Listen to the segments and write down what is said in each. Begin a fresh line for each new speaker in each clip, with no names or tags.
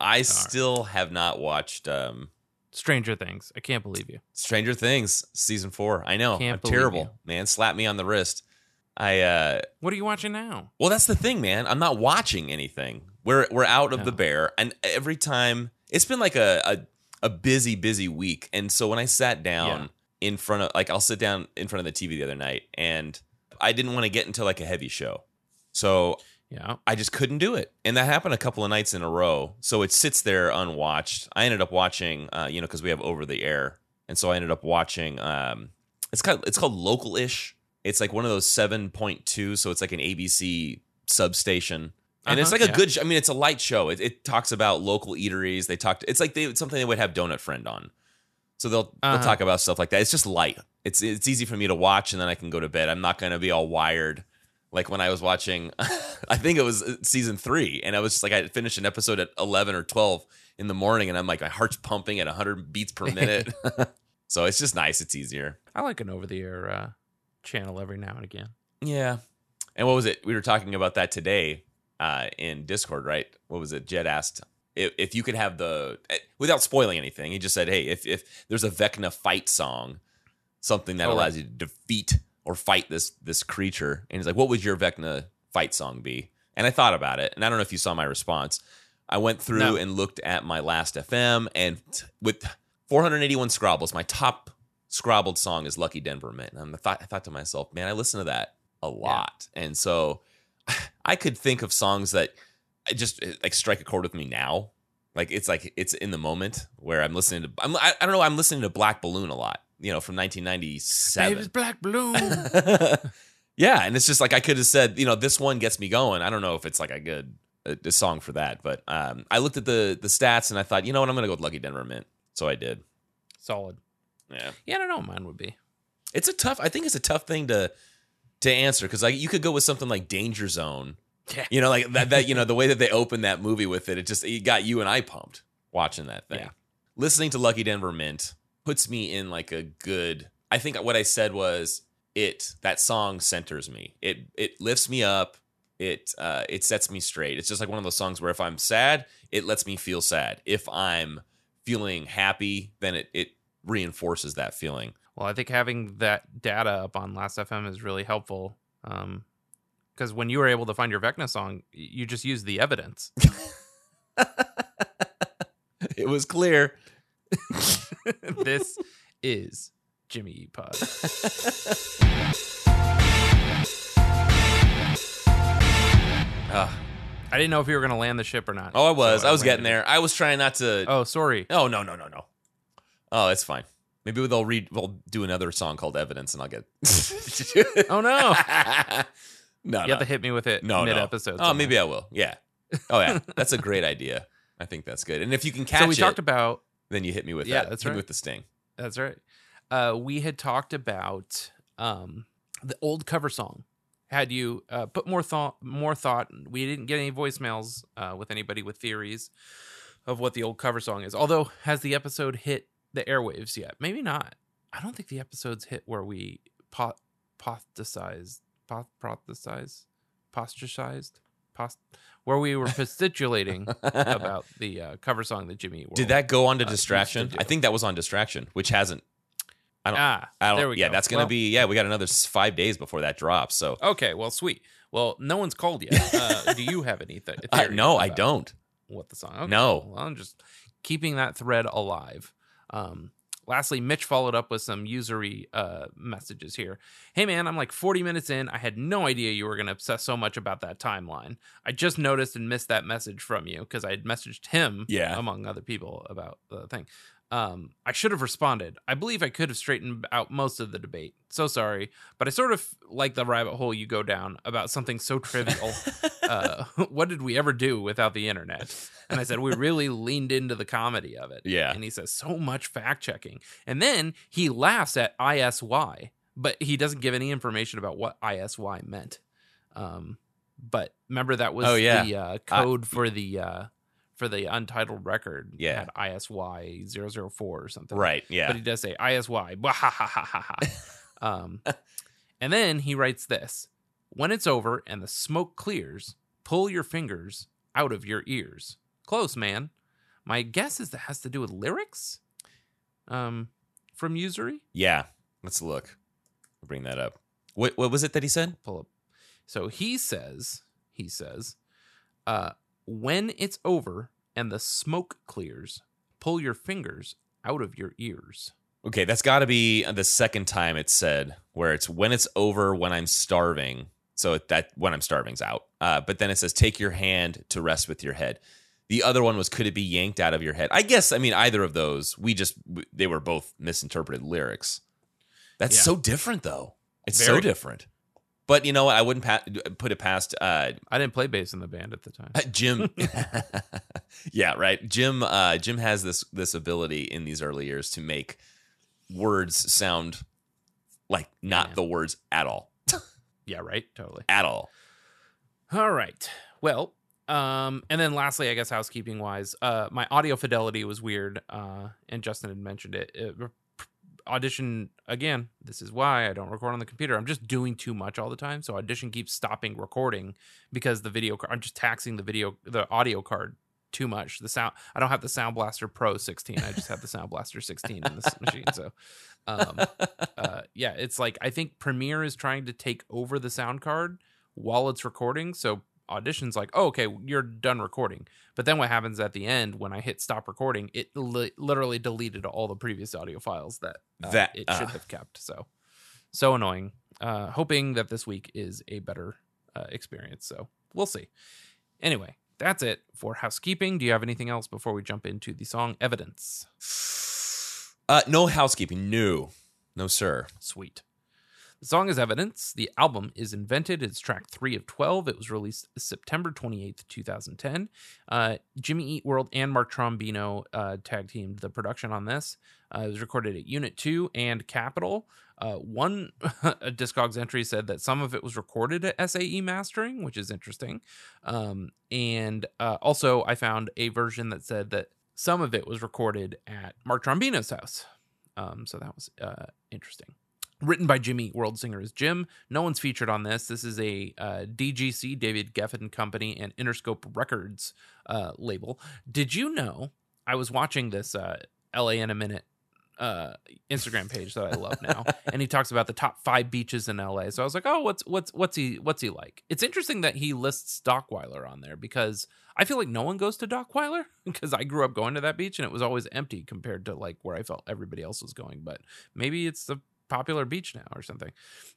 I still have not watched um,
Stranger Things. I can't believe you.
Stranger Things season four. I know.
Can't
I'm terrible,
you.
man. Slap me on the wrist. I uh
What are you watching now?
well that's the thing, man. I'm not watching anything. We're we're out of the bear. And every time it's been like a a, a busy, busy week. And so when I sat down in front of like I'll sit down in front of the TV the other night and I didn't want to get into like a heavy show. So
Yeah.
I just couldn't do it. And that happened a couple of nights in a row. So it sits there unwatched. I ended up watching, uh, you know, because we have over the air. And so I ended up watching, um, it's called, it's called Localish. It's like one of those 7.2. So it's like an ABC substation. And it's
Uh-huh,
like a good, I mean, it's a light show. It, it talks about local eateries. They talked, it's like they, it's something they would have Donut Friend on. So they'll, they'll
Uh-huh.
talk about stuff like that. It's just light. It's, it's easy for me to watch and then I can go to bed. I'm not going to be all wired like when I was watching, I think it was uh, season three, and I was just like, I finished an episode at 11 or 12 in the morning, and I'm like, my heart's pumping at 100 beats per minute. so it's just nice. It's easier.
I like an over the air uh, channel every now and again.
Yeah. And what was it? We were talking about that today uh, in Discord, right? What was it? Jed asked if, if you could have the, eh, without spoiling anything, he just said, hey, if, if there's a Vecna fight song, something that
Oh, right.
allows you to defeat or fight this this creature, and he's like, what would your Vecna fight song be? And I thought about it, and I don't know if you saw my response. I went through
No.
and looked at my last FM, and t- with 481 Scrobbles, my top Scrobbled song is "Lucky Denver Mint." And I thought, I thought to myself, man, I listen to that a lot, and so I could think of songs that just eh, like strike a chord with me now. Like it's like it's in the moment where I'm listening to. I'm, I, I don't know. I'm listening to Black Balloon a lot. You know, from 1997.
Baby's black Bloom.
yeah, and it's just like I could have said, you know, this one gets me going. I don't know if it's like a good a, a song for that, but um, I looked at the the stats and I thought, you know what, I'm gonna go with Lucky Denver Mint. So I did.
Solid.
Yeah,
Yeah, I don't know what mine would be.
it's a tough. I think it's a tough thing to to answer because like you could go with something like Danger Zone.
Yeah.
You know, like that. That you know the way that they opened that movie with it, it just it got you and I pumped watching that thing.
Yeah.
Listening to Lucky Denver Mint puts me in like a good. I think what I said was it. That song centers me. It it lifts me up. It uh it sets me straight. It's just like one of those songs where if I'm sad, it lets me feel sad. If I'm feeling happy, then it it reinforces that feeling.
Well, I think having that data up on Last FM is really helpful. Um, because when you were able to find your Vecna song, you just used the evidence.
It was clear.
this is Jimmy E Pod.
Ah.
I didn't know if you were going to land the ship or not.
Oh, I was.
so
I was getting there. I was trying not to.
Oh, sorry.
Oh no no no no. Oh, it's fine. Maybe they'll read. We'll do another song called "Evidence," and I'll get.
Oh no!
no,
You
no,
have to hit me with it
no,
mid
no.
episode.
Oh, maybe I will. Yeah. Oh yeah, that's a great idea. I think that's good. And if you can catch
So we
it,
talked about
then you hit me with
Yeah,
that.
that's
hit
right.
with the sting.
That's right. Uh, we had talked about um, the old cover song. Had you uh, put more thought, more thought? We didn't get any voicemails uh, with anybody with theories of what the old cover song is. Although, has the episode hit the airwaves yet? Maybe not. I don't think the episodes hit where we po- posticized, po- prophesized, posticized, post, where we were postulating about the uh, cover song that Jimmy.
Did that go on to
uh,
distraction? I think that was on distraction, which hasn't. I don't.
Ah,
I don't.
there we
yeah,
go.
that's gonna
Well,
be. Yeah, we got another five days before that drops. So
Okay, well, sweet. Well, no one's called yet. Uh, do you have anything? th-
no, I don't.
What the song? Okay,
No.
Well, I'm just keeping that thread alive. Um, lastly, Mitch followed up with some usury uh, messages here. Hey, man, I'm like 40 minutes in. I had no idea you were going to obsess so much about that timeline. I just noticed and missed that message from you because I had messaged him,
Yeah.
among other people, about the thing. Um, I should have responded. I believe I could have straightened out most of the debate. So sorry, but I sort of like the rabbit hole you go down about something so trivial. uh, what did we ever do without the internet? And I said, we really leaned into the comedy of it.
Yeah.
And he says, so much fact checking. And then he laughs at ISY, but he doesn't give any information about what ISY meant. Um, but remember that was
Oh, yeah.
the uh, code for the uh, for the untitled record.
Yeah.
had ISY 004 or something.
Right. Yeah.
But he does say ISY. Ha, ha, ha, ha, ha. um, and then he writes this When it's over and the smoke clears, pull your fingers out of your ears. Close, man. My guess is that has to do with lyrics um, from Usury.
Yeah, let's look. bring that up. What what was it that he said?
Pull up. So he says, he says, uh, when it's over and the smoke clears, pull your fingers out of your ears.
Okay, that's got to be the second time it's said where it's when it's over when I'm starving. So that when I'm starving's out. Uh, but then it says take your hand to rest with your head. The other one was could it be yanked out of your head? I guess I mean either of those. We just they were both misinterpreted lyrics. That's
Yeah.
so different though. It's
Very.
so different. But you know what? I wouldn't pa- put it past uh,
I didn't play bass in the band at the time.
Jim. yeah, right. Jim. Uh, Jim has this this ability in these early years to make words sound like not
Yeah.
the words at all,
yeah, right. Totally.
at all.
All right. Well, um, and then lastly, I guess housekeeping wise, uh, my audio fidelity was weird, uh, and Justin had mentioned it. it audition again. This is why I don't record on the computer. I'm just doing too much all the time, so audition keeps stopping recording because the video. car- I'm just taxing the video, the audio card too much. The sound. I don't have the Sound Blaster Pro 16. I just have the Sound Blaster 16 in this machine. So, um, uh, yeah, it's like I think Premiere is trying to take over the sound card while it's recording. So Audition's like, oh, okay, you're done recording. But then what happens at the end when I hit stop recording? It li- literally deleted all the previous audio files that uh,
That-
it should
uh.
have kept. So so annoying. Uh, hoping that this week is a better uh, experience. So we'll see. Anyway, that's it for housekeeping. Do you have anything else before we jump into the song Evidence?
Uh, no housekeeping. No, no, sir.
Sweet. The song is Evidence. The album is Invented. It's track 3 of 12. It was released September 28th, 2010. Uh, Jimmy Eat World and Mark Trombino uh, tag teamed the production on this. Uh, it was recorded at Unit 2 and Capitol. Uh, one Discogs entry said that some of it was recorded at SAE Mastering, which is interesting. Um, and uh, also, I found a version that said that some of it was recorded at Mark Trombino's house. Um, so that was uh, interesting written by Jimmy World Singer is Jim. No one's featured on this. This is a uh, DGC, David Geffen Company, and Interscope Records uh, label. Did you know? I was watching this uh, LA in a Minute uh, Instagram page that I love now, and he talks about the top five beaches in LA. So I was like, oh, what's what's what's he what's he like? It's interesting that he lists Dockweiler on there because I feel like no one goes to Dockweiler because I grew up going to that beach and it was always empty compared to like where I felt everybody else was going. But maybe it's the popular beach now or something.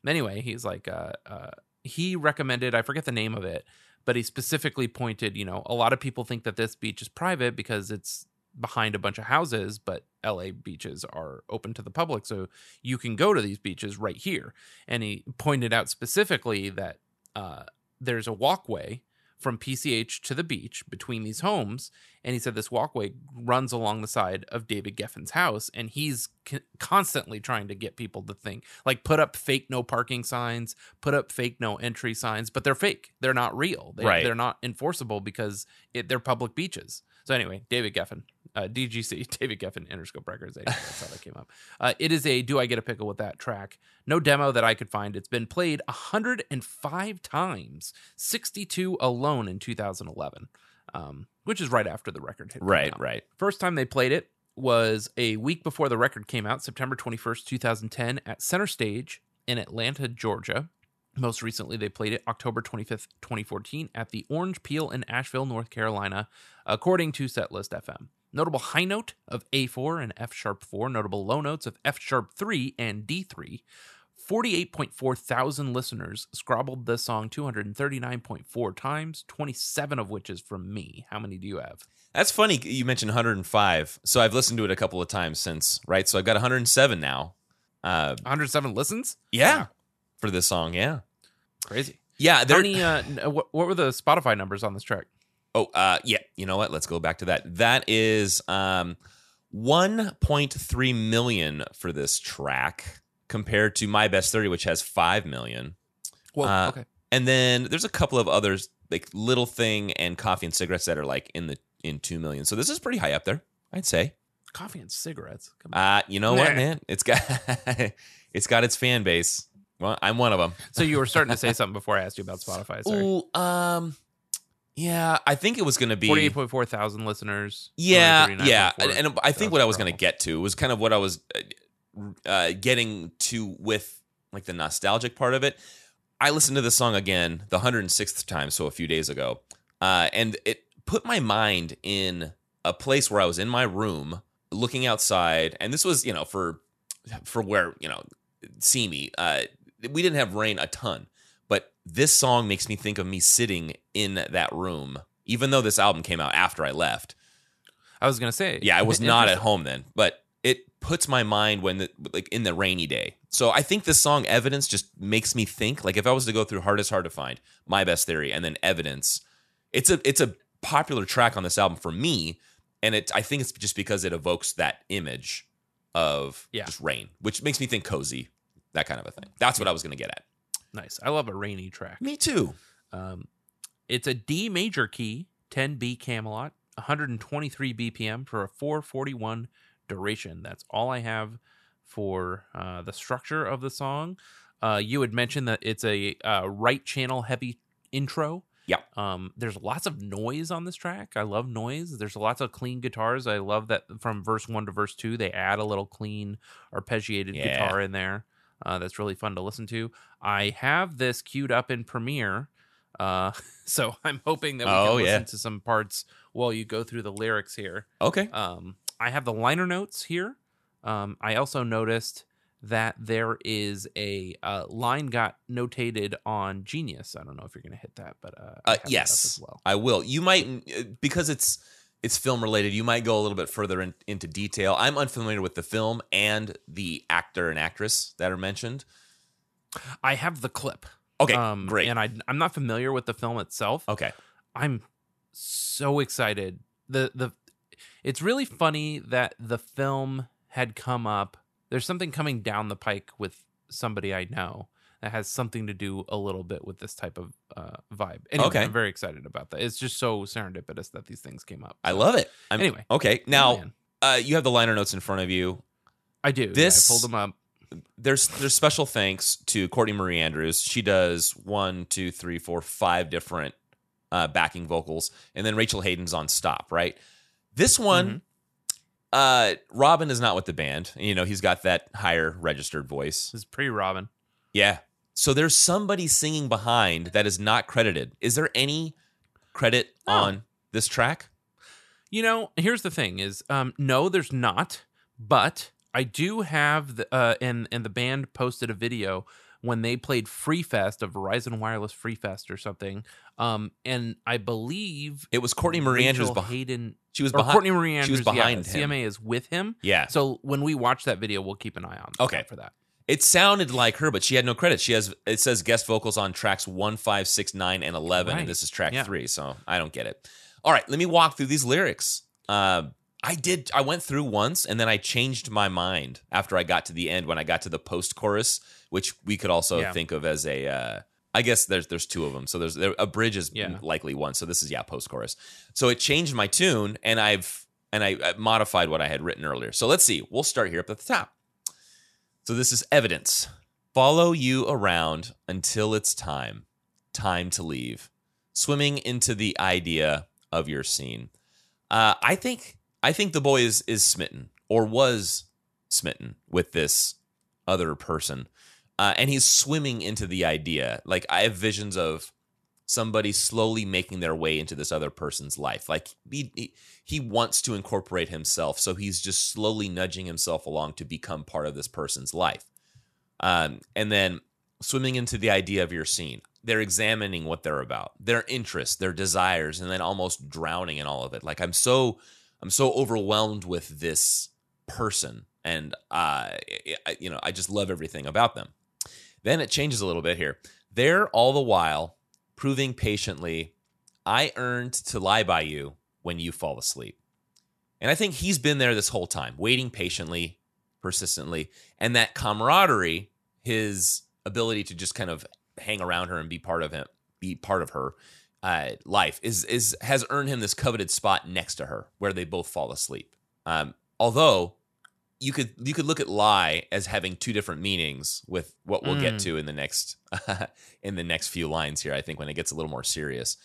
Anyway, he's like, uh, uh, he recommended, I forget the name of it, but he specifically pointed, you know, a lot of people think that this beach is private because it's behind a bunch of houses, but LA beaches are open to the public. So you can go to these beaches right here. And he pointed out specifically that uh, there's a walkway from PCH to the beach between these homes. And he said this walkway runs along the side of David Geffen's house. And he's c- constantly trying to get people to think, like, put up fake no parking signs, put up fake no entry signs, but they're fake. They're not real. They,
Right.
They're not enforceable because it, they're public beaches. So anyway, David Geffen, uh, DGC, David Geffen, Interscope Records. That's how that came up. Uh, it is a Do I Get a Pickle with That track. No demo that I could find. It's been played 105 times, 62 alone in 2011, um, which is right after the record hit.
Right, right.
First time they played it was a week before the record came out, September 21st, 2010, at Center Stage in Atlanta, Georgia. Most recently, they played it October 25th, 2014, at the Orange Peel in Asheville, North Carolina, according to Setlist FM. Notable high note of A4 and F sharp 4, notable low notes of F sharp 3 and D3. 48.4 thousand listeners scrobbled the song 239.4 times, 27 of which is from me. How many do you have?
That's funny. You mentioned 105. So I've listened to it a couple of times since, right? So I've got 107 now. Uh,
107 listens?
yeah, for this song. Yeah,
Crazy.
yeah. There.
many, uh, what, what were the Spotify numbers on this track?
Oh, uh, yeah. You know what? Let's go back to that. That is um, 1.3 million for this track compared to My Best Theory, which has 5 million.
Well,
Uh,
okay.
And then there's a couple of others like Little Thing and Coffee and Cigarettes that are like in the in 2 million. So this is pretty high up there, I'd say.
Coffee and cigarettes. Come on.
Uh, you know what, man? It's got it's got its fan base. Well, I'm one of them.
so you were starting to say something before I asked you about Spotify. Sorry.
Ooh, um, Yeah, I think it was going to be
Forty-eight point four thousand listeners.
Yeah, yeah, and, and I think what I was going to get to was kind of what I was uh, uh, getting to with like the nostalgic part of it. I listened to the song again the 106th time, so a few days ago, uh, and it put my mind in a place where I was in my room looking outside, and this was you know for for where you know see me. Uh, we didn't have rain a ton, but this song makes me think of me sitting in that room, even though this album came out after I left.
I was gonna say.
Yeah, I was not at home then, but it puts my mind when the like in the rainy day. So I think this song Evidence just makes me think like if I was to go through Heart Is Hard to Find, My Best Theory and then Evidence, it's a it's a popular track on this album for me and it I think it's just because it evokes that image of
Yeah.
just rain, which makes me think cozy, that kind of a thing. That's what I was going to get at.
Nice. I love a rainy track.
Me too.
Um, it's a D major key, 10B Camelot, 123 BPM for a 441 duration. That's all I have for uh, the structure of the song. Uh, you had mentioned that it's a uh, right channel heavy intro.
Yeah.
Um, there's lots of noise on this track. I love noise. There's lots of clean guitars. I love that from verse one to verse two, they add a little clean arpeggiated
Yeah.
guitar in there. Uh, that's really fun to listen to. I have this queued up in Premiere, uh, so I'm hoping that we
Oh,
can
yeah.
listen to some parts while you go through the lyrics here.
Okay.
Um, I have the liner notes here. Um, I also noticed that there is a uh, line got notated on Genius. I don't know if you're going to hit that, but uh, I
Uh,
have that up
yes,
as well.
I will. You might uh, because it's it's film related. You might go a little bit further in, into detail. I'm unfamiliar with the film and the actor and actress that are mentioned.
I have the clip.
Okay,
um,
great.
And I, I'm not familiar with the film itself.
okay,
I'm so excited. The the it's really funny that the film had come up. There's something coming down the pike with somebody I know that has something to do a little bit with this type of uh, vibe. Anyway,
Okay.
I'm very excited about that. It's just so serendipitous that these things came up.
I love it. I'm,
Anyway.
okay. Now
man,
uh, you have the liner notes in front of you.
I do.
this-
yeah, I pulled them up.
There's there's special thanks to Courtney Marie Andrews. She does one, two, three, four, five different uh, backing vocals, and then Rachel Haden's on stop. Right. This one.
Mm-hmm.
Uh, Robin is not with the band. You know, he's got that higher registered voice.
Is pre Robin.
Yeah. So there's somebody singing behind that is not credited. Is there any credit
No.
on this track?
You know, here's the thing: is um, no, there's not, but I do have the uh, and and the band posted a video when they played Free Fest, a Verizon Wireless Free Fest or something. Um, and I believe
It was Courtney Marie Andrews
Rachel
behind.
Haden
She was behind.
Courtney Marie
she was
Andrews.
behind
yeah,
him.
CMA is with him.
Yeah.
So when we watch that video, we'll keep an eye on
Okay.
for that.
It sounded like her, but she had no credit. She has it says guest vocals on tracks one, five, six, nine, and eleven,
Right.
and this is track
Yeah.
three. So I don't get it. All right, let me walk through these lyrics. Uh, I did. I went through once, and then I changed my mind after I got to the end when I got to the post chorus, which we could also
Yeah.
think of as a. Uh, I guess there's there's two of them. So there's there, a bridge is
Yeah.
likely one. So this is yeah post chorus. So it changed my tune, and I've and I, I modified what I had written earlier. So let's see. We'll start here up at the top. So this is evidence. Follow you around until it's time. Time to leave. Swimming into the idea of your scene. Uh, I think I think the boy is is smitten or was smitten with this other person, uh, and he's swimming into the idea. Like I have visions of somebody slowly making their way into this other person's life. Like he, he he wants to incorporate himself, so he's just slowly nudging himself along to become part of this person's life. Um, and then swimming into the idea of your scene. They're examining what they're about, their interests, their desires, and then almost drowning in all of it. Like I'm so, I'm so overwhelmed with this person, and uh, I, you know, I just love everything about them. Then it changes a little bit here. They're all the while proving patiently, I earned to lie by you when you fall asleep. And I think he's been there this whole time, waiting patiently, persistently, and that camaraderie, his ability to just kind of hang around her and be part of him, be part of her uh, life, is is has earned him this coveted spot next to her, where they both fall asleep. Um, although you could you could look at lie as having two different meanings with what we'll get
Mm.
to in the next in the next few lines here. I think when it gets a little more serious.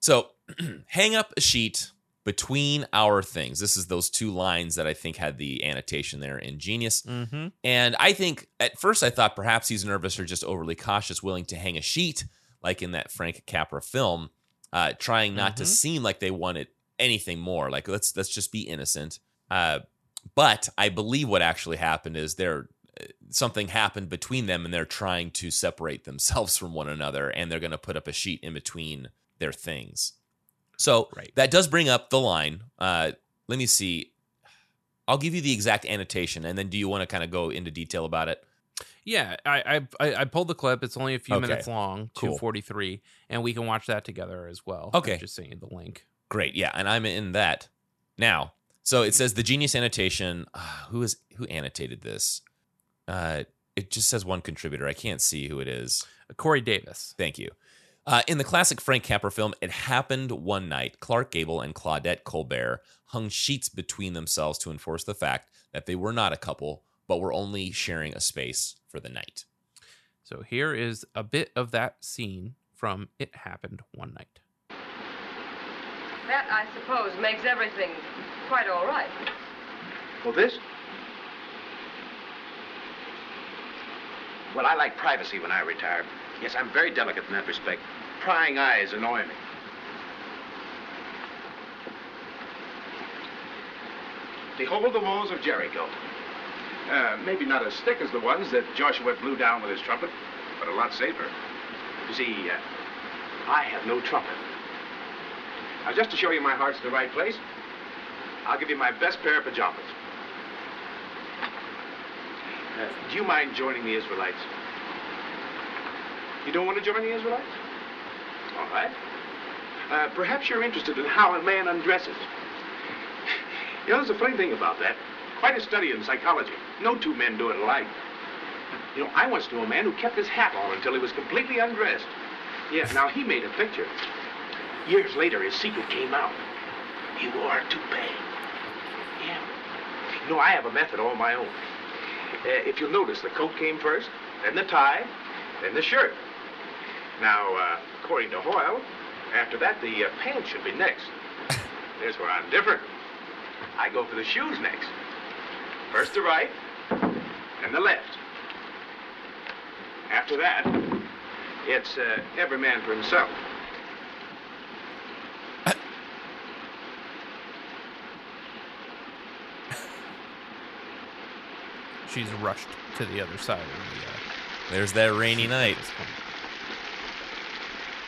So hang up a sheet between our things. This is those two lines that I think had the annotation there in Genius.
Mm-hmm.
And I think at first I thought perhaps he's nervous or just overly cautious, willing to hang a sheet like in that Frank Capra film, uh, trying not to
Mhm.
seem like they wanted anything more. Like let's let's just be innocent. Uh, but I believe what actually happened is there something happened between them, and they're trying to separate themselves from one another, and they're going to put up a sheet in between their things. So
Right.
that does bring up the line. Uh, let me see. I'll give you the exact annotation, and then do you want to kind of go into detail about it?
Yeah, I, I I pulled the clip. It's only a few
Okay.
minutes long,
Cool.
two forty three, and we can watch that together as well.
Okay.
I just sent you the link.
Great, yeah, and I'm in that now. So it says the genius annotation. Uh, who is who annotated this? Uh, it just says one contributor. I can't see who it is.
Corey Davis.
Thank you. Uh, in the classic Frank Capra film, It Happened One Night, Clark Gable and Claudette Colbert hung sheets between themselves to enforce the fact that they were not a couple, but were only sharing a space for the night.
So here is a bit of that scene from It Happened One Night.
That, I suppose, makes everything quite all right.
Well, this? Well, I like privacy when I retire. Yes, I'm very delicate in that respect. Prying eyes annoy me. Behold the walls of Jericho. Uh, maybe not as thick as the ones that Joshua blew down with his trumpet, but a lot safer. You see, uh, I have no trumpet. Now, just to show you my heart's in the right place, I'll give you my best pair of pajamas. Uh, do you mind joining the Israelites? You don't want to join the Israelites? All right. Uh, perhaps you're interested in how a man undresses. You know, there's a funny thing about that. Quite a study in psychology. No two men do it alike. You know, I once knew a man who kept his hat on until he was completely undressed. Yeah, now he made a picture. Years later, his secret came out. He wore a toupee. Yeah. You know, I have a method all my own. Uh, if you'll notice, the coat came first, then the tie, then the shirt. Now, uh, according to Hoyle, after that, the uh, pants should be next. There's where I'm different. I go for the shoes next. First the right, then the left. After that, it's uh, every man for himself.
She's rushed to the other side of the. Uh,
There's that rainy night.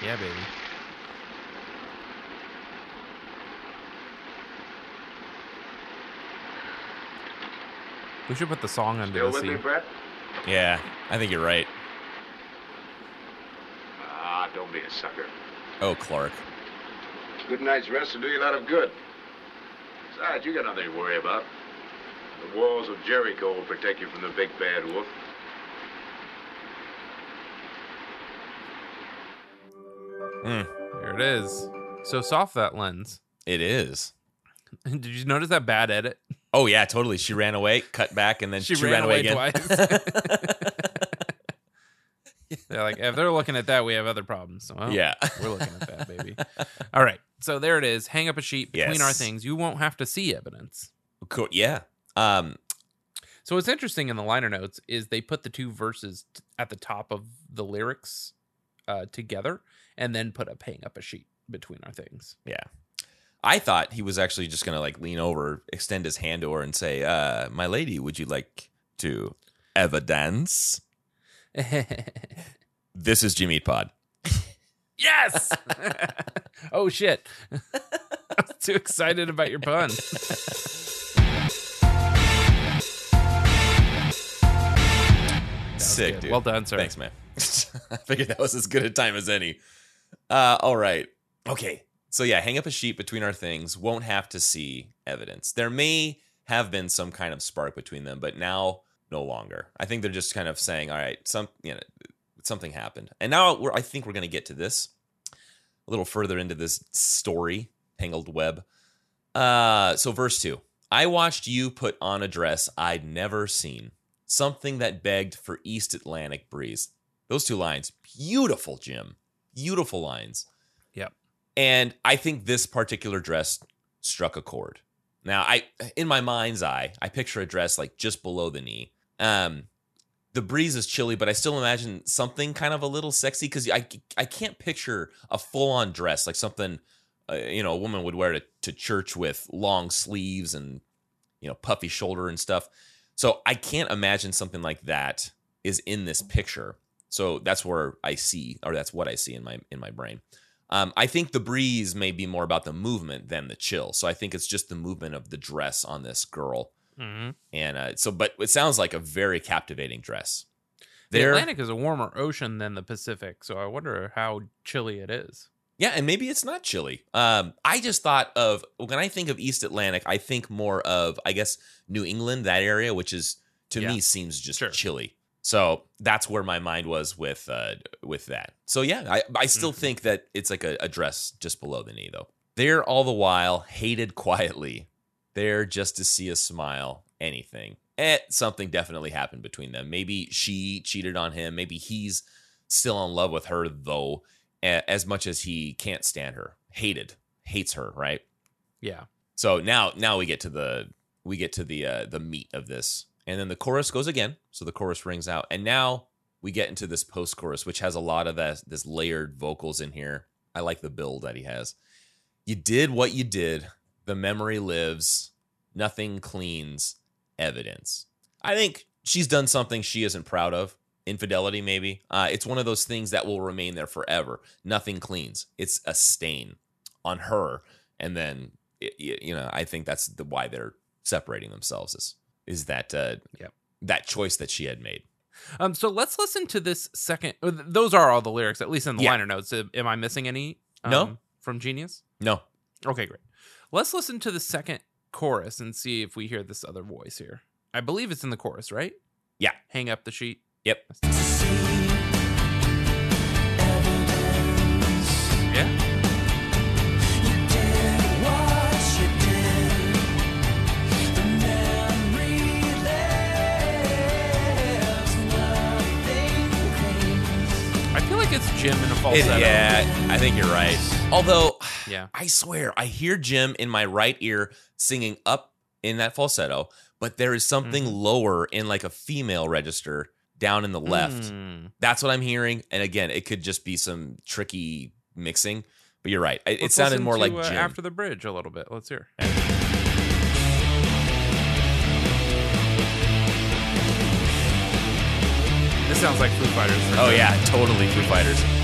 Yeah, baby. We should put the song under
Still
the
with me. Brett?
Yeah, I think you're right.
Ah, don't be a sucker.
Oh, Clark.
Good night's rest will do you a lot of good. Besides, you got nothing to worry about. The walls of Jericho will protect you from the big bad wolf.
Mm,
There it is. So soft that lens.
it is.
Did you notice that bad edit?
Oh yeah, totally. She ran away, cut back, and then
She
she,
ran
ran, away,
away
again.
They're like, if they're looking at that, we have other problems. So, well,
yeah.
we're looking at that, baby. All right. So there it is. Hang up a sheet between our things. You won't have to see evidence.
Cool. Yeah. Um.
So what's interesting in the liner notes is they put the two verses t- at the top of the lyrics uh, together and then put a hang up a sheet between our things.
Yeah. I thought he was actually just gonna like lean over, extend his hand to her, and say, uh, "My lady, would you like to evidence?" This is Jimmy Pod.
yes. oh shit. I was too excited about your pun.
Sick, dude.
Well done, sir.
Thanks, man. I figured that was as good a time as any. Uh, all right. Okay. So yeah, hang up a sheet between our things. Won't have to see evidence. There may have been some kind of spark between them, but now no longer. I think they're just kind of saying, all right, some you know, something happened, and now we're. I think we're going to get to this a little further into this story, tangled web. Uh, so verse two. I watched you put on a dress I'd never seen something that begged for East Atlantic breeze. Those two lines, beautiful, Jim. Beautiful lines.
Yep.
And I think this particular dress struck a chord. Now, I in my mind's eye, I picture a dress like just below the knee. Um, the breeze is chilly, but I still imagine something kind of a little sexy because I I can't picture a full on dress like something uh, you know a woman would wear to, to church with long sleeves and you know puffy shoulder and stuff. So I can't imagine something like that is in this picture. So that's where I see, or that's what I see in my in my brain. Um, I think the breeze may be more about the movement than the chill. So I think it's just the movement of the dress on this girl.
Mm-hmm.
And uh, so, but it sounds like a very captivating dress.
The Atlantic is a warmer ocean than the Pacific, so I wonder how chilly it is.
Yeah, and maybe it's not chilly. Um, I just thought of when I think of East Atlantic, I think more of I guess New England, that area, which is to
Yeah.
me seems just
Sure.
chilly. So that's where my mind was with uh, with that. So yeah, I, I still
Mhm.
think that it's like a, a dress just below the knee though. They're all the while hated quietly. There just to see a smile, anything. Eh, something definitely happened between them. Maybe she cheated on him. Maybe he's still in love with her though, as much as he can't stand her. Hated, hates her, right?
Yeah.
So now now we get to the we get to the uh, the meat of this, and then the chorus goes again. So the chorus rings out, and now we get into this post chorus, which has a lot of that this layered vocals in here. I like the build that he has. You did what you did. The memory lives. Nothing cleans evidence. I think she's done something she isn't proud of. Infidelity, maybe. Uh, it's one of those things that will remain there forever. Nothing cleans. It's a stain on her, and then it, you know I think that's the why they're separating themselves is is that uh, that choice that she had made.
Um. So let's listen to this second. uh, Those are all the lyrics, at least in the
Yeah.
liner notes. Am I missing any?
No.
um, From Genius.
No,
Okay, great. Let's listen to the second chorus and see if we hear this other voice here. I believe it's in the chorus, right?
Yeah.
Hang up the sheet.
Yep.
Yeah. I feel like it's Jim in a
It-
falsetto.
yeah, I think you're right. Although
Yeah.
I swear I hear Jim in my right ear singing up in that falsetto, but there is something
Mm-hmm.
lower in like a female register down in the left.
Mm.
That's what I'm hearing. And again, it could just be some tricky mixing. But you're right. It, it sounded more
to,
like
uh, after the bridge a little bit. Let's hear. This sounds like Foo Fighters.
oh yeah, totally Foo Fighters.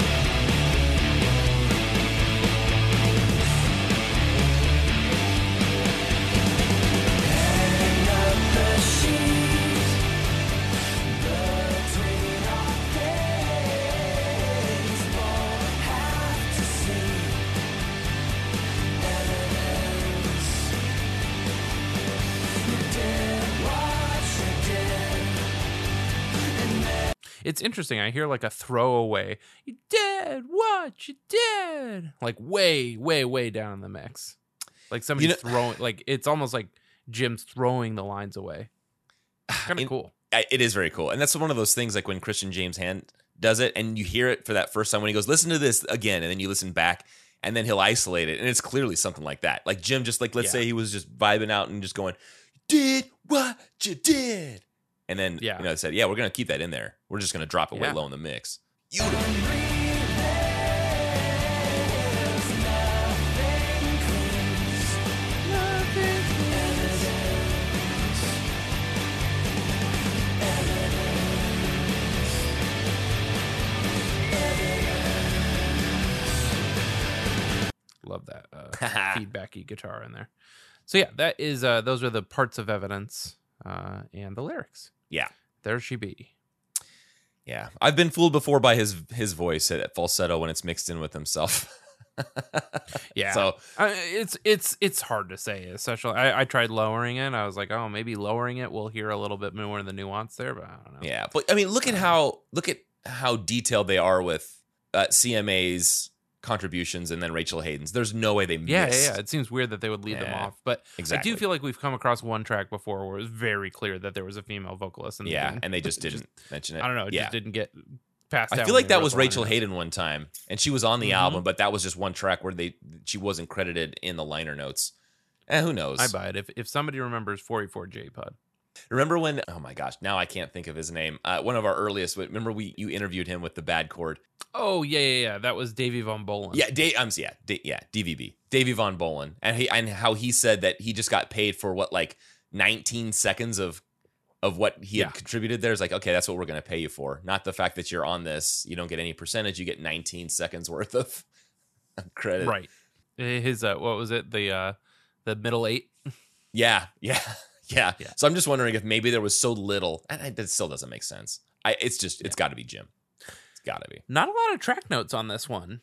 It's interesting. I hear like a throwaway. You did what you did. Like way, way, way down in the mix. Like somebody's
know-
throwing. Like it's almost like Jim's throwing the lines away. Kind of cool.
It is very cool. And that's one of those things like when Christian James Hand does it and you hear it for that first time when he goes, listen to this again. And then you listen back and then he'll isolate it. And it's clearly something like that. Like Jim, just like, let's
Yeah.
say he was just vibing out and just going, did what you did. And then,
Yeah.
you know, it said, yeah, we're going to keep that in there. We're just going to drop it way low in the mix. Beautiful.
Love that uh, feedbacky guitar in there. So yeah, that is. uh Those are the parts of evidence uh and the lyrics.
Yeah.
There she be.
Yeah. I've been fooled before by his his voice at falsetto when it's mixed in with himself.
Yeah.
So
Uh, it's it's it's hard to say. Especially, I, I tried lowering it. I was like, oh, maybe lowering it, we'll hear a little bit more of the nuance there. But I don't know.
Yeah, but I mean, look at how look at how detailed they are with uh, CMA's contributions and then Rachel Haden's. There's no way they
Yeah, yeah,
missed.
yeah. It seems weird that they would leave them off, but
exactly.
I do feel like we've come across one track before where it was very clear that there was a female vocalist. And they
yeah,
didn't-
and they just didn't mention it.
I don't know. It
yeah,
just didn't get passed.
I feel like that was Rachel. Haden one time, and she was on the
Mhm.
album, but that was just one track where they she wasn't credited in the liner notes. And who knows?
I buy it. If if somebody remembers 44 J Pod.
Remember when? Oh my gosh, now I can't think of his name. Uh, one of our earliest. Remember we you interviewed him with the bad chord.
Oh yeah, yeah, yeah. That was Davey Von Bohlen.
Yeah, Dave. I'm yeah, Da- yeah, DVB, Davey Von Bohlen, and he and how he said that he just got paid for what like 19 seconds of of what he
Yeah.
had contributed. There's like, okay, that's what we're going to pay you for, not the fact that you're on this. You don't get any percentage. You get 19 seconds worth of credit.
right. His uh, what was it? The uh, the middle eight.
Yeah, yeah, yeah,
Yeah.
So I'm just wondering if maybe there was so little, and it- that still doesn't make sense. I, it's just, it's got to be Jim. It's got to be.
Not a lot of track notes on this one.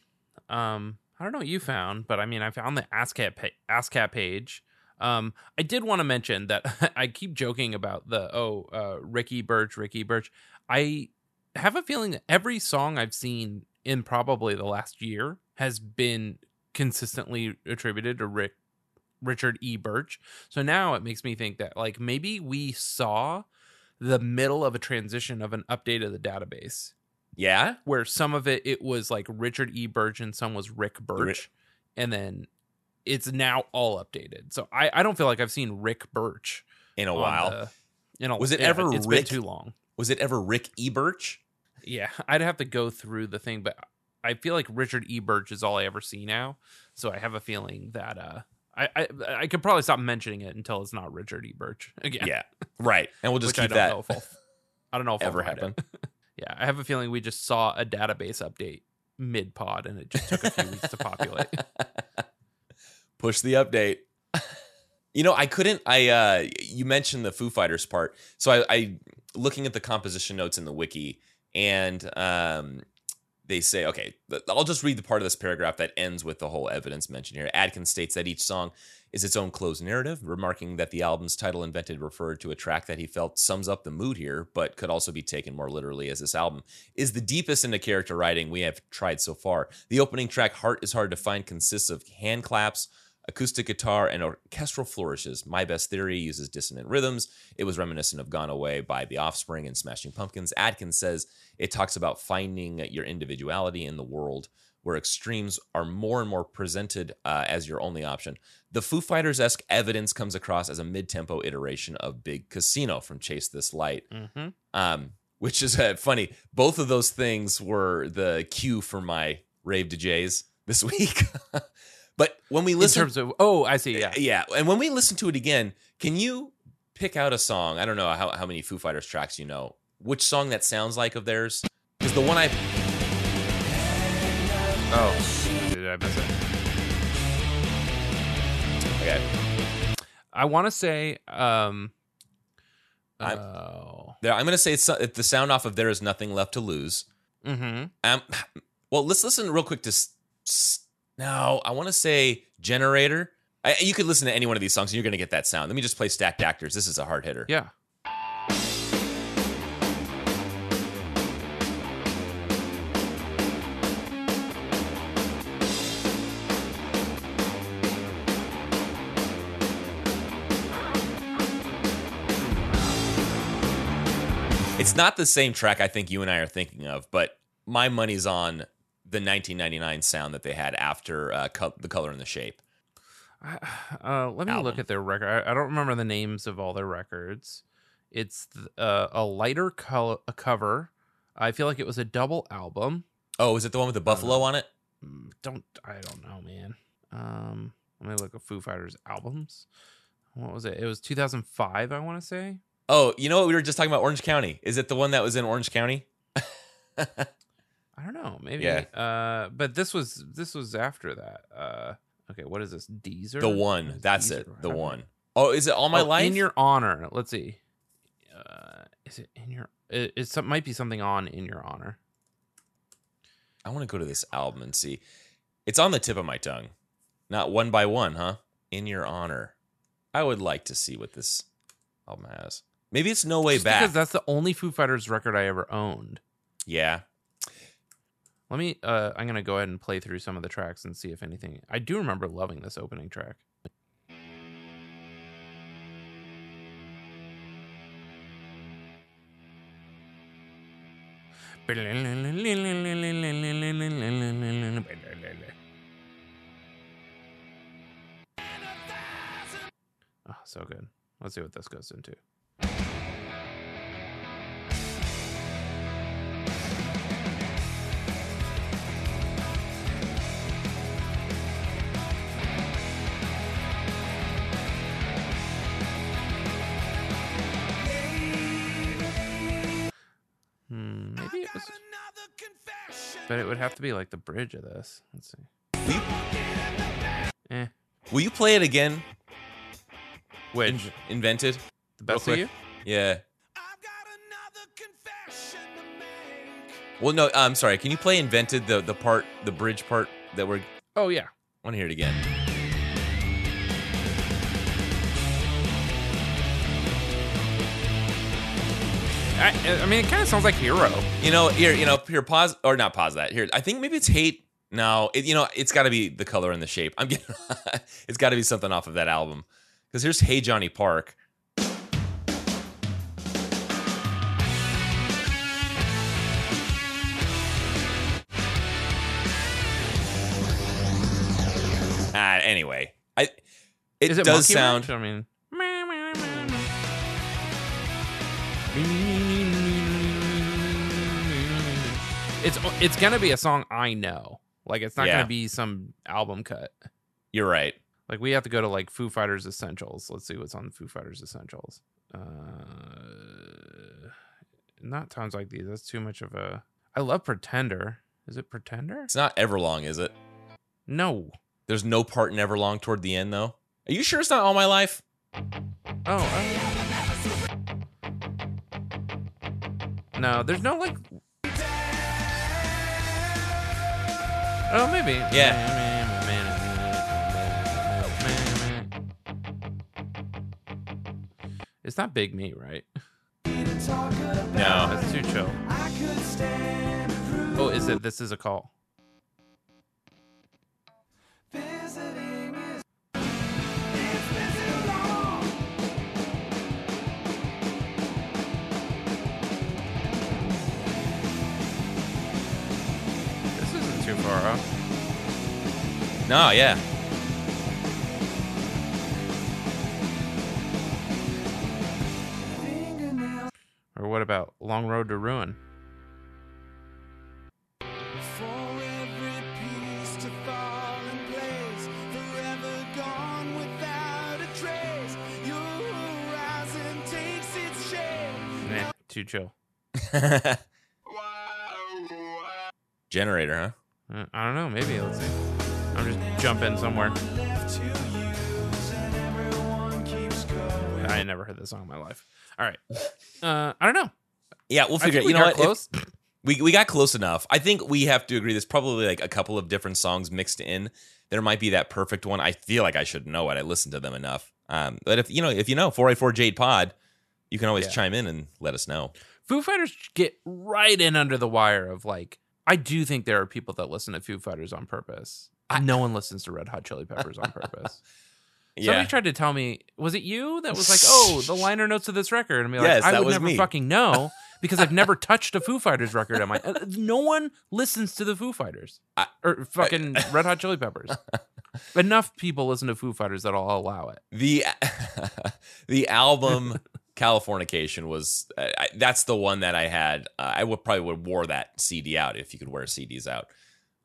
Um, I don't know what you found, but I mean, I found the ASCAP pa- ASCAP page. Um, I did want to mention that I keep joking about the oh uh, Ricky Burch, Ricky Burch. I have a feeling that every song I've seen in probably the last year has been consistently attributed to Rick Richard E. Burch. So now it makes me think that like maybe we saw the middle of a transition of an update of the database
Yeah,
where some of it it was like Richard E. Burch and some was Rick Burch, and then it's now all updated. So I I don't feel like I've seen Rick Burch
in a while.
the- in a,
Was it
yeah,
ever
It's
Rick-
been too long.
Was it ever Rick E. Burch?
Yeah, I'd have to go through the thing, but I feel like Richard E. Burch is all I ever see now. So I have a feeling that uh, I I, I could probably stop mentioning it until it's not Richard E. Burch again.
Yeah, right. And we'll just
I
keep
don't
that.
know if I'll, I don't know if
ever happen.
Yeah, I have a feeling we just saw a database update mid pod and it just took a few weeks to populate.
Push the update. You know, I couldn't. I uh you mentioned the Foo Fighters part, so I, I looking at the composition notes in the wiki, and um, they say, okay, I'll just read the part of this paragraph that ends with the whole evidence mentioned here. Adkins states that each song is its own closed narrative, remarking that the album's title invented referred to a track that he felt sums up the mood here, but could also be taken more literally as this album is the deepest into character writing we have tried so far. The opening track, Heart is Hard to Find, consists of hand claps, acoustic guitar, and orchestral flourishes. My Best Theory uses dissonant rhythms. It was reminiscent of Gone Away by The Offspring and Smashing Pumpkins. Adkins says it talks about finding your individuality in the world where extremes are more and more presented uh, as your only option. The Foo Fighters esque evidence comes across as a mid tempo iteration of Big Casino from Chase This Light
mm-hmm.
um, which is uh, funny. Both of those things were the cue for my rave DJs this week. But when we
In
listen,
terms of oh, I see. Yeah,
yeah, and when we listen to it again, can you pick out a song? I don't know how, how many Foo Fighters tracks you know. Which song that sounds like of theirs? Because the one I
Oh, did I miss it?
okay,
I want to say, um,
I'm-
oh,
there, I'm going to say it's uh, the sound off of "There Is Nothing Left to Lose."
mm-hmm.
Um, well, let's listen real quick to. No, I want to say generator. I, you could listen to any one of these songs and you're going to get that sound. Let me just play Stacked Actors. This is a hard hitter.
yeah.
It's not the same track I think you and I are thinking of, but my money's on the 1999 sound that they had after uh, Co- The Color and the Shape.
Uh, let me look at their record. I, I don't remember the names of all their records. It's uh, a lighter color a cover. I feel like it was a double album.
Oh, is it the one with the buffalo on it?
Mm, Don't I don't know, man. Um, let me look at Foo Fighters albums. What was it? It was 2005, I want to say.
Oh, you know what? We were just talking about Orange County. Is it the one that was in Orange County?
I don't know, maybe.
Yeah.
Uh, but this was this was after that. Uh, okay, what is this? Deezer.
the one. That's
Deezer?
it. The one. Oh, is it All My
Oh,
Life?
in your honor. Let's see. Uh, is it in your? It, it's some might be something on in your honor.
I want to go to this album and see. It's on the tip of my tongue. Not one by one, huh? In Your Honor. I would like to see what this album has. Maybe it's No Way
Just
Back.
because that's the only Foo Fighters record I ever owned.
yeah.
Let me. Uh, I'm gonna go ahead and play through some of the tracks and see if anything. I do remember loving this opening track. Oh, so good. Let's see what this goes into. But it would have to be like the bridge of this. Let's see.
Will you,
Eh,
will you play it again?
which
In- invented?
the best of you?
Yeah. Well, no, I'm sorry. Can you play invented the the part, the bridge part that we're?
Oh yeah.
I want to hear it again.
I, I mean, it kind of sounds like Hero.
You know, here, you know, here, pause or not pause that. Here, I think maybe it's hate. No, it, you know, it's got to be the color and the shape. I'm getting, it's got to be something off of that album. Because here's Hey Johnny Park. Ah, anyway, I it,
Is it
does sound.
I mean, it's it's gonna be a song I know. Like it's not
Yeah.
gonna be some album cut.
You're right.
Like we have to go to like Foo Fighters Essentials. Let's see what's on Foo Fighters Essentials. Uh, not times like these. That's too much of a. I love Pretender. Is it Pretender?
It's not Everlong, is it?
No.
There's no part in Everlong toward the end, though. Are you sure it's not All My Life?
Oh. uh, no, there's no like. Oh, maybe. Yeah. It's not Big Me, right?
No.
it's too chill. Oh, is it? This is a call. Too far off.
No, yeah.
Or what about Long Road to Ruin? Nah, too chill.
Generator, huh?
I don't know. Maybe let's see. I'm just jumping somewhere. I never heard this song in my life. All right. Uh, I don't know.
Yeah, we'll figure. it.
we
You know what? If-
close.
we we got close enough. I think we have to agree. There's probably like a couple of different songs mixed in. There might be that perfect one. I feel like I should know it. I listened to them enough. Um, but if you know, if you know 484 Jade Pod, you can always
Yeah.
chime in and let us know.
Foo Fighters get right in under the wire of like. I do think there are people that listen to Foo Fighters on purpose. no one listens to Red Hot Chili Peppers on purpose.
Yeah,
Somebody tried to tell me, was it you that was like, "Oh, the liner notes of this record," and be like,
Yes,
"I would never
me.
fucking know because I've never touched a Foo Fighters record." on my uh, no one listens to the Foo Fighters
I-
or fucking Red Hot Chili Peppers. Enough people listen to Foo Fighters that I'll allow it.
the the album Californication was uh, I, that's the one that I had. Uh, I would probably would wore that CD out if you could wear CDs out.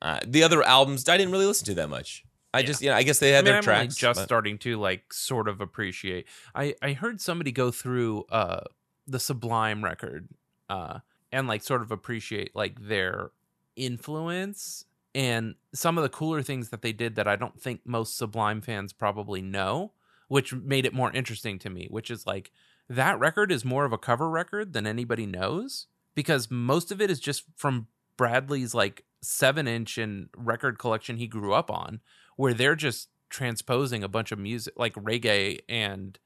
Uh, the other albums I didn't really listen to that much. I just yeah, I guess they
I
had
mean,
their
I'm
tracks.
just
but-
starting to like sort of appreciate. I I heard somebody go through uh the Sublime record uh and like sort of appreciate like their influence and some of the cooler things that they did that I don't think most Sublime fans probably know, which made it more interesting to me, which is like that record is more of a cover record than anybody knows because most of it is just from Bradley's like 7-inch and record collection he grew up on where they're just transposing a bunch of music like reggae and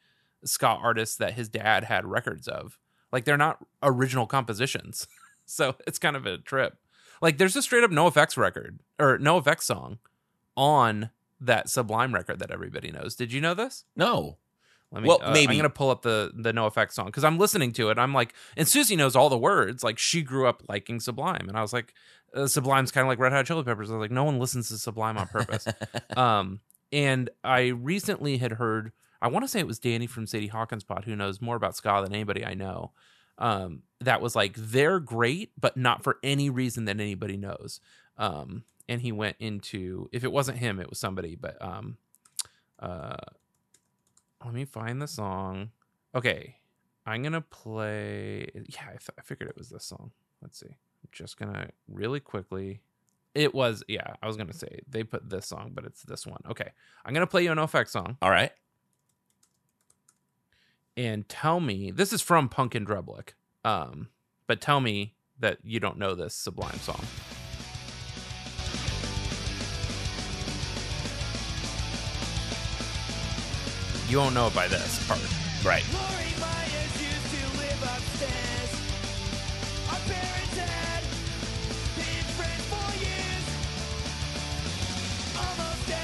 ska artists that his dad had records of. Like they're not original compositions. so it's kind of a trip. Like there's a straight up NOFX record or NOFX song on that Sublime record that everybody knows. Did you know this?
no.
Let me.
Well,
uh,
maybe.
I'm gonna pull up the the NOFX song because I'm listening to it. I'm like, and Susie knows all the words. Like she grew up liking Sublime, and I was like, uh, Sublime's kind of like Red Hot Chili Peppers. I was like, no one listens to Sublime on purpose. um, and I recently had heard. I want to say it was Danny from Sadie Hawkins Pod, who knows more about ska than anybody I know. Um, that was like they're great, but not for any reason that anybody knows. Um, and he went into if it wasn't him, it was somebody. But um, uh, let me find the song. Okay, I'm gonna play. Yeah, I, th- I figured it was this song. Let's see. I'm just gonna really quickly. It was yeah. I was gonna say they put this song, but it's this one. Okay, I'm gonna play you an effect song
All right.
and tell me this is from Punk in Drublic. Um, but tell me that you don't know this Sublime song. You won't know it by this part.
Right.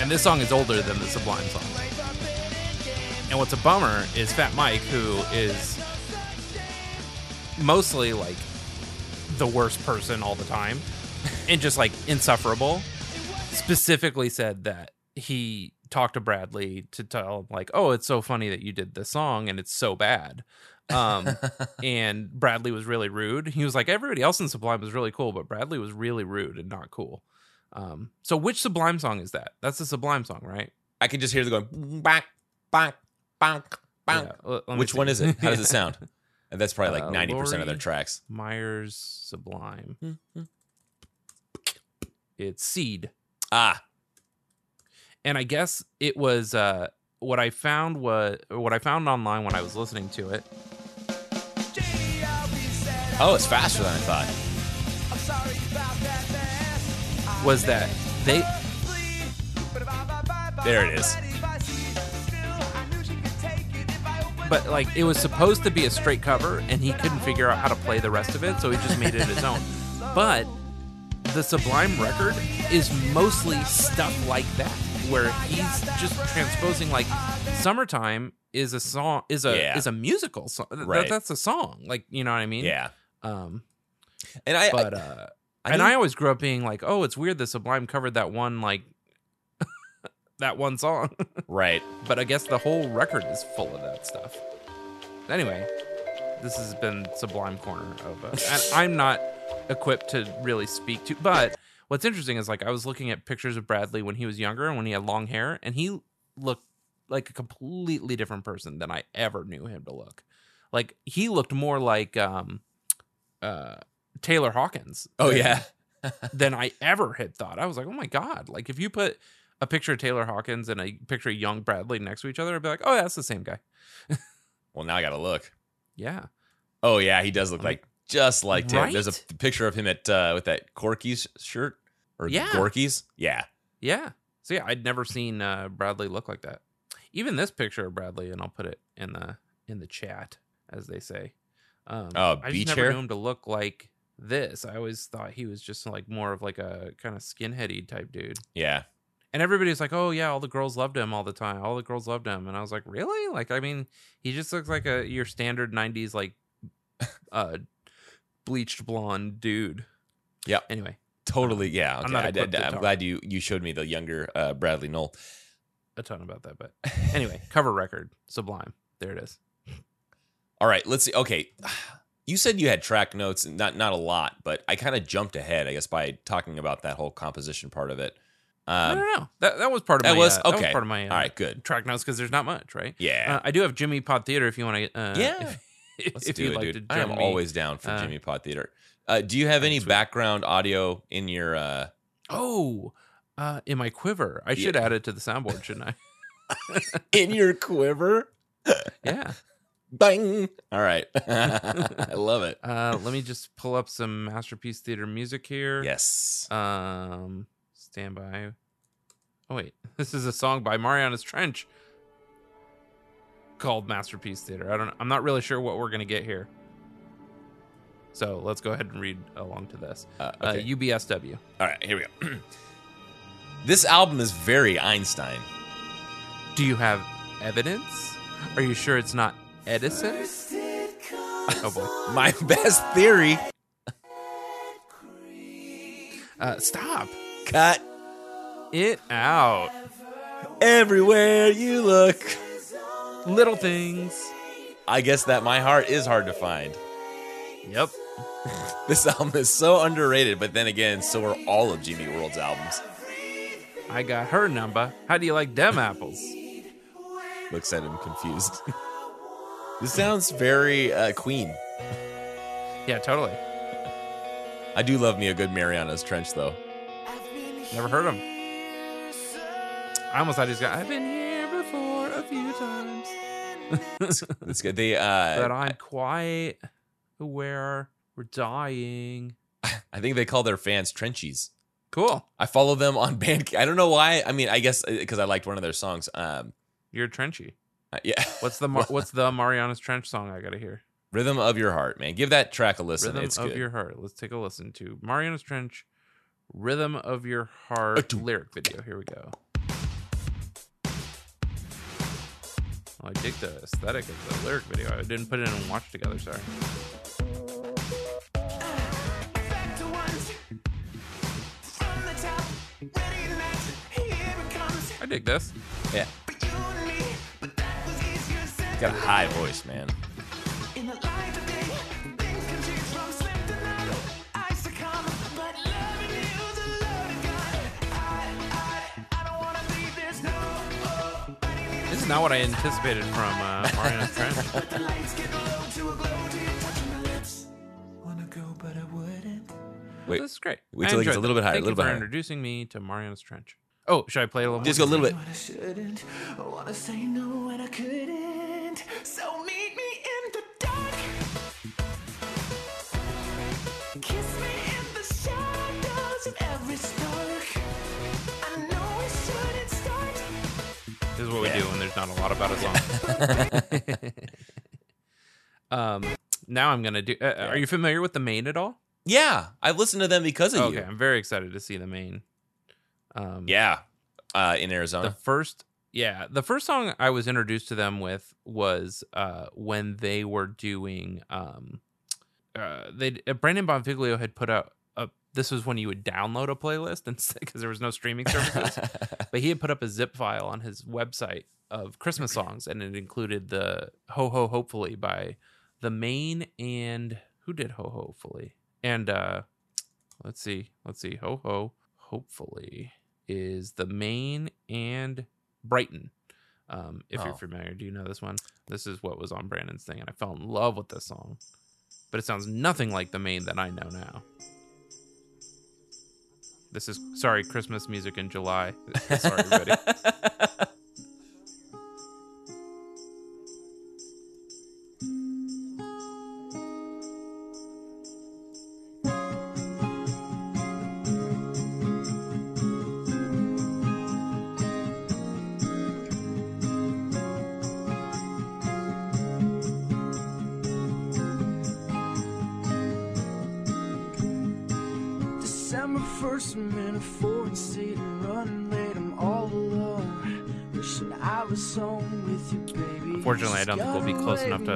And this song is older than the Sublime song. And what's a bummer is Fat Mike, who is mostly like the worst person all the time and just like insufferable, specifically said that he talked to Bradley to tell him like, "Oh, it's so funny that you did this song and it's so bad." Um, and Bradley was really rude. He was like, everybody else in Sublime was really cool, but Bradley was really rude and not cool. Um, so which Sublime song is that? That's the Sublime song, right?
I can just hear the going.
Yeah, l- let me
Which
see.
one is it? How does it sound? And that's probably like
Uh,
ninety percent of their tracks.
Myers Sublime.
Hmm,
It's Seed.
Ah,
And I guess it was uh what I found was what I found online when I was listening to it
Gee, I'll be sad.
oh, it's faster than I thought.
I'm sorry about that mess. I
was that they
There it is.
bye, if I see it, still, I knew she could take it if I opened
but like it was supposed to be a straight cover and he couldn't figure out how to play the rest of it, so he just made it his own. But the Sublime record is mostly stuff like that where he's just transposing like Summertime is a song is a
Yeah.
is a musical song.
Right.
that's a song. Like, you know what I mean?
Yeah,
Um
and I,
but
I,
uh
I
and I always grew up being like, "Oh, it's weird that Sublime covered that one like that one song."
right.
but I guess the whole record is full of that stuff. Anyway, this has been Sublime Corner of, uh, and I'm not equipped to really speak to. But what's interesting is like I was looking at pictures of Bradley when he was younger and when he had long hair, and he looked like a completely different person than I ever knew him to look. Like he looked more like um, uh, Taylor Hawkins.
Oh
than-
yeah,
than I ever had thought. I was like, oh my god! Like if you put a picture of Taylor Hawkins and a picture of young Bradley next to each other, I'd be like, oh, yeah, that's the same guy.
well now I got to look.
Yeah,
Oh yeah, he does look like just like Tim. There's a picture of him at uh, with that Corky's shirt or
Yeah.
Gorky's. Yeah,
yeah. So yeah, I'd never seen uh, Bradley look like that. Even this picture of Bradley, and I'll put it in the in the chat as they say. Um,
Oh,
I just never
hair?
knew him to look like this. I always thought he was just like more of like a kind of skinheady type dude.
yeah.
And everybody's like, "Oh yeah, all the girls loved him all the time. All the girls loved him." And I was like, "Really? Like, I mean, he just looks like a your standard '90s like uh bleached blonde dude."
Yep.
Anyway,
Totally. Yeah. Okay.
I'm not
I,
equipped to
am
talk.
glad you you showed me the younger uh, Bradley Nowell.
a ton about that, but anyway, cover record, Sublime. There it is.
All right, let's see. Okay, you said you had track notes, not not a lot, but I kind of jumped ahead, I guess, by talking about that whole composition part of it. Um,
no, no, no. That that was part of
that
my.
was-
uh, that
okay.
was part of my. Uh,
all right, good.
Track notes because there's not much, right?
Yeah,
Uh, I do have Jimmy Pod Theater if you want to. Uh,
Yeah.
If,
let's
if
do
you'd
it,
like
dude.
to
I am always down for
uh,
Jimmy Pot Theater. Uh, do you have any background audio in your? Uh,
Oh, uh, in my quiver. I should
Yeah.
add it to the soundboard, shouldn't I?
in your quiver?
Yeah.
Bang! All right, I love it.
Uh, let me just pull up some masterpiece theater music here.
Yes.
Um, stand by. Oh wait, this is a song by Marianas Trench called Masterpiece Theater. I don't. I'm not really sure what we're gonna get here. So let's go ahead and read along to this.
Uh,
Uh. UBSW.
All right, here we go. this album is very Einstein.
Do you have evidence? Are you sure it's not Edison? Oh boy.
My best theory.
Uh, stop
Cut
it out.
everywhere you look.
Little things.
I guess that my heart is hard to find.
Yep.
This album is so underrated, but then again, so are all of Jimmy World's albums.
I got her number. How do you like them apples?
Looks at him confused. this sounds very uh, Queen.
Yeah, totally.
I do love me a good Marianas Trench, though.
Never heard them. I almost thought he's got. I've been here before a few times,
It's good. They, uh,
but I'm quite aware we're dying.
I think they call their fans Trenchies.
Cool.
I follow them on Bandcamp. I don't know why. I mean, I guess because I liked one of their songs. Um,
You're trenchy.
uh, yeah,
What's the Mar- What's the Marianas Trench song I gotta hear?
Rhythm of Your Heart, man. Give that track a listen.
Rhythm
it's
of
good.
Your Heart. Let's take a listen to Marianas Trench. Rhythm of Your Heart lyric video. Here we go. Oh, I dig the aesthetic of the lyric video. I didn't put it in and watch together. Sorry.
A.
I, I, I don't wanna leave this no. Oh,
This is not what I anticipated from uh, Marianas Trench.
Wait,
This is great.
wait
I
till it gets a little bit higher,
Thank
a little
you
bit
for
higher.
introducing me to Marianas Trench. Oh, should I play a little more?
just go a little bit.
What I shouldn't. I wanna say no and I couldn't. So meet me in the dark. Kiss me in the shadows of every spark. I know we shouldn't start.
This is what we do when there's not a lot about a song. um, now I'm gonna do. Uh, Are you familiar with the Maine at all?
Yeah, I've listened to them because of
Okay,
you.
Okay, I'm very excited to see the Maine. Um,
Yeah, uh, in
the
Arizona.
first, yeah, the first song I was introduced to them with was uh, when they were doing. Um, uh, they uh, Brandon Bonfiglio had put out. A, this was when you would download a playlist and because there was no streaming services. but he had put up a zip file on his website of Christmas songs, and it included the "Ho Ho Hopefully" by the Maine and who did "Ho Ho Hopefully" and uh, let's see, let's see, "Ho Ho Hopefully" is the Maine and Brighton. Um, if
Oh.
you're familiar, do you know this one? This is what was on Brandon's thing, and I fell in love with this song. But it sounds nothing like the Maine that I know now. This is sorry, Christmas music in July. sorry, everybody.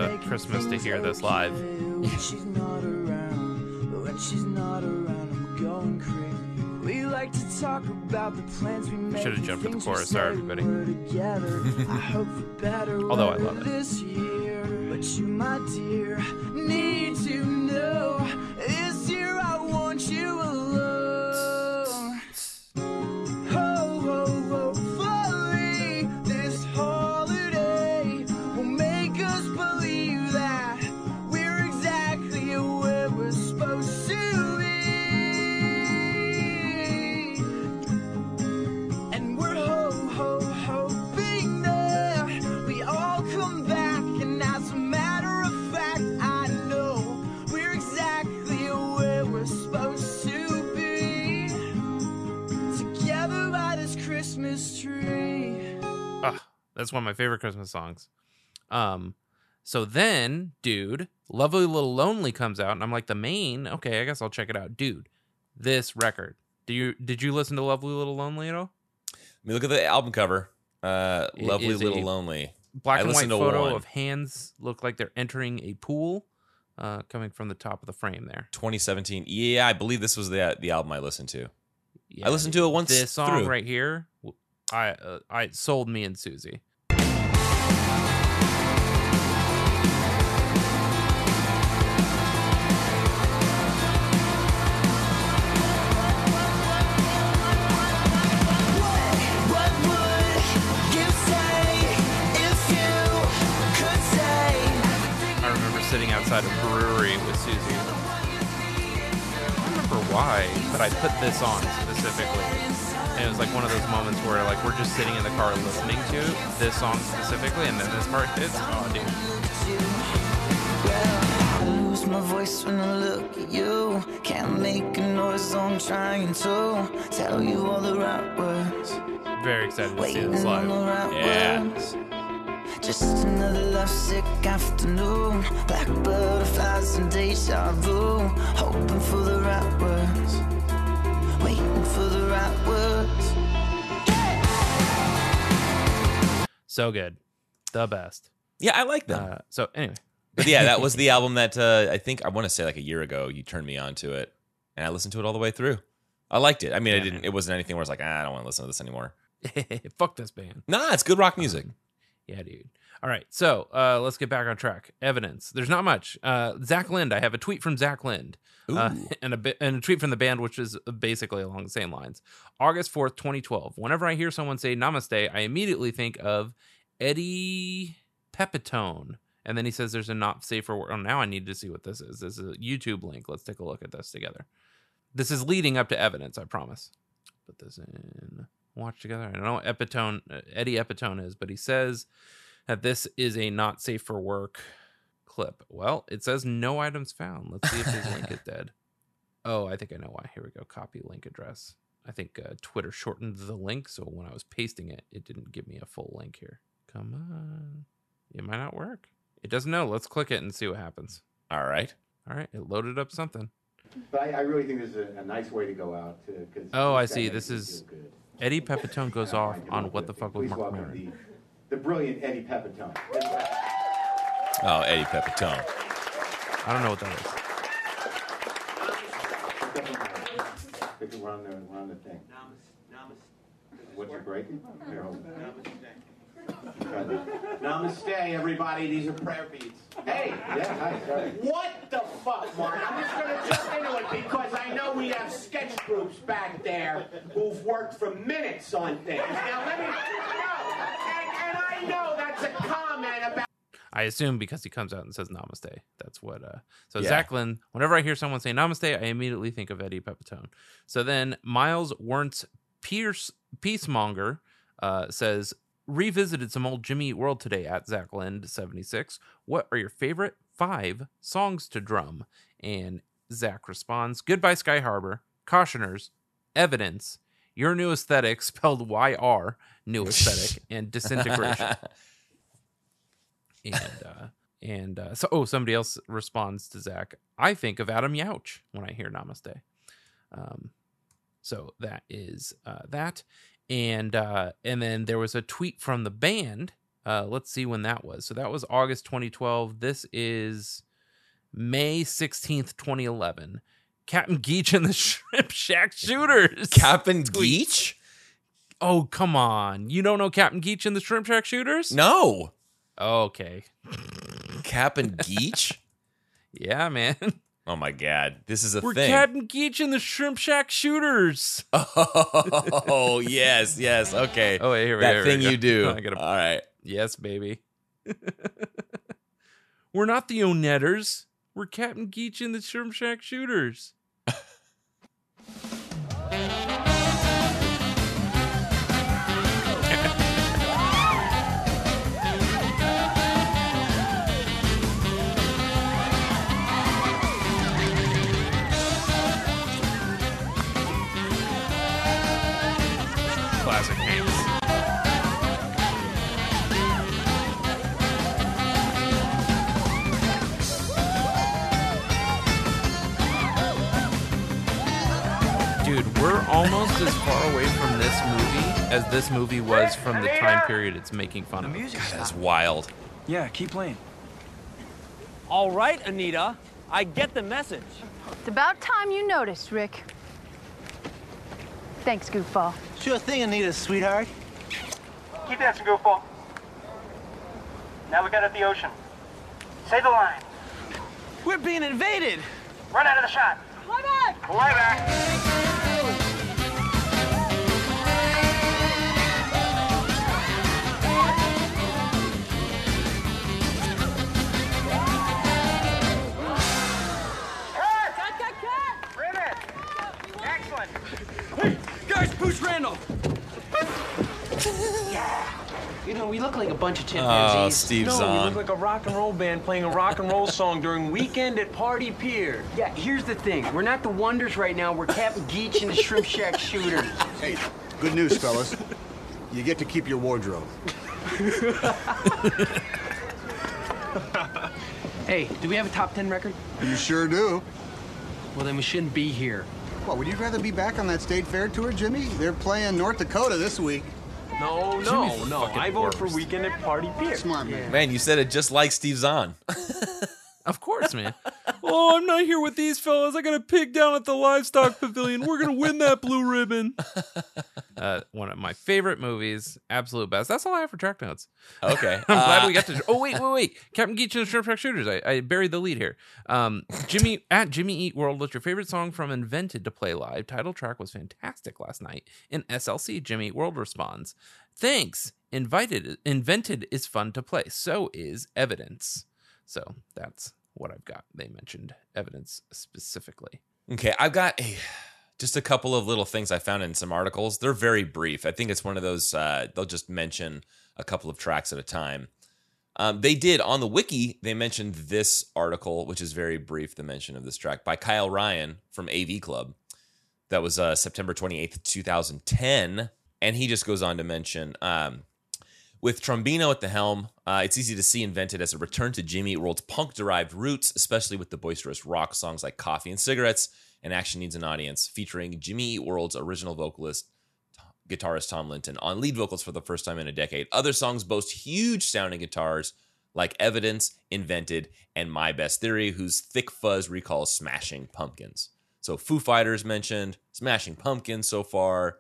to Christmas to hear this live.
When she's not around, when she's not around, I'm going crazy. We like to talk about the plans we made.
should've jumped at the chorus. Sorry, everybody.
we're together. I hope for better
Although I love it.
this year. But you, my dear,
my favorite Christmas songs. Um, so then, dude, "Lovely Little Lonely" comes out, and I'm like, the Maine. Okay, I guess I'll check it out, dude. This record. Do you did you listen to "Lovely Little Lonely" at all?
I mean, look at the album cover. Uh,
It
lovely little lonely.
black
I
and white photo
one.
of hands look like they're entering a pool, uh, coming from the top of the frame there.
2017. Yeah, I believe this was the the album I listened to.
Yeah,
I listened to it once
This song
through.
right here, I uh, I sold me and Susie. Outside a brewery with Susie. I don't remember why, but I put this on specifically. And it was like one of those moments where like we're just sitting in the car listening to this song specifically, and then this part hits. Oh, dude.
I lose my voice when I look at you. Can't make a noise, I'm trying to tell you all the right words.
Very excited to see this live.
Yeah.
Words. Just another lovesick afternoon. Black butterflies and deja vu. Hoping for the right words. Waiting for the right words.
So good, the best.
Yeah, I like them.
Uh, so anyway,
But yeah, that was the album that uh, I think I want to say like a year ago you turned me on to it, and I listened to it all the way through. I liked it. I mean, I didn't. It wasn't anything where I was like, ah, I don't want to listen to this anymore.
fuck this band.
Nah, it's good rock music.
Yeah, dude. All right, so uh, let's get back on track. Evidence. There's not much. Uh, Zach Lind. I have a tweet from Zach Lind, uh, and a bit and a tweet from the band, which is basically along the same lines. August fourth, 2012. Whenever I hear someone say Namaste, I immediately think of Eddie Pepitone. And then he says there's a not safer work. Oh, now I need to see what this is. This is a YouTube link. Let's take a look at this together. This is leading up to evidence, I promise. Put this in. Watch together. I don't know what Epitone, uh, Eddie Epitone is, but he says that this is a not safe for work clip. Well, it says no items found. Let's see if his link is dead. Oh, I think I know why. Here we go. Copy link address. I think uh, Twitter shortened the link, so when I was pasting it, it didn't give me a full link here. Come on. It might not work. It doesn't know. Let's click it and see what happens.
All right.
All right, it loaded up something.
But I, I really think this is a, a nice way to go out to. Cause
Oh, I see. This is-
good.
Eddie Pepitone goes off on what the fuck
it.
with Mark
welcome
Maron.
the, the brilliant Eddie Pepitone.
Oh, Eddie Pepitone.
I don't know what that is.
Because we're on the, the thing. What you breaking? Here, hold it. Try this.
Namaste, everybody. These are prayer beads. Hey,
Yeah, hi, sorry.
what the fuck, Mark? I'm just gonna jump into it because I know we have sketch groups back there who've worked for minutes on things. Now let me no, and, and I know that's a comment about.
I assume because he comes out and says namaste. That's what uh so
Yeah.
Zach whenever I hear someone say namaste, I immediately think of Eddie Pepitone. So then Miles Wernz Pierce Peacemonger uh says revisited some old Jimmy Eat World today at Zach Lind 76. What are your favorite five songs to drum? And Zach responds, Goodbye Sky Harbor, Cautioners, Evidence, Your New Aesthetic, spelled Y-R, New Aesthetic, and Disintegration. And uh and uh so oh somebody else responds to zach i think of adam yauch when i hear namaste. Um so that is uh that and uh and then there was a tweet from the band uh let's see when that was so that was august 2012 this is may 16th 2011 captain geech and the shrimp shack shooters
Captain
Tweet.
Geech?
oh come on you don't know captain geech and the shrimp shack shooters
No.
okay
Captain Geech?
yeah man
Oh my god. This is a
We're
thing.
Captain Geech and the Shrimp Shack Shooters.
Oh, yes, yes. Okay.
Oh, wait, here we
that
here we
thing
go.
you do.
I gotta-
All right.
Yes, baby. We're not the Oneders. We're Captain Geech and the Shrimp Shack Shooters. We're almost as far away from this movie as this movie was from the time period it's making fun
The
of.
music
That's
stopped.
wild.
Yeah, keep playing.
All right, Anita. I get the message.
It's about time you noticed, Rick. Thanks, Goofball.
Sure thing, Anita, sweetheart.
Keep dancing, goofball. Now we got at the ocean. Say the line.
We're being invaded.
Run out of the shot. Fly back. Fly back.
Guys, push Randall.
You know, we look like a bunch of
Oh,
chimpanzees.
Ah, Steve
no, you
Zahn.
look like a rock and roll band playing a rock and roll song during Weekend at Party Pier.
Yeah, here's the thing. We're not the Wonders right now. We're Captain Geech and the Shrimp Shack Shooters.
Hey, good news, fellas. You get to keep your wardrobe.
Hey, do we have a top 10 record?
You sure do.
Well, then we shouldn't be here.
What, would you rather be back on that state fair tour, Jimmy? They're playing North Dakota this week.
No, no,
Jimmy's
no. I vote for. Weekend at Party Pier.
Smart man.
Man, you said it just like Steve Zahn.
Of course, man. oh, I'm not here with these fellas. I got a pig down at the livestock pavilion. We're gonna win that blue ribbon. Uh, one of my favorite movies, absolute best. That's all I have for track notes.
Okay.
I'm glad
Uh,
we got to. Oh wait, wait, wait! Captain Geech and the Shrimp Shack Shooters. I, I buried the lead here. Um, Jimmy at Jimmy Eat World. What's your favorite song from Invented to play live? Title track was fantastic last night. In SLC, Jimmy Eat World responds, "Thanks. Invited, invented is fun to play. So is Evidence. So that's what I've got. They mentioned Evidence specifically.
Okay, I've got a, just a couple of little things I found in some articles. They're very brief. I think it's one of those uh, they'll just mention a couple of tracks at a time. Um, they did on the wiki. They mentioned this article, which is very brief. The mention of this track by Kyle Ryan from AV Club. That was uh, September twenty eighth, two thousand ten, and he just goes on to mention. Um, with Trombino at the helm, uh, it's easy to see Invented as a return to Jimmy Eat World's punk derived roots, especially with the boisterous rock songs like Coffee and Cigarettes and Action Needs an Audience, featuring Jimmy Eat World's original vocalist, t- guitarist Tom Linton, on lead vocals for the first time in a decade. Other songs boast huge sounding guitars like Evidence, Invented, and My Best Theory, whose thick fuzz recalls Smashing Pumpkins. So Foo Fighters mentioned, Smashing Pumpkins so far.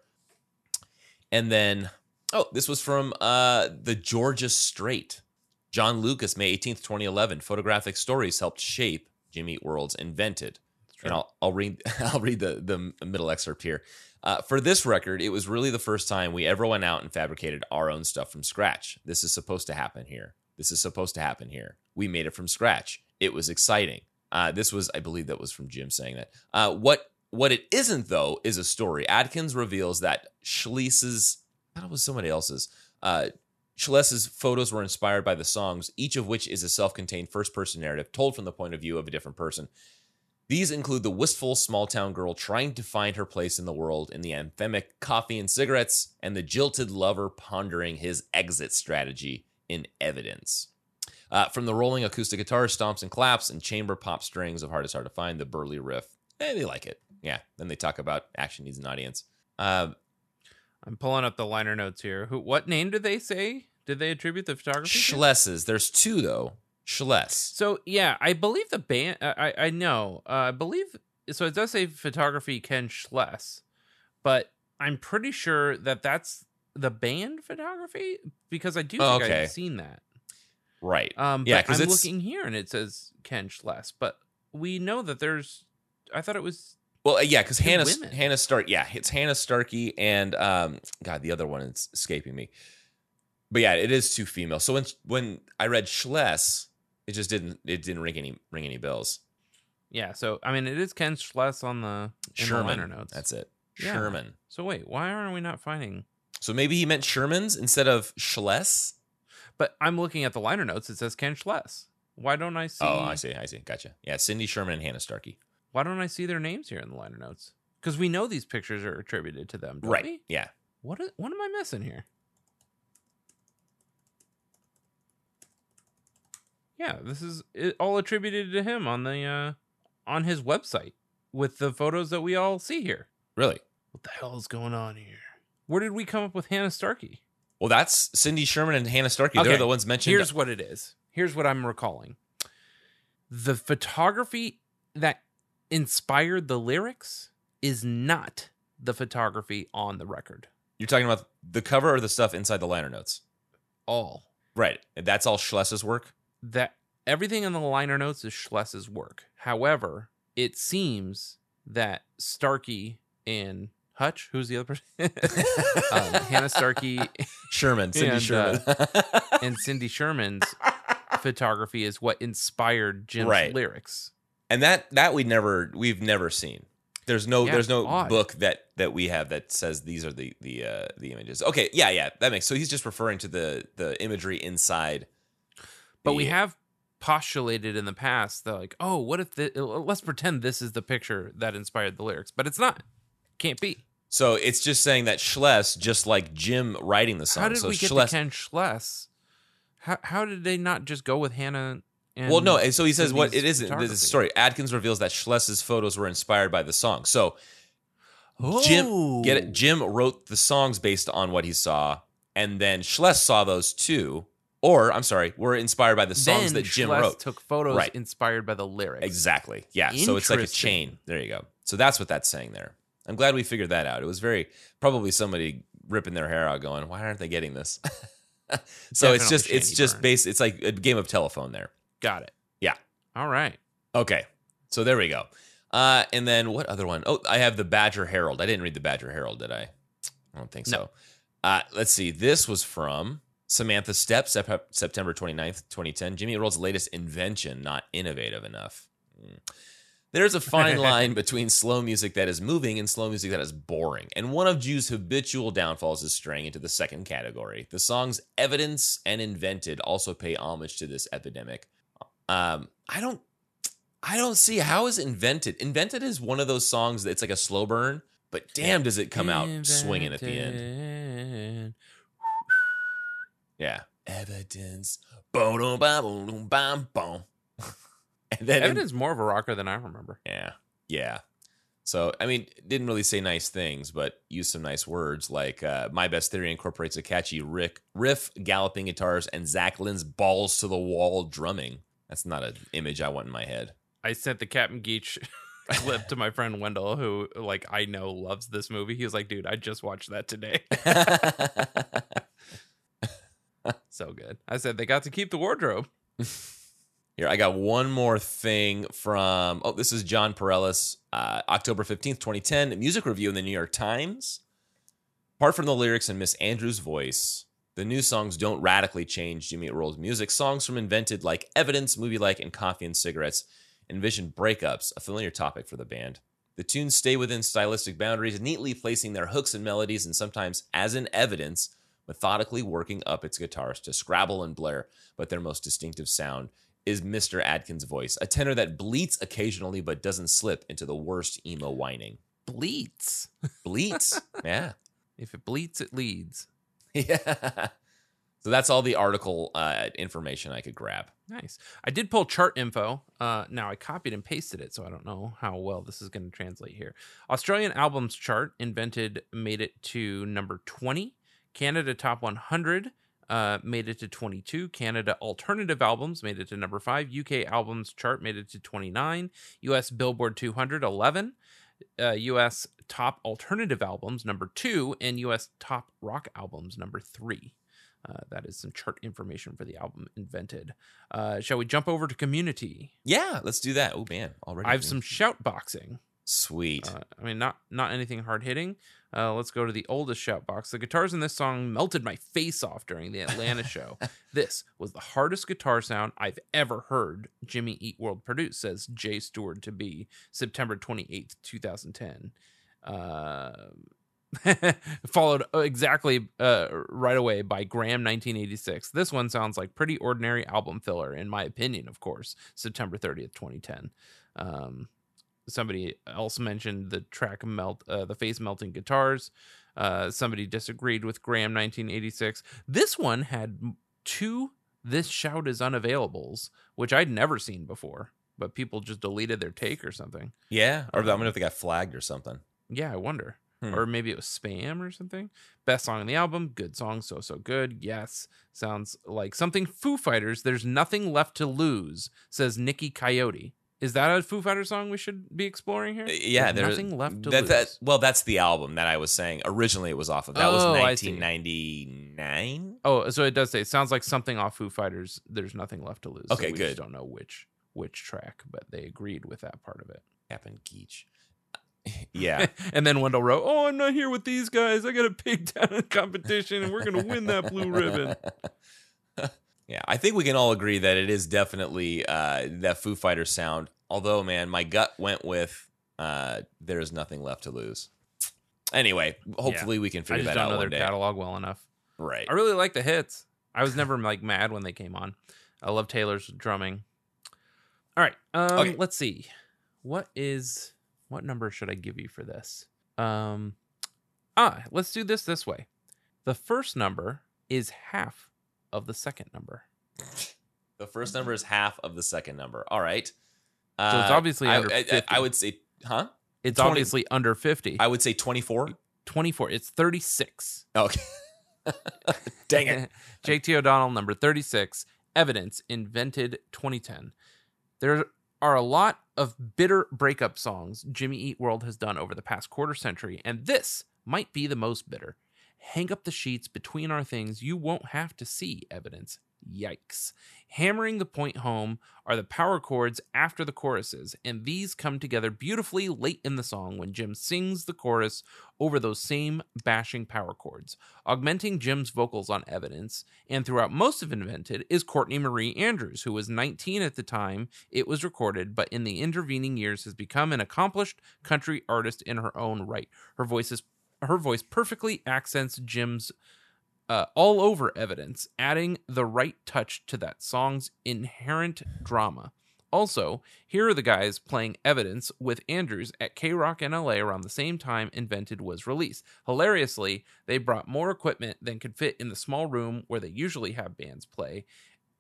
And then, oh, this was from uh, the Georgia Straight. John Lucas, May 18th, 2011. Photographic stories helped shape Jimmy Eat World's Invented. And I'll, I'll read I'll read the, the middle excerpt here. Uh, for this record, it was really the first time we ever went out and fabricated our own stuff from scratch. This is supposed to happen here. This is supposed to happen here. We made it from scratch. It was exciting. Uh, this was, I believe, that was from Jim saying that. Uh, what what it isn't though is a story. Adkins reveals that Schles's, I thought it was somebody else's. Uh, Schles's photos were inspired by the songs, each of which is a self-contained first-person narrative told from the point of view of a different person. These include the wistful small town girl trying to find her place in the world in the anthemic coffee and cigarettes, and the jilted lover pondering his exit strategy in evidence. Uh, from the rolling acoustic guitar stomps and claps and chamber pop strings of Hard is Hard to Find, the burly riff, eh, they like it. Yeah. Then they talk about action needs an audience. Uh,
I'm pulling up the liner notes here. Who? What name do they say? Did they attribute the photography? to?
Schlesses. There's two though. Schles.
So yeah, I believe the band. I I know. Uh, I believe so. It does say photography Ken Schles, but I'm pretty sure that that's the band photography because I do think
okay.
I've seen that.
Right.
Um,
yeah, because
I'm
it's
looking here and it says Ken Schles, but we know that there's. I thought it was.
Well, uh, yeah, because Hannah
women.
Hannah Stark, yeah, it's Hannah Starkey and um, God, the other one is escaping me. But yeah, it is two female. So when when I read Schles, it just didn't it didn't ring any ring any bells.
Yeah, so I mean, it is Ken Schles on the in the liner notes.
that's it.
Yeah.
Sherman.
So wait, why aren't we not finding?
So maybe he meant Sherman's instead of Schles.
But I'm looking at the liner notes. It says Ken Schles. Why don't I see?
Oh, I see, I see, gotcha. Yeah, Cindy Sherman and Hannah Starkey.
Why don't I see their names here in the liner notes? Because we know these pictures are attributed to them,
Right.
we?
Yeah.
What is, what am I missing here? Yeah, this is all attributed to him on the uh on his website with the photos that we all see here.
Really?
What the hell is going on here? Where did we come up with Hannah Starkey?
Well, that's Cindy Sherman and Hannah Starkey. They're the ones mentioned.
Here's what it is. Here's what I'm recalling. The photography that inspired the lyrics is not the photography on the record.
You're talking about the cover or the stuff inside the liner notes?
All.
Right. That's all Schles's work?
That everything in the liner notes is Schles's work. However, it seems that Starkey and Hutch, who's the other person? um, Hannah Starkey,
Sherman, Cindy
and,
Sherman.
uh, and Cindy Sherman's photography is what inspired Jim's
Right.
lyrics.
And that that we never we've never seen. There's no
Yeah,
there's no
odd.
book that that we have that says these are the the uh the images. Okay, yeah, yeah, that makes so he's just referring to the the imagery inside.
But we have postulated in the past that like, oh, what if the, let's pretend this is the picture that inspired the lyrics, but it's not. Can't be.
So it's just saying that Schles, just like Jim writing the song.
How did
so
we get
Schles,
to Ken Schles? How how did they not just go with Hannah?
Well, no, so he says what it isn't. This story. Adkins reveals that Schles's photos were inspired by the song. So Jim get it. Oh. Jim wrote the songs based on what he saw, and then Schles saw those too. Or I'm sorry, were inspired by the songs
Then
that Jim
Schles
wrote.
Took photos
Right.
inspired by the lyrics.
Exactly. Yeah. So it's like a chain. There you go. So that's what that's saying there. I'm glad we figured that out. It was very probably somebody ripping their hair out, going, "Why aren't they getting this?" so it's just it's just based. It's like a game of telephone there.
Got it.
Yeah.
All right.
Okay. So there we go. Uh, and then what other one? Oh, I have the Badger Herald. I didn't read the Badger Herald, did I? I don't think so. Uh, let's see. This was from Samantha Stepp, Sep- September 29th, 2010. Jimmy World's latest invention, not innovative enough. Mm. There's a fine line between slow music that is moving and slow music that is boring. And one of Jew's habitual downfalls is straying into the second category. The songs Evidence and Invented also pay homage to this epidemic. Um, I don't I don't see how is Invented. Invented is one of those songs that's like a slow burn, but damn does it come out swinging at the end. Yeah. Evidence. Boom, boom, boom, boom, boom. And then
Evidence more of a rocker than I remember.
Yeah. Yeah. So, I mean, didn't really say nice things, but used some nice words like uh, My Best Theory incorporates a catchy rick, riff, galloping guitars, and Zach Lind's balls to the wall drumming. That's not an image I want in my head.
I sent the Captain Geech clip to my friend Wendell, who like I know loves this movie. He was like, "Dude, I just watched that today." so good. I said they got to keep the wardrobe.
Here, I got one more thing from, oh, this is John Pareles, uh, October 15th, 2010, music review in the New York Times. Apart from the lyrics and Miss Andrews' voice, the new songs don't radically change Jimmy Eat World's music. Songs from Invented, like Evidence, Movie Like, and Coffee and Cigarettes, envision breakups, a familiar topic for the band. The tunes stay within stylistic boundaries, neatly placing their hooks and melodies, and sometimes, as in Evidence, methodically working up its guitars to scrabble and blare, but their most distinctive sound is Mr. Adkins' voice, a tenor that bleats occasionally but doesn't slip into the worst emo whining.
Bleats.
Bleats. yeah.
If it bleats, it leads.
Yeah. So that's all the article uh, information I could grab.
Nice. I did pull chart info. Uh, now I copied and pasted it, so I don't know how well this is going to translate here. Australian albums chart invented made it to number twenty. Canada top one hundred uh, made it to twenty two. Canada alternative albums made it to number five. UK albums chart made it to twenty nine. US Billboard 200 11. Uh, US top alternative albums number two, and US top rock albums number three. Uh, that is some chart information for the album Invented. Uh, shall we jump over to Community?
Yeah, let's do that. Oh man, already.
I have some shout boxing.
Sweet.
Uh, I mean, not not anything hard hitting. Uh, let's go to the oldest shout box. The guitars in this song melted my face off during the Atlanta show. This was the hardest guitar sound I've ever heard Jimmy Eat World produce, says Jay Stewart to be September 28th, 2010. Uh, followed exactly uh, right away by Graham 1986. This one sounds like pretty ordinary album filler, in my opinion, of course. September 30th, 2010. Um, somebody else mentioned the track melt, uh, the face melting guitars. Uh, somebody disagreed with Graham 1986. This one had two "This shout is unavailables," which I'd never seen before, but people just deleted their take or something.
yeah, or I wonder if they got flagged or something.
Yeah, I wonder.
Hmm.
or maybe it was Spam or something. Best song on the album, good song, so so good. Yes, sounds like something Foo Fighters. There's nothing left to lose, says Nikki Coyote. Is that a Foo Fighter song we should be exploring here?
Yeah,
There's
there's
nothing left to
that,
lose.
that- well, that's the album that I was saying. Originally, it was off of. That was
Oh, see.
1999.
Oh, so it does say it sounds like something off Foo Fighters. There's nothing left to lose. So
Okay,
we
good.
Just don't know which which track, but they agreed with that part of it.
Captain Geech. Yeah.
and then Wendell wrote, "Oh, I'm not here with these guys. I got a big down competition, and we're gonna win that blue ribbon."
Yeah, I think we can all agree that it is definitely uh, that Foo Fighter sound. Although, man, my gut went with uh, "There's nothing left to lose." Anyway, hopefully
Yeah.
we can
I
figure that
don't
out
know
one
their
day.
catalog well enough.
Right.
I really like the hits. I was never like mad when they came on. I love Taylor's drumming. All right, um,
Okay.
let's see. What is what number should I give you for this? Um, ah, let's do this this way. The first number is half of the second number.
The first number is half of the second number. All right.
So it's
Uh,
obviously
I,
under
I- I-
50.
I would say, huh?
It's
20
obviously under 50.
I would say 24.
24. It's 36.
Okay. Dang it.
JT O'Donnell, number 36. Evidence invented 2010. There are a lot of bitter breakup songs Jimmy Eat World has done over the past quarter century, and this might be the most bitter. Hang up the sheets between our things. You won't have to see evidence. Yikes. Hammering the point home are the power chords after the choruses, and these come together beautifully late in the song when Jim sings the chorus over those same bashing power chords. Augmenting Jim's vocals on Evidence, and throughout most of Invented, is Courtney Marie Andrews, who was 19 at the time it was recorded, but in the intervening years has become an accomplished country artist in her own right. Her voice is her voice perfectly accents Jim's uh, all over evidence, adding the right touch to that song's inherent drama. Also, here are the guys playing evidence with Andrews at K Rock in LA around the same time Invented was released. Hilariously, they brought more equipment than could fit in the small room where they usually have bands play.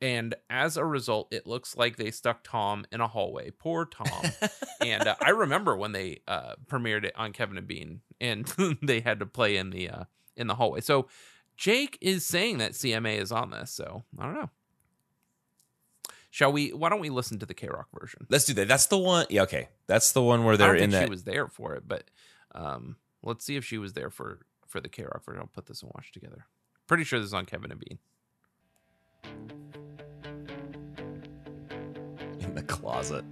And as a result, it looks like they stuck Tom in a hallway. Poor Tom. and uh, I remember when they uh, premiered it on Kevin and Bean, and they had to play in the uh, in the hallway. So Jake is saying that CMA is on this. So I don't know. Shall we? Why don't we listen to the K Rock version?
Let's do that. That's the one. Yeah, okay. That's the one where they're in that.
she was there for it, but um, let's see if she was there for for the K Rock version. I'll put this and watch together. Pretty sure this is on Kevin and Bean.
in the closet.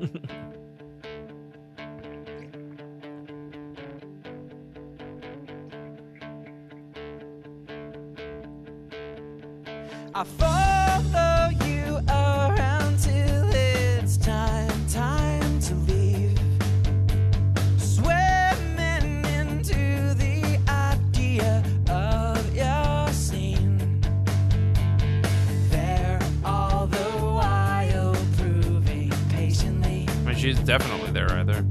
I follow you around till it's time, time to leave. Swimming into the idea of your scene. There all the while proving patiently.
I mean, she's definitely there right there.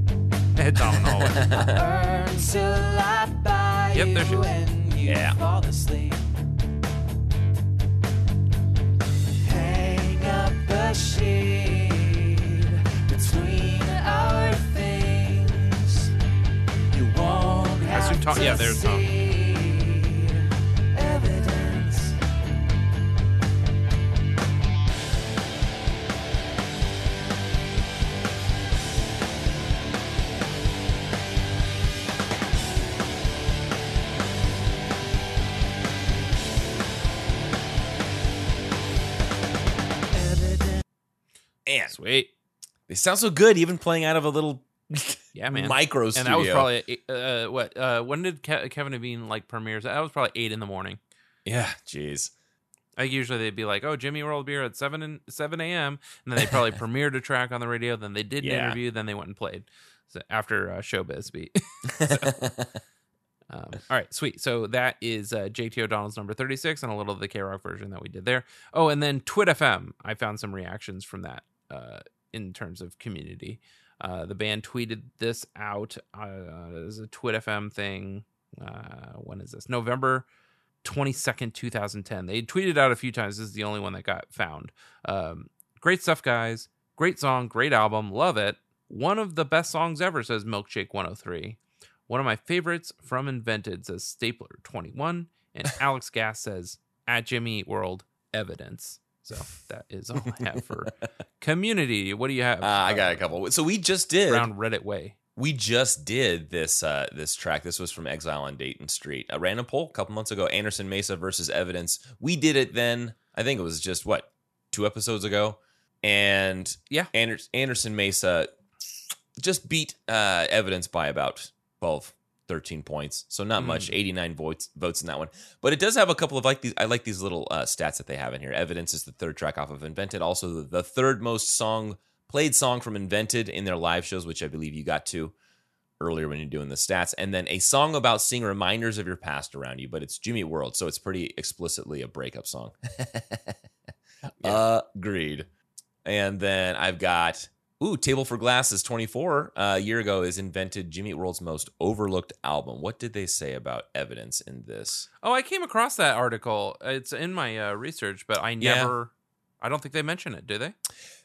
It's on the hallway.
Earn till I by
Yep, there she is. Yeah. I
have
assume Tom. Yeah, there's Tom.
They sound so good, even playing out of a little
Yeah, man.
micro
And
studio.
that was probably uh, what? Uh, when did Ke- Kevin Bean like premieres? That was probably eight in the morning.
yeah, jeez.
Like usually they'd be like, "Oh, Jimmy World Beer at seven and seven a.m." and then they probably premiered a track on the radio. Then they did an
Yeah.
interview. Then they went and played so after uh, Showbiz beat. um, all right, sweet. So that is uh, JT O'Donnell's number thirty six, and a little of the K Rock version that we did there. Oh, and then Twit FM. I found some reactions from that uh, in terms of community. Uh, the band tweeted this out uh, as a Twit FM thing. Uh, when is this? November 22nd, 2010. They tweeted out a few times. This is the only one that got found. Um, great stuff, guys. Great song, great album. Love it. One of the best songs ever, says Milkshake 103. One of my favorites from Invented says Stapler 21. And Alex Gass says, at Jimmy World, evidence. So that is all I have for community. What do you have?
Uh, I got a couple. So we just did
Around Reddit Way.
we just did this uh this track this was from exile on dayton street a random poll a couple months ago anderson mesa versus evidence we did it then i think it was just what two episodes ago and
Yeah.
Ander- anderson mesa just beat uh evidence by about 12 13 points so not much. 89 votes votes in that one. But it does have a couple of like these i like these little uh, stats that they have in here. Evidence is the third track off of invented. Also the, the third most song played song from invented in their live shows which i believe you got to earlier when you're doing the stats. And then a song about seeing reminders of your past around you but it's jimmy world so it's pretty explicitly a breakup song. Agreed. And then i've got ooh table for glasses 24 uh, a year ago is invented jimmy world's most overlooked album what did they say about evidence in this
Oh, I came across that article. It's in my uh, research, but I
Yeah.
never, I don't think they mention it, do they?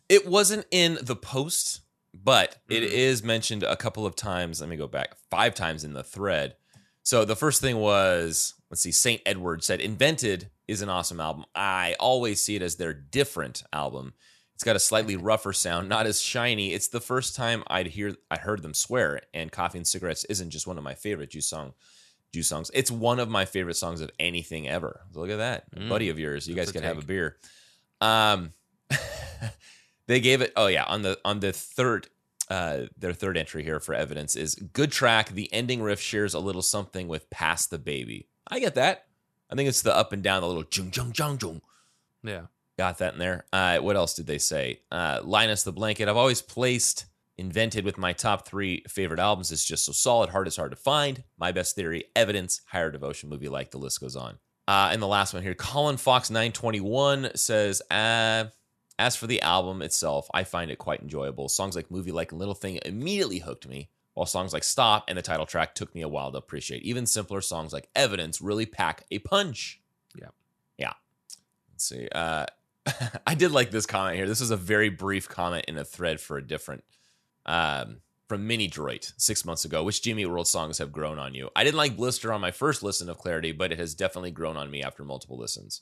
It wasn't in the post, but it
Mhm.
is mentioned a couple of times. Let me go back five times in the thread. So the first thing was let's see, St. Edward said, Invented is an awesome album. I always see it as their different album. It's got a slightly rougher sound, not as shiny. It's the first time I'd hear I heard them swear, and Coffee and Cigarettes isn't just one of my favorite Juice song Juice songs. It's one of my favorite songs of anything ever. Look at that.
Mm.
buddy of yours. You guys could have a beer. Um they gave it oh yeah, on the on the third uh their third entry here for evidence is good track. The ending riff shares a little something with Pass the Baby. I get that. I think it's the up and down, the little jung jung jung jung.
Yeah.
Got that in there. Uh, what else did they say? Uh, Linus the Blanket. I've always placed Invented with my top three favorite albums. It's just so solid. Heart is hard to find. My best theory, Evidence, Higher Devotion, movie like the list goes on. Uh, and the last one here, Colin Fox 921 says, uh, as for the album itself, I find it quite enjoyable. Songs like Movie Like and Little Thing immediately hooked me, while songs like Stop and the title track took me a while to appreciate. Even simpler songs like Evidence really pack a punch.
Yeah.
Yeah. Let's see. Uh, I did like this comment here. This is a very brief comment in a thread for a different um, from Mini Droid six months ago. Which Jimmy World songs have grown on you? I didn't like Blister on my first listen of Clarity, but it has definitely grown on me after multiple listens.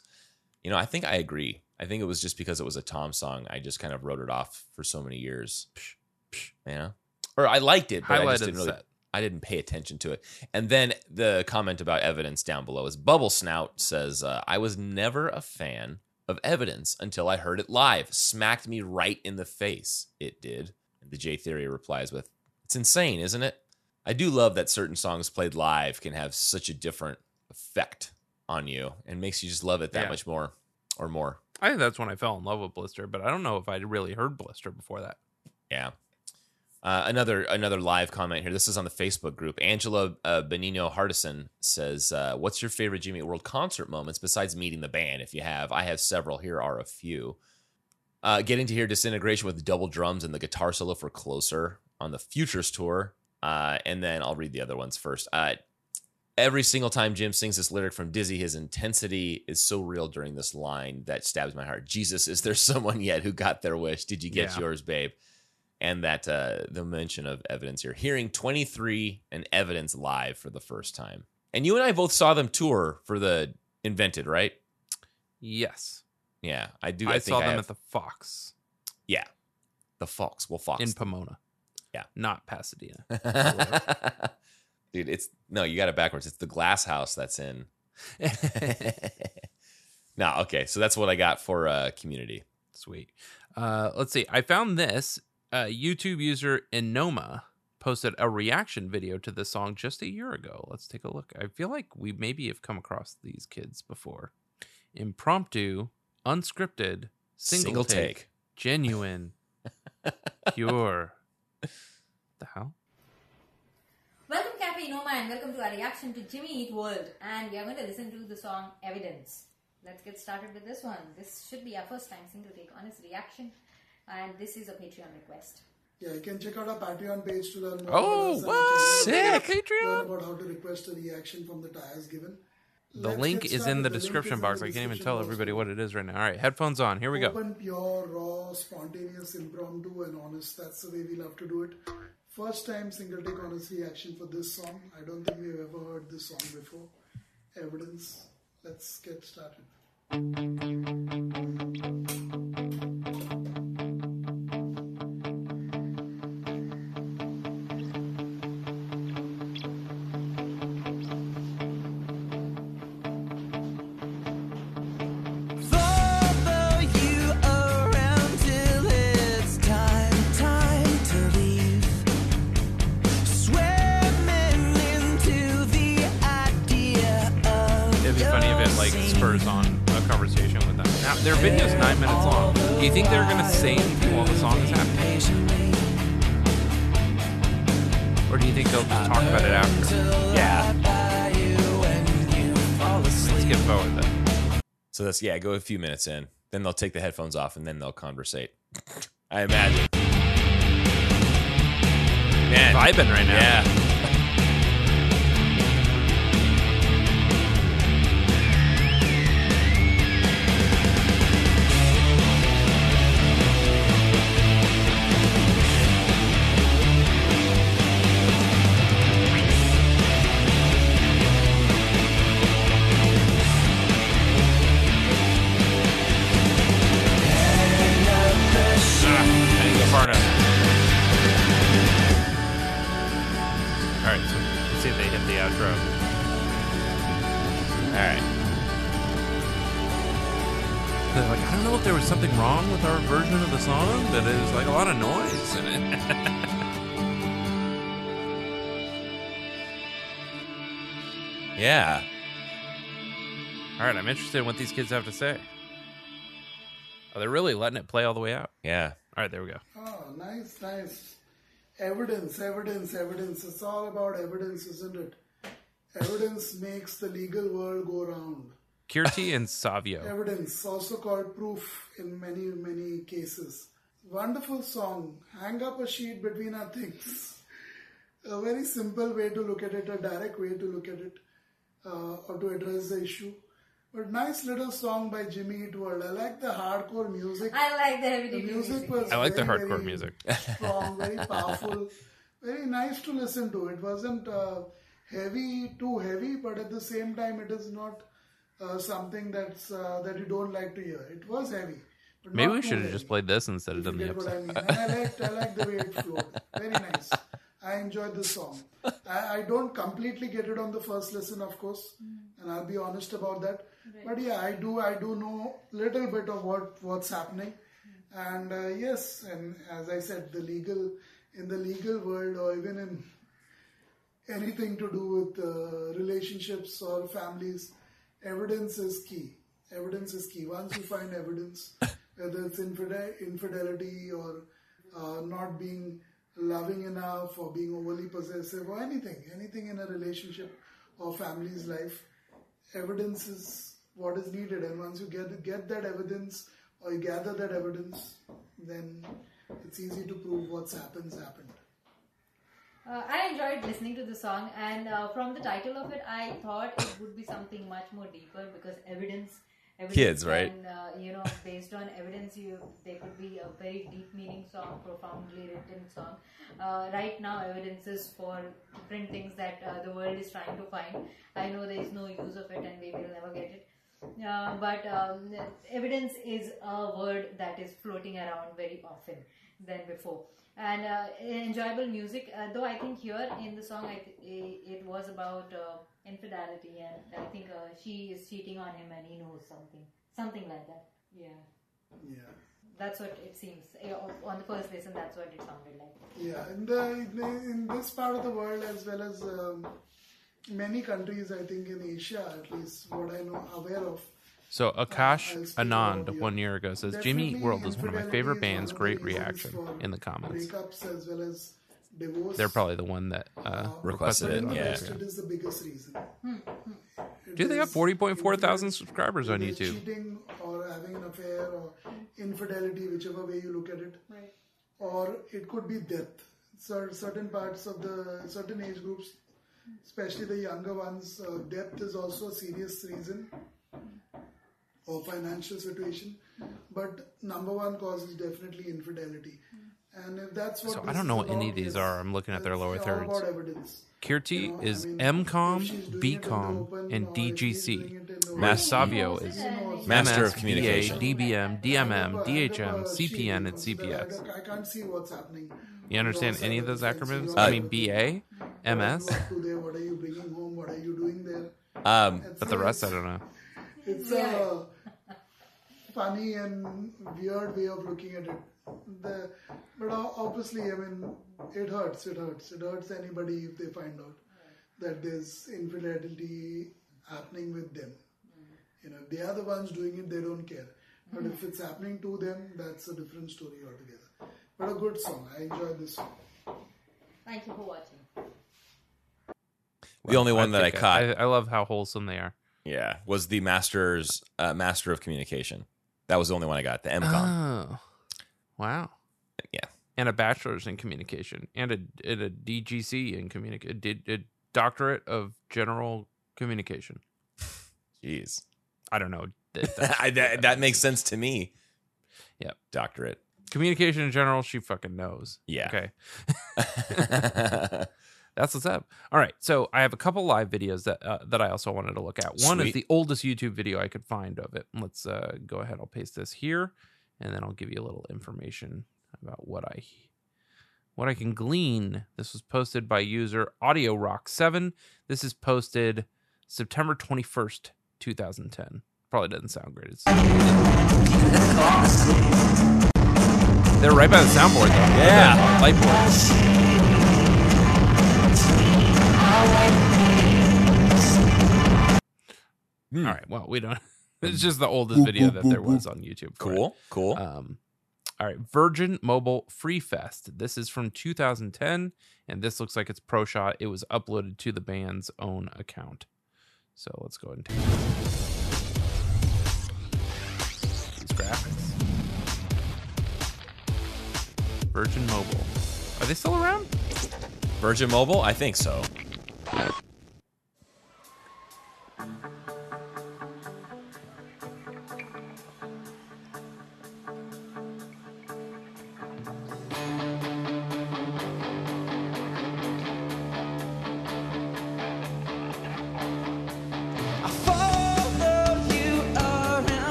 You know, I think I agree. I think it was just because it was a Tom song. I just kind of wrote it off for so many years. You know, or I liked it, but I just didn't really.
set.
I didn't pay attention to it. And then the comment about evidence down below is Bubble Snout says, uh, I was never a fan of evidence until I heard it live. Smacked me right in the face. It did. And the J Theory replies with, It's insane, isn't it? I do love that certain songs played live can have such a different effect on you and makes you just love it that
Yeah.
much more or more.
I think that's when I fell in love with Blister, but I don't know if I'd really heard Blister before that.
Yeah. Uh, another another live comment here. This is on the Facebook group. Angela uh, Benino Hardison says, uh, "What's your favorite Jimmy World concert moments besides meeting the band? If you have, I have several. Here are a few. Uh, getting to hear Disintegration with double drums and the guitar solo for Closer on the Futures tour, uh, and then I'll read the other ones first. Uh, every single time Jim sings this lyric from Dizzy, his intensity is so real during this line that stabs my heart. Jesus, is there someone yet who got their wish? Did you get
Yeah.
yours, babe? And that uh, the mention of evidence here, hearing 23 and evidence live for the first time. And you and I both saw them tour for the Invented, right?
Yes.
Yeah, I do.
I,
I,
saw them
have-
at the Fox
yeah, the Fox. Well, Fox
in Pomona.
Yeah.
Not Pasadena.
Dude, it's no, you got it backwards. It's the glass house that's in. no, okay. So that's what I got for uh community.
Sweet. Uh, let's see. I found this. Uh, YouTube user Enoma posted a reaction video to this song just a year ago. Let's take a look. I feel like we maybe have come across these kids before. Impromptu, unscripted, single,
Single
take,
take.
genuine, pure. The hell?
Welcome Cafe Noma and welcome to our reaction to Jimmy Eat World and we are going to listen to the song Evidence. Let's get started with this one. This should be our first time single take on his reaction and this is a Patreon request.
Yeah, you can check out our Patreon page to learn more
Oh,
about
what? Sick. Patreon?
Learn about how to request a reaction from the tires given.
The
Let's
link is in
started.
the description box.
the
I can't even tell
box.
everybody what it is right now. All right, headphones on. Here we go.
Open, pure, raw, spontaneous, impromptu, and honest. That's the way we love to do it. First time single take honest reaction for this song. I don't think we've ever heard this song before. Evidence. Let's get started.
Their video's nine minutes long. Do you think they're gonna say anything while the song is happening, or do you think they'll just talk about it after?
Yeah.
Let's get forward then.
So that's yeah, go a few minutes in. Then they'll take the headphones off and then they'll conversate. I imagine. Man.
Vibing right now.
Yeah.
All right. Like, I don't know if there was something wrong with our version of the song, but it was like a lot of noise in it.
Yeah.
All right, I'm interested in what these kids have to say. Oh, they're really letting it play all the way out.
Yeah.
All right, there we go.
Oh, nice, nice. Evidence, evidence, evidence. It's all about evidence, isn't it? Evidence makes the legal world go round.
Kirti and Savio.
Evidence, also called proof in many, many cases. Wonderful song. Hang up a sheet between our things. A very simple way to look at it, a direct way to look at it, uh, or to address the issue. But nice little song by Jimmy Eat World. I like the hardcore music.
I like the heavy
The music
music.
was
I like the hardcore music.
strong, very powerful, very nice to listen to. It wasn't uh, heavy, too heavy, but at the same time, it is not uh, something that's uh, that you don't like to hear. It was heavy. But
Maybe
not
we should have just played this instead of
if
done the
get what I
episode.
mean. I liked, I liked the way it flowed. Very nice. I enjoyed the song. I, I don't completely get it on the first listen, of course, and I'll be honest about that. But yeah, I do. I do know little bit of what what's happening, and uh, yes, and as I said, the legal in the legal world, or even in anything to do with uh, relationships or families, evidence is key. Evidence is key. Once you find evidence, whether it's infide- infidelity or uh, not being loving enough or being overly possessive or anything, anything in a relationship or family's life, evidence is what is needed. And once you get get that evidence or you gather that evidence, then it's easy to prove what's happen's happened.
Uh, I enjoyed listening to the song, and uh, from the title of it, I thought it would be something much more deeper because evidence. evidence
Kids, right?
And uh, you know, based on evidence, you there could be a very deep meaning song, profoundly written song. Uh, right now, evidence is for different things that uh, the world is trying to find. I know there is no use of it, and we will never get it. Uh, but um, evidence is a word that is floating around very often than before. And uh, enjoyable music, uh, though I think here in the song I th- it was about uh, infidelity, and I think uh, she is cheating on him and he knows something. Something like that. Yeah.
Yeah.
That's what it seems. Eh, On the first listen, that's what it sounded like.
Yeah, in the in, in this part of the world as well as um, many countries, I think in Asia at least, what I know aware of.
So Akash Anand one year ago says Jimmy Eat World is one of my favorite bands. Great reaction in the comments.
As well as divorce.
They're probably the one that uh, requested it.
When
Yeah.
arrested is the biggest reason.
Do they have forty point four thousand subscribers on
Whether
YouTube?
Cheating or having an affair or infidelity, whichever way you look at it,
Right.
or it could be death. Cer- certain parts of the certain age groups, especially the younger ones. Uh, depth is also a serious reason, or financial situation. But number one cause is definitely infidelity. And if that's what
So I don't know
is
what any of these are. I'm looking at their lower thirds.
about evidence.
Kirti is
mean,
MCOM,
if she's doing it in the
BCom, and
or if he's doing
DGC.
it in the
Mas-
Savio is.
Master of Communication.
BA, DBM, DMM,
I
DHM,
have
CPN, and
so I
CPX.
I can't see what's happening.
You understand any of those acronyms?
your
I mean,
of
BA, MS,
are you up to there? What are you bringing home? What are you doing there?
Um,
but the rest I don't know.
It's a funny and weird way of looking at it. The, but obviously, I mean, it hurts. It hurts. It hurts anybody if they find out that there's infidelity happening with them. You know, they are the ones doing it, they don't care. But if it's happening to them, that's a different story altogether. But a good song. I enjoyed this song.
Thank you for watching.
the only one that I caught,
I, I love how wholesome they are.
Yeah, was the master's uh, master of communication. That was the only one I got. The MCOM.
Oh, wow.
Yeah.
And a bachelor's in communication and a, and a DGC in communication, did a doctorate of general communication.
Jeez,
I don't know. That-
I, that, that makes sense to me.
Yep.
Doctorate.
communication in general, she fucking knows.
Yeah.
Okay. That's what's up. All right, so I have a couple live videos that uh, that I also wanted to look at. One is the oldest YouTube video I could find of it. Let's uh, go ahead. I'll paste this here, and then I'll give you a little information about what I what I can glean. This was posted by user Audio Rock Seven. This is posted September twenty first, two thousand ten. Probably doesn't sound great. It's they're right by the soundboard though.
Yeah.
Light
Hmm.
All right. Well, we don't. It's just the oldest video that there was on YouTube. for it.
Cool. Cool.
Um, all right, Virgin Mobile Free Fest. This is from 2010, and this looks like it's pro shot. It was uploaded to the band's own account. So let's go into these graphics. Virgin Mobile. Are they still around?
Virgin Mobile? I think so.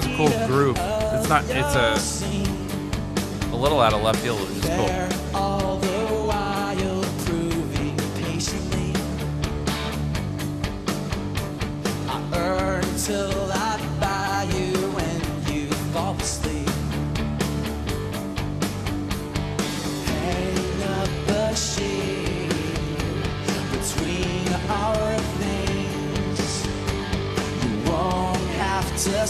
Song has a cool groove. It's not. It's a a little out of left field, which is cool.
till I buy you when you fall asleep. Hang up a sheet between our things. You won't have to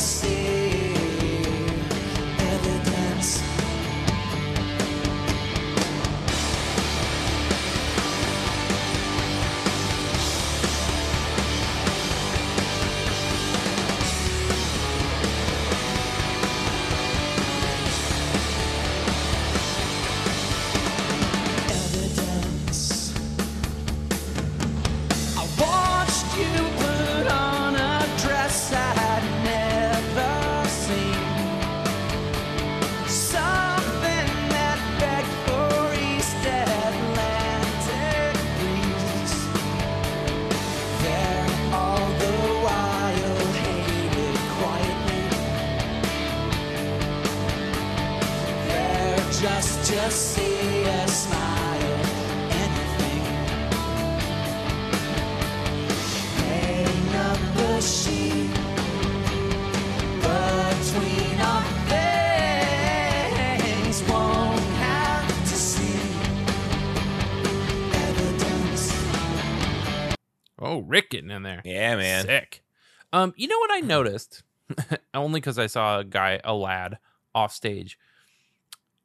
noticed? Only because I saw a guy, a lad, off stage.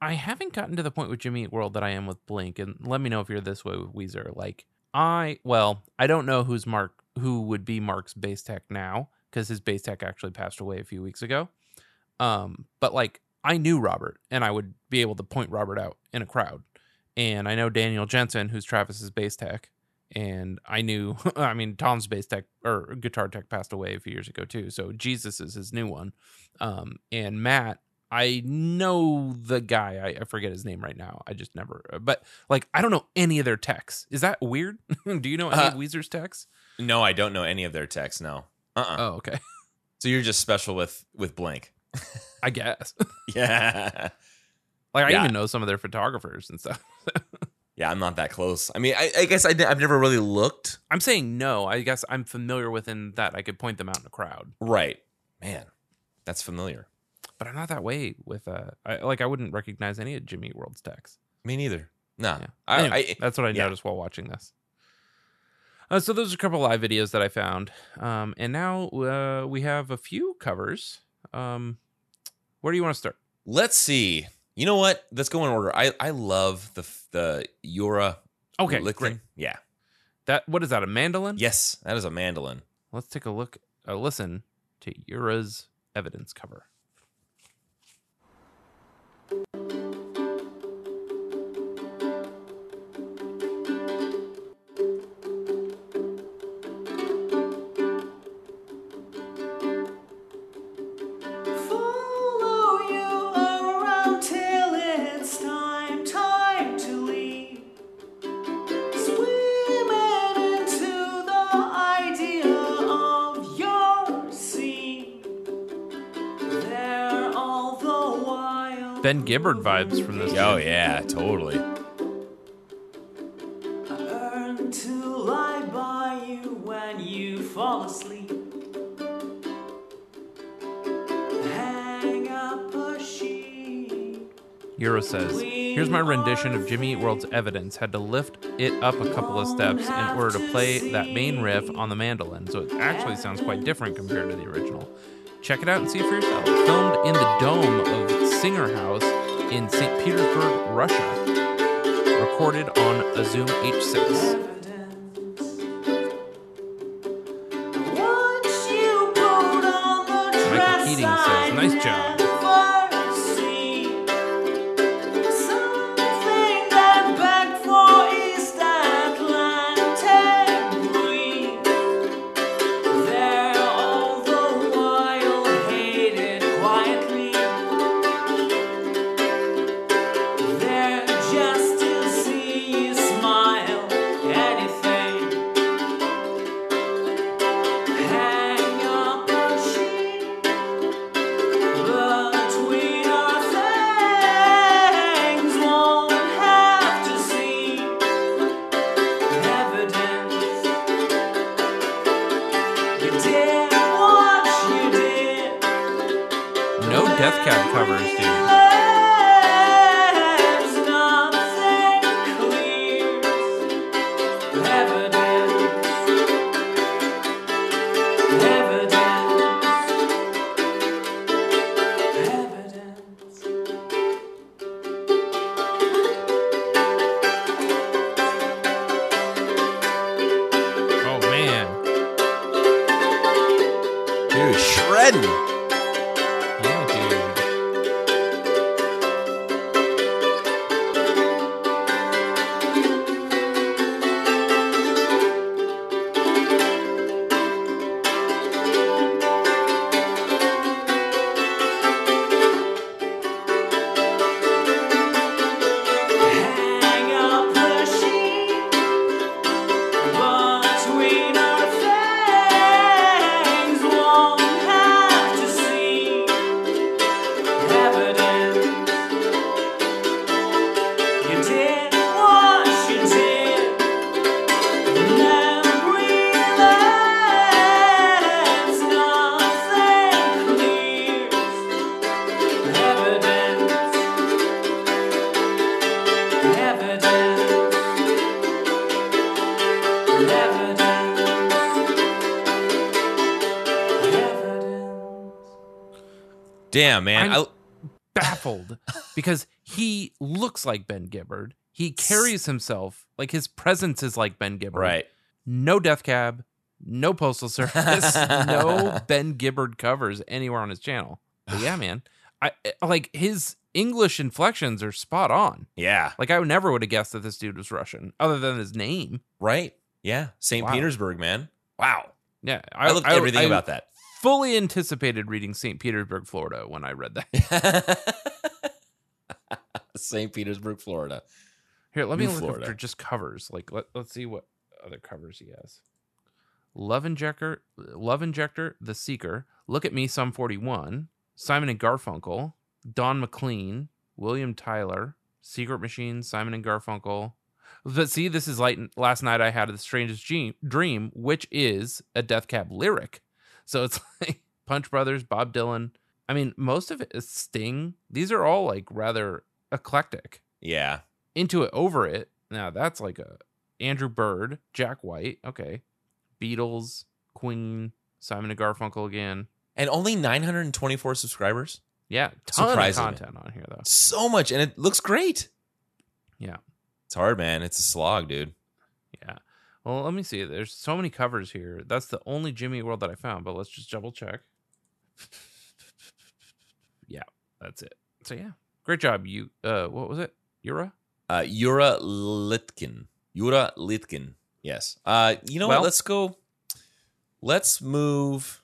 I haven't gotten to the point with Jimmy Eat World that I am with Blink, and let me know if you're this way with Weezer. Like I, well, I don't know who's Mark, who would be Mark's bass tech now, because his bass tech actually passed away a few weeks ago. Um, but like I knew Robert, and I would be able to point Robert out in a crowd. And I know Daniel Jensen, who's Travis's bass tech, and I knew, I mean, Tom's bass tech or guitar tech passed away a few years ago too. So Jesus is his new one. Um, and Matt, I know the guy. I, I forget his name right now. I just never. But like, I don't know any of their techs. Is that weird? Do you know any
Uh,
of Weezer's techs?
No, I don't know any of their texts. No. Uh-uh.
Oh, okay.
So you're just special with with Blink.
I guess.
yeah.
Like I
Yeah.
even know some of their photographers and stuff.
Yeah, I'm not that close. I mean, I, I guess I, have never really looked.
I'm saying no. I guess I'm familiar within that I could point them out in a crowd.
Right. Man, that's familiar.
But I'm not that way with uh I, like I wouldn't recognize any of Jimmy World's techs.
Me neither. No.
Yeah.
I,
Anyway,
I,
that's what I
yeah.
noticed while watching this. Uh, so those are a couple live videos that I found, um, and now uh, we have a few covers. Um, where do you want to start?
Let's see. You know what? Let's go in order. I I love the the Yura.
Okay,
Lichten.
great.
Yeah.
That what is that? A mandolin?
Yes, that is a mandolin.
Let's take a look, a listen to Yura's evidence cover. Ben Gibbard vibes from this.
Oh yeah, totally.
Learn to lie by you when you fall asleep. Hang up a sheet.
Yura says, Here's my rendition of Jimmy Eat World's evidence. Had to lift it up a couple of steps in order to play that main riff on the mandolin, so it actually sounds quite different compared to the original. Check it out and see for yourself. Filmed in the dome of Singer House in St. Petersburg, Russia. Recorded on a Zoom H6.
Damn, man.
I'm
I,
baffled because he looks like Ben Gibbard. He carries himself like his presence is like Ben Gibbard.
right.
No Death Cab, no Postal Service, no Ben Gibbard covers anywhere on his channel. But yeah, man. I I- like his English inflections are spot on.
Yeah.
Like I never would have guessed that this dude was Russian, other than his name.
Right. Yeah. St.
Wow.
Petersburg, man. Wow.
Yeah,
I loved everything about that.
Fully anticipated reading St. Petersburg, Florida, when I read that.
St. Petersburg, Florida.
Here, let me look
Florida.
for just covers. Like, let, let's see what other covers he has. Love Injector, Love Injector, The Seeker, Look at Me, Sum 41, Simon and Garfunkel, Don McLean, William Tyler, Secret Machine, Simon and Garfunkel. But see, this is like last night I had the strangest Dream- dream, which is a Death Cab lyric. So it's like Punch Brothers, Bob Dylan. I mean, most of it is Sting. These are all like rather eclectic
Yeah.
into it over it now that's like a andrew bird jack white okay beatles queen simon and garfunkel again
And only 924 subscribers.
yeah ton of content on here though
So much. And it looks great.
yeah
It's hard, man. It's a slog, dude.
Well let me see there's so many covers here that's the only jimmy world that i found but let's just double check yeah that's it so yeah great job you uh what was it Yura?
Uh, Yura Litkin. Yura Litkin. Yes. Uh, you know
Well-
what? Let's go. Let's move.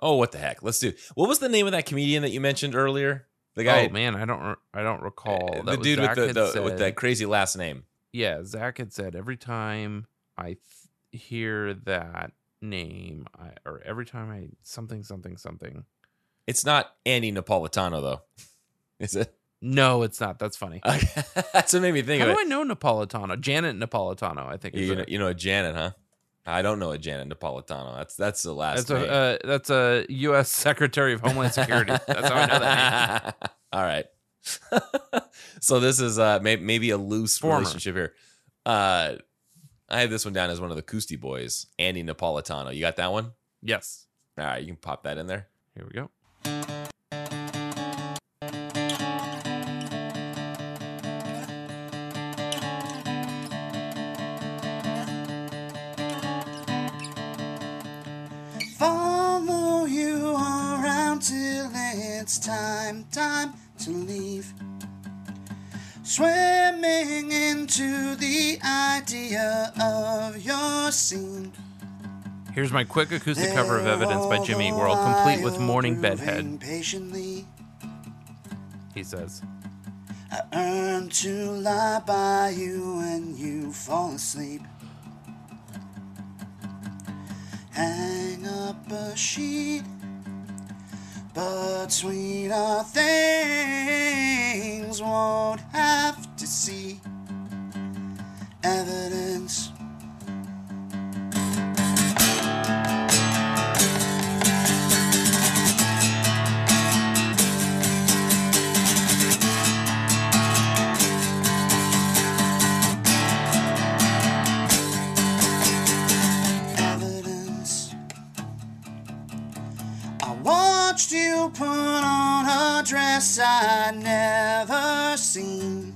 Oh, what the heck? Let's do. What was the name of that comedian that you mentioned earlier? The guy,
oh man i don't re- i don't recall
uh, the dude with
Zach
the,
had
the with that crazy last name.
yeah, Zach had said every time I th- hear that name, I, or every time I something something something.
It's not Andy Napolitano though, is it?
No, it's not. That's funny.
That's what made me think
How
of
do
it.
I know Napolitano? Janet Napolitano, I think. Is
You know, you know a Janet, huh? I don't know a Janet Napolitano. That's that's the last
That's
name.
a uh, that's a U.S. Secretary of Homeland Security. that's how I know that. name.
All right. so this is uh may- maybe a loose
Former.
relationship here. Uh I have this one down as one of the Coosty boys, Andy Napolitano. You got that one?
Yes.
All right, you can pop that in there.
Here we go.
Follow you around till it's time, time to leave. Swimming into the idea of your scene.
Here's my quick acoustic cover of Evidence by Jimmy Eat World, complete with Morning Bedhead.
Patiently,
He says,
I earn to lie by you when you fall asleep. Hang up a sheet between our things. Won't have to see evidence. Dress I'd never seen.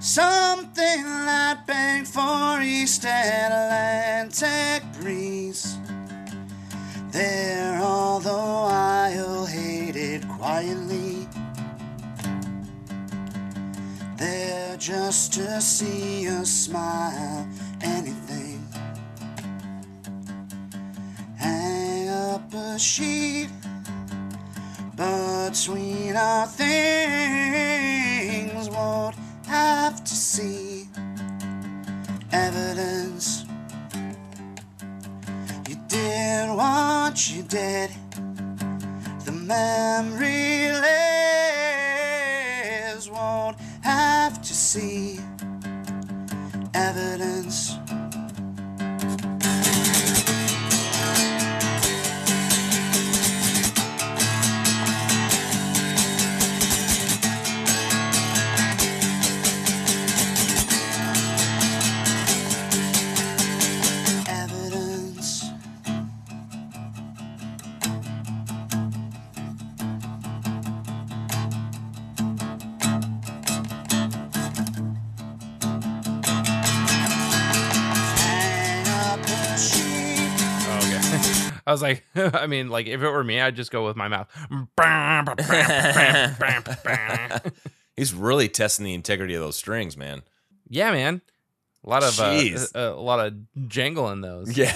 Something that begged for East Atlantic breeze. There, although I'll hate it quietly. There just to see you smile, anything. Hang up a sheet between our things. Won't have to see evidence. You did what you did. The memory lives. Won't have to see evidence. evidence.
Was like, I mean, like if it were me, I'd just go with my mouth.
He's really testing the integrity of those strings, man.
yeah, man. A lot of uh, a, a lot of jangle in those.
Yeah.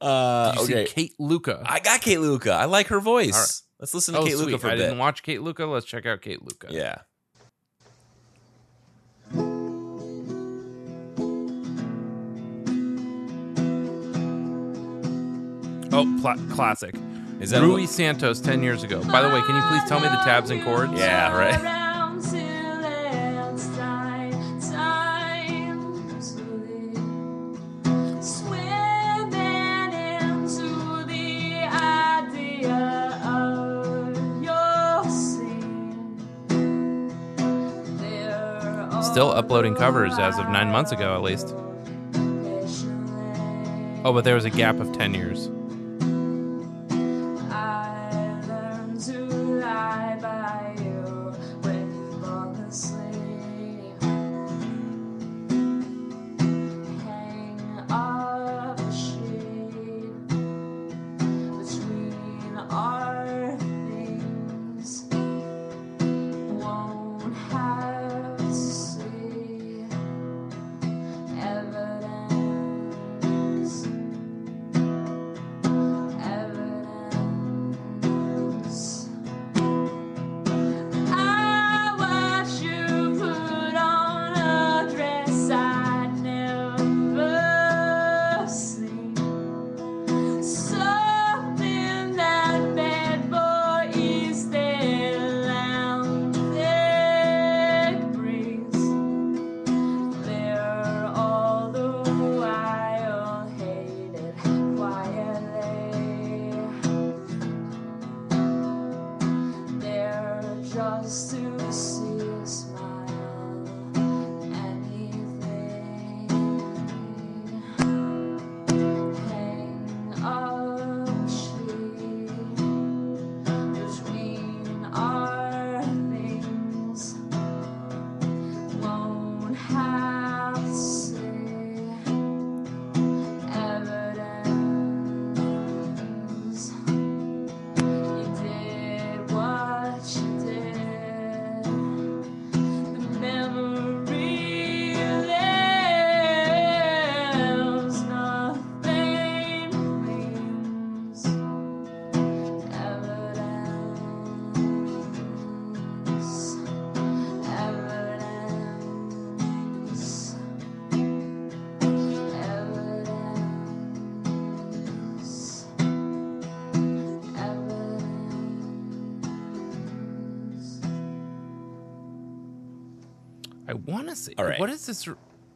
uh,
Did you
okay.
see Kate Luca?
I got Kate Luca. I like her voice.
Right.
Let's listen to
oh,
Kate
sweet.
Luca for a
I
bit.
didn't watch Kate Luca. Let's check out Kate Luca.
Yeah.
Oh, pla- classic.
Is that
Rui
a-
Santos ten years ago? By the way, can you please tell me the tabs and chords?
Yeah, right.
Around till it's time, time to live. Swimming into the idea of your sin. There are
Still uploading covers as of nine months ago, at least. Oh, but there was a gap of ten years. This?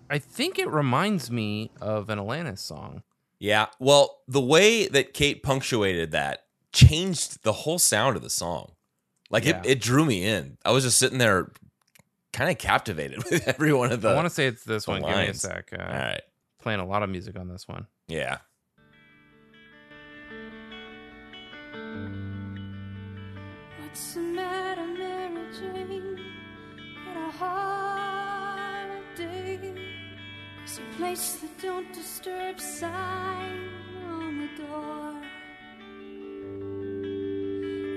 I think it reminds me of an Alanis song.
Yeah. Well, the way that Kate punctuated that changed the whole sound of the song. Like
Yeah.
it, it drew me in. I was just sitting there kind of captivated with every one of the
I want to say it's this one. Give me a sec. Uh,
All right.
Playing a lot of music on this one.
Yeah.
There's a place that don't disturb sign on the door.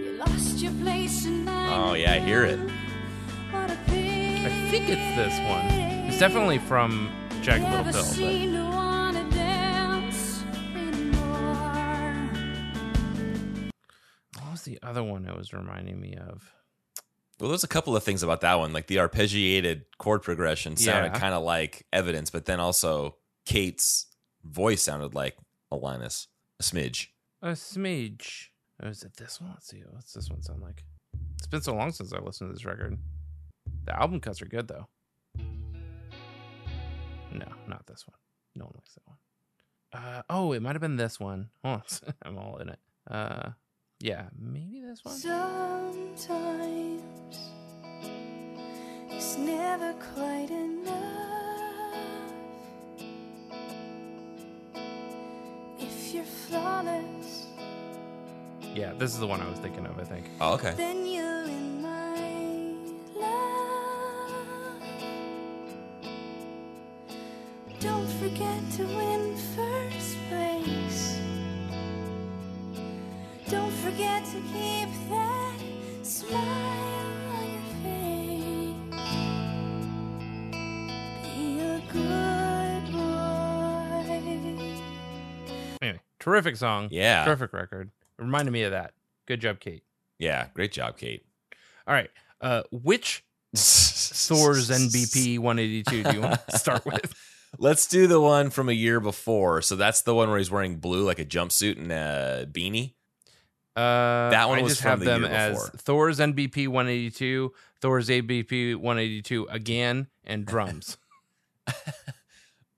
You lost your place in
Oh yeah, I hear it.
What a.
I think it's this one. It's definitely from
Jagged
Little Pill.
seem to wanna dance anymore.
But what was the other one it was reminding me of?
Well, there's a couple of things about that one. Like the arpeggiated chord progression sounded
Yeah.
kind of like evidence, but then also Kate's voice sounded like Alanis a smidge.
A smidge. Or is it this one? Let's see. What's this one sound like? It's been so long since I listened to this record. The album cuts are good though. No, not this one. No one likes that one. Uh, oh, it might have been this one. Hold on. I'm all in it. Uh, yeah, maybe this one.
Sometimes it's never quite enough. If you're flawless,
Yeah, this is the one I was thinking of. I think.
Oh, okay.
then you're in my life. Don't forget
forget to win first Don't forget to keep that smile on your face. Be a good boy.
Anyway, terrific song.
Yeah.
Terrific record. Reminded me of that. Good job, Kate.
Yeah, great job, Kate.
All right. Uh, which Thor's NBP 182 do you want to start with?
Let's do the one from a year before. So that's the one where he's wearing blue, like a jumpsuit and a beanie.
Uh,
That one
I just have
the
them as. Thor's NBP 182, Thor's ABP 182 again, and drums.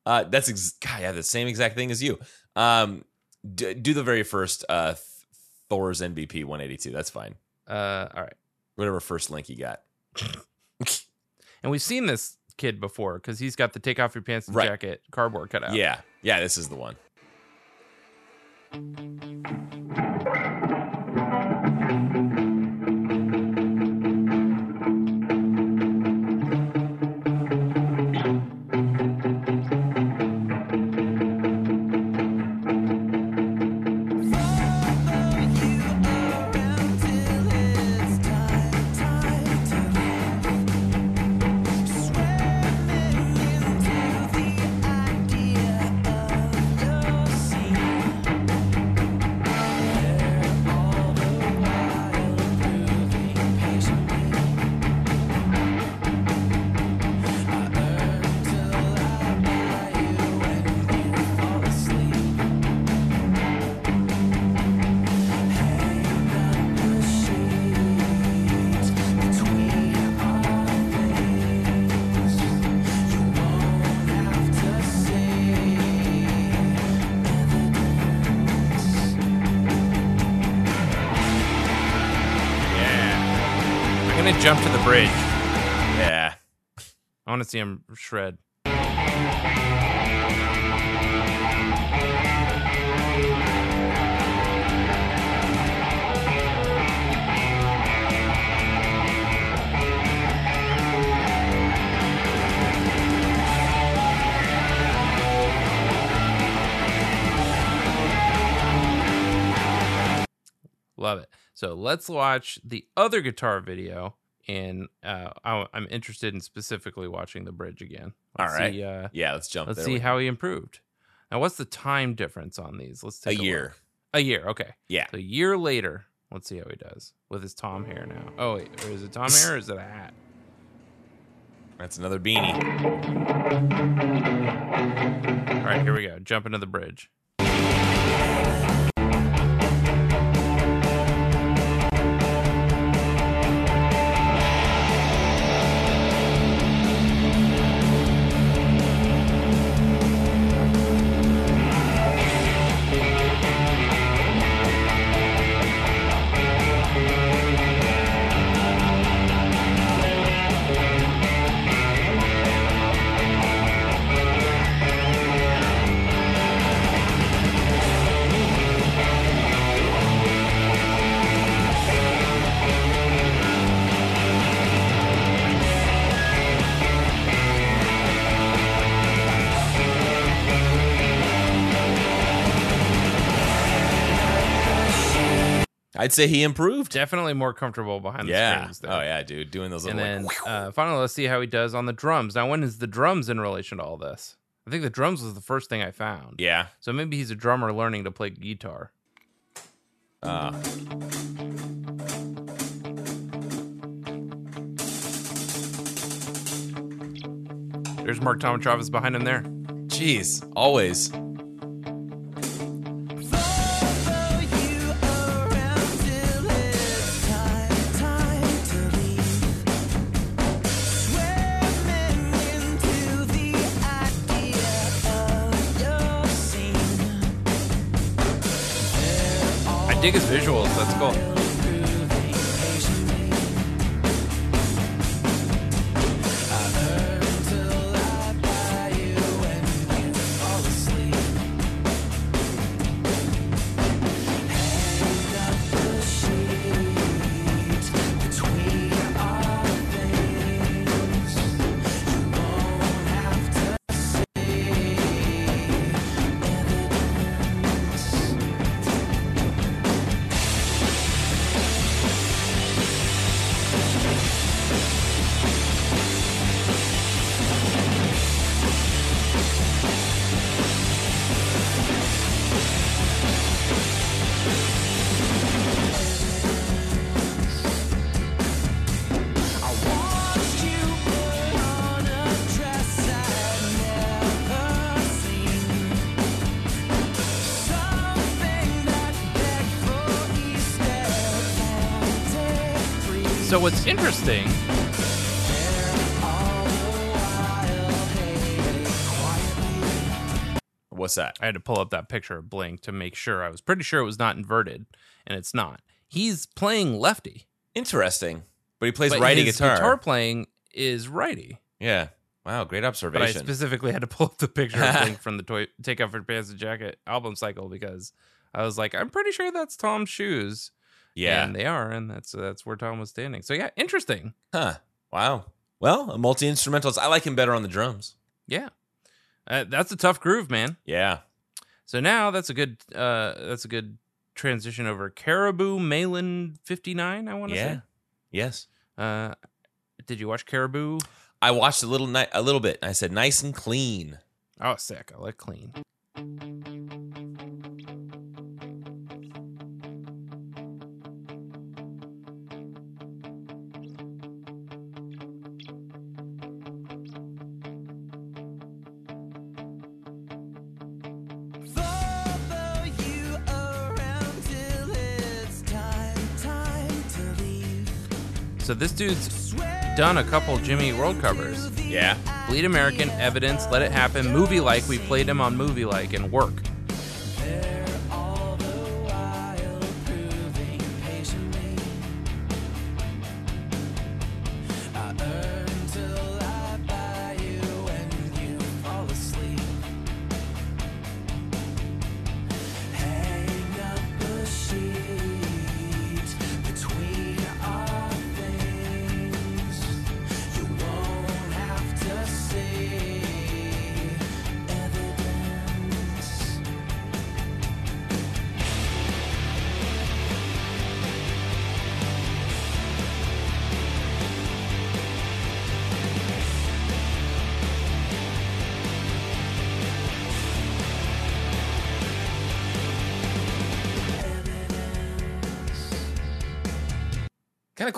Uh, that's ex- God, yeah, the same exact thing as you. Um, d- do the very first uh, Th- Thor's NBP 182. That's fine.
Uh, all right.
Whatever first link you got.
And we've seen this kid before because he's got the take off your pants and
Right.
jacket cardboard cutout.
Yeah, yeah, this is the one.
Want to see him shred. Love it. So let's watch the other guitar video, and uh, I, I'm interested in specifically watching the bridge again.
All
Let's
right.
see, uh,
Yeah, let's jump
Let's
there
see how he improved. Now, what's the time difference on these? Let's
A
take a,
year.
look. A year. Okay.
Yeah.
So a year later, let's see how he does with his Tom hair now. Oh wait, or is it Tom hair or is it a hat?
That's another beanie.
All right, here we go. Jump into the bridge.
I'd say he improved.
Definitely more comfortable behind the
Yeah.
strings. There.
Oh yeah, dude, doing those
And
little
then
like,
uh, finally, let's see how he does on the drums. Now, when is the drums in relation to all this? I think the drums was the first thing I found.
yeah.
So maybe he's a drummer learning to play guitar.
Uh,
There's Mark Tomatravis behind him there.
jeez, always.
Dig his visuals. That's cool. So what's interesting
What's that?
I had to pull up that picture of Blink to make sure. I was pretty sure it was not inverted, and it's not. He's playing lefty.
Interesting. But he plays
but
righty
his
guitar.
Guitar playing is righty.
Yeah. Wow, great observation.
But I specifically had to pull up the picture of Blink from the Toy Take Off Your Pants and Jacket album cycle because I was like, I'm pretty sure that's Tom's shoes.
Yeah.
and they are, and that's that's where Tom was standing. So yeah, interesting.
huh. Wow. Well, a multi instrumentalist. I like him better on the drums.
Yeah, uh, that's a tough groove, man.
Yeah.
So now that's a good uh that's a good transition over Caribou Malin 59, I want to
Yeah.
say.
Yes.
Uh did you watch Caribou?
I watched a little ni- a little bit. I said nice and clean.
Oh, sick. I like clean. So this dude's done a couple Jimmy World covers.
Yeah.
Bleed American, Evidence, Let It Happen, Movie Like. We played him on Movie Like and Work.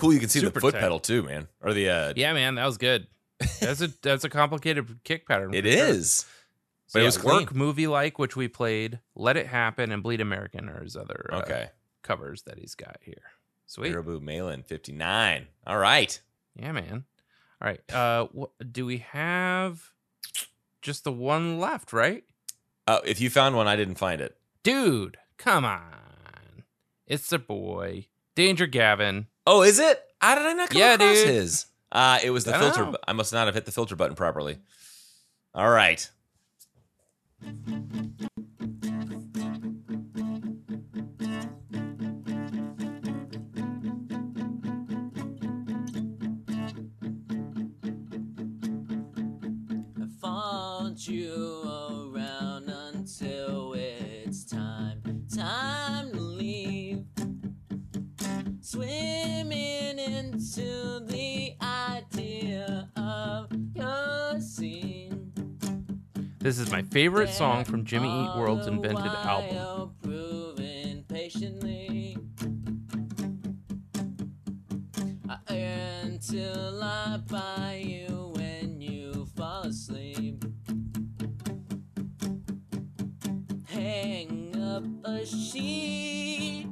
Cool. You can see the foot
tight.
pedal too, man. Or the uh
Yeah, man, that was good. That's a that's a complicated kick pattern.
It
for sure.
is.
So
But it
yeah,
was clean.
Work, Movie Like, which we played, Let It Happen, and Bleed American are his other uh,
Okay.
covers that he's got here. Sweet.
Caribou Malin 59. All right.
Yeah, man. All right. Uh, what, do we have just the one left? Right,
Uh, if you found one, I didn't find it.
dude. Come on, it's the boy, Danger Gavin.
Oh, is it? How did I not come
Yeah,
across
dude.
his? Uh, it was the
I
filter. bu- I must not have hit the filter button properly. All right.
This is my favorite song from Jimmy Eat World's Invented album.
I buy you when you fall asleep. Hang up a sheet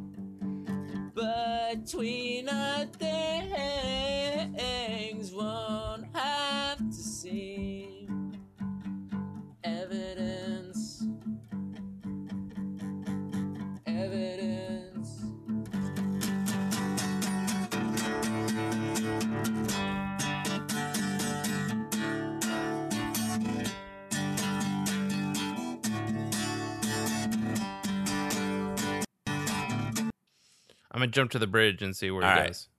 between our things. Won't have
I'm gonna jump to the bridge and see where
All
he
right.
goes.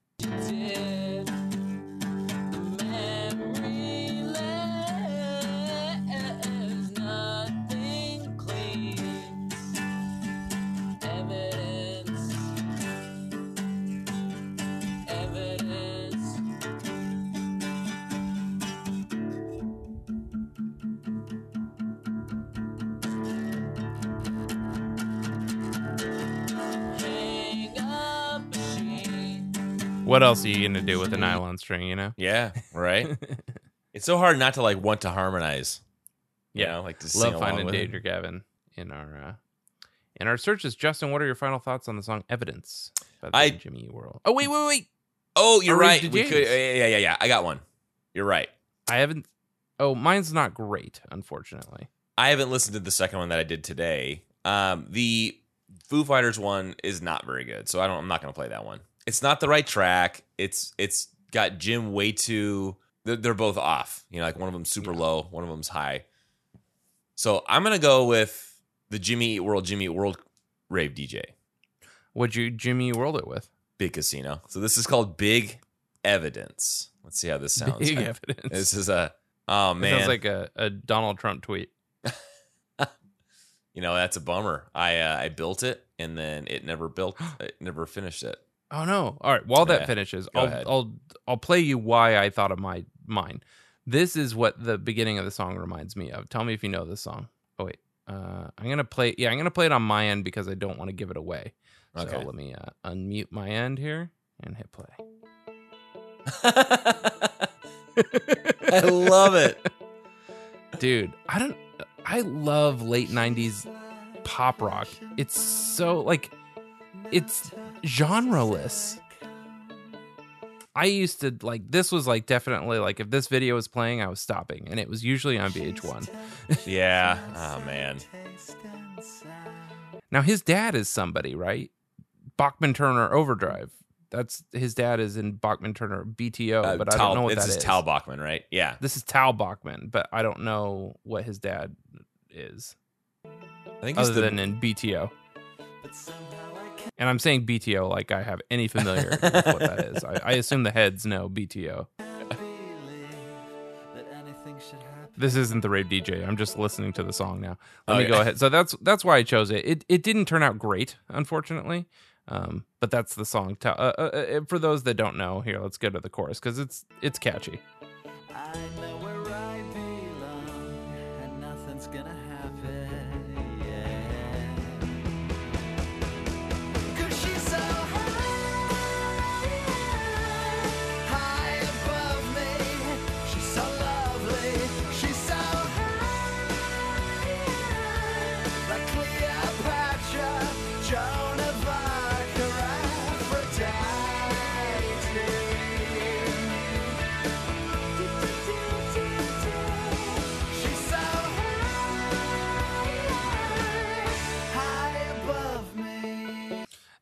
What else are you gonna do with a nylon string? You know?
Yeah. Right. it's so hard not to like want to harmonize. You
Yeah.
know, like to
Love finding. Danger Gavin in our uh, in our searches. Justin, what are your final thoughts on the song "Evidence" by
I-
Jimmy World? Oh wait, wait, wait!
Oh, you're
Or
right. We could. Yeah, yeah, yeah, yeah. I got one. You're right.
I haven't. Oh, mine's not great, unfortunately.
I haven't listened to the second one that I did today. Um, the Foo Fighters one is not very good, so I don't. I'm not going to play that one. It's not the right track. It's it's got Jim way too. They're, they're both off. You know, like one of them's super low, one of them's high. So I'm going to go with the Jimmy Eat World, Jimmy Eat World rave DJ.
What'd you Jimmy World it with?
Big Casino. So this is called Big Evidence. Let's see how this sounds.
Big Evidence.
This is a oh
It
man.
sounds like a, a Donald Trump tweet.
you know that's a bummer. I uh, I built it and then it never built. it never finished it.
Oh no! All right, while that
Yeah,
finishes, I'll. I'll I'll play you why I thought of my mine. This is what the beginning of the song reminds me of. Tell me if you know this song. Oh wait, uh, I'm gonna play. Yeah, I'm gonna play it on my end because I don't want to give it away.
Okay.
So let me uh, unmute my end here and hit play.
I love it.
dude i don't i love late 90s pop rock it's so like it's genreless i used to like this was like definitely like if this video was playing i was stopping and it was usually on vh1
Yeah. Oh man.
now his dad is somebody right bachman turner overdrive that's his dad is in bachman turner bto
Uh,
but i don't know what
this
that
is This
is
Tal Bachman, right? Yeah.
this is tal bachman but i don't know what his dad is
I think he's
other
the
than in BTO. And I'm saying BTO like I have any familiarity with what that is. I, I assume the heads know BTO. This isn't the rave DJ. I'm just listening to the song now. Let me
Okay.
go ahead. So that's that's why I chose it. It it didn't turn out great, unfortunately. Um, but that's the song. To, uh, uh, uh, for those that don't know, here let's go to the chorus because it's it's catchy.
I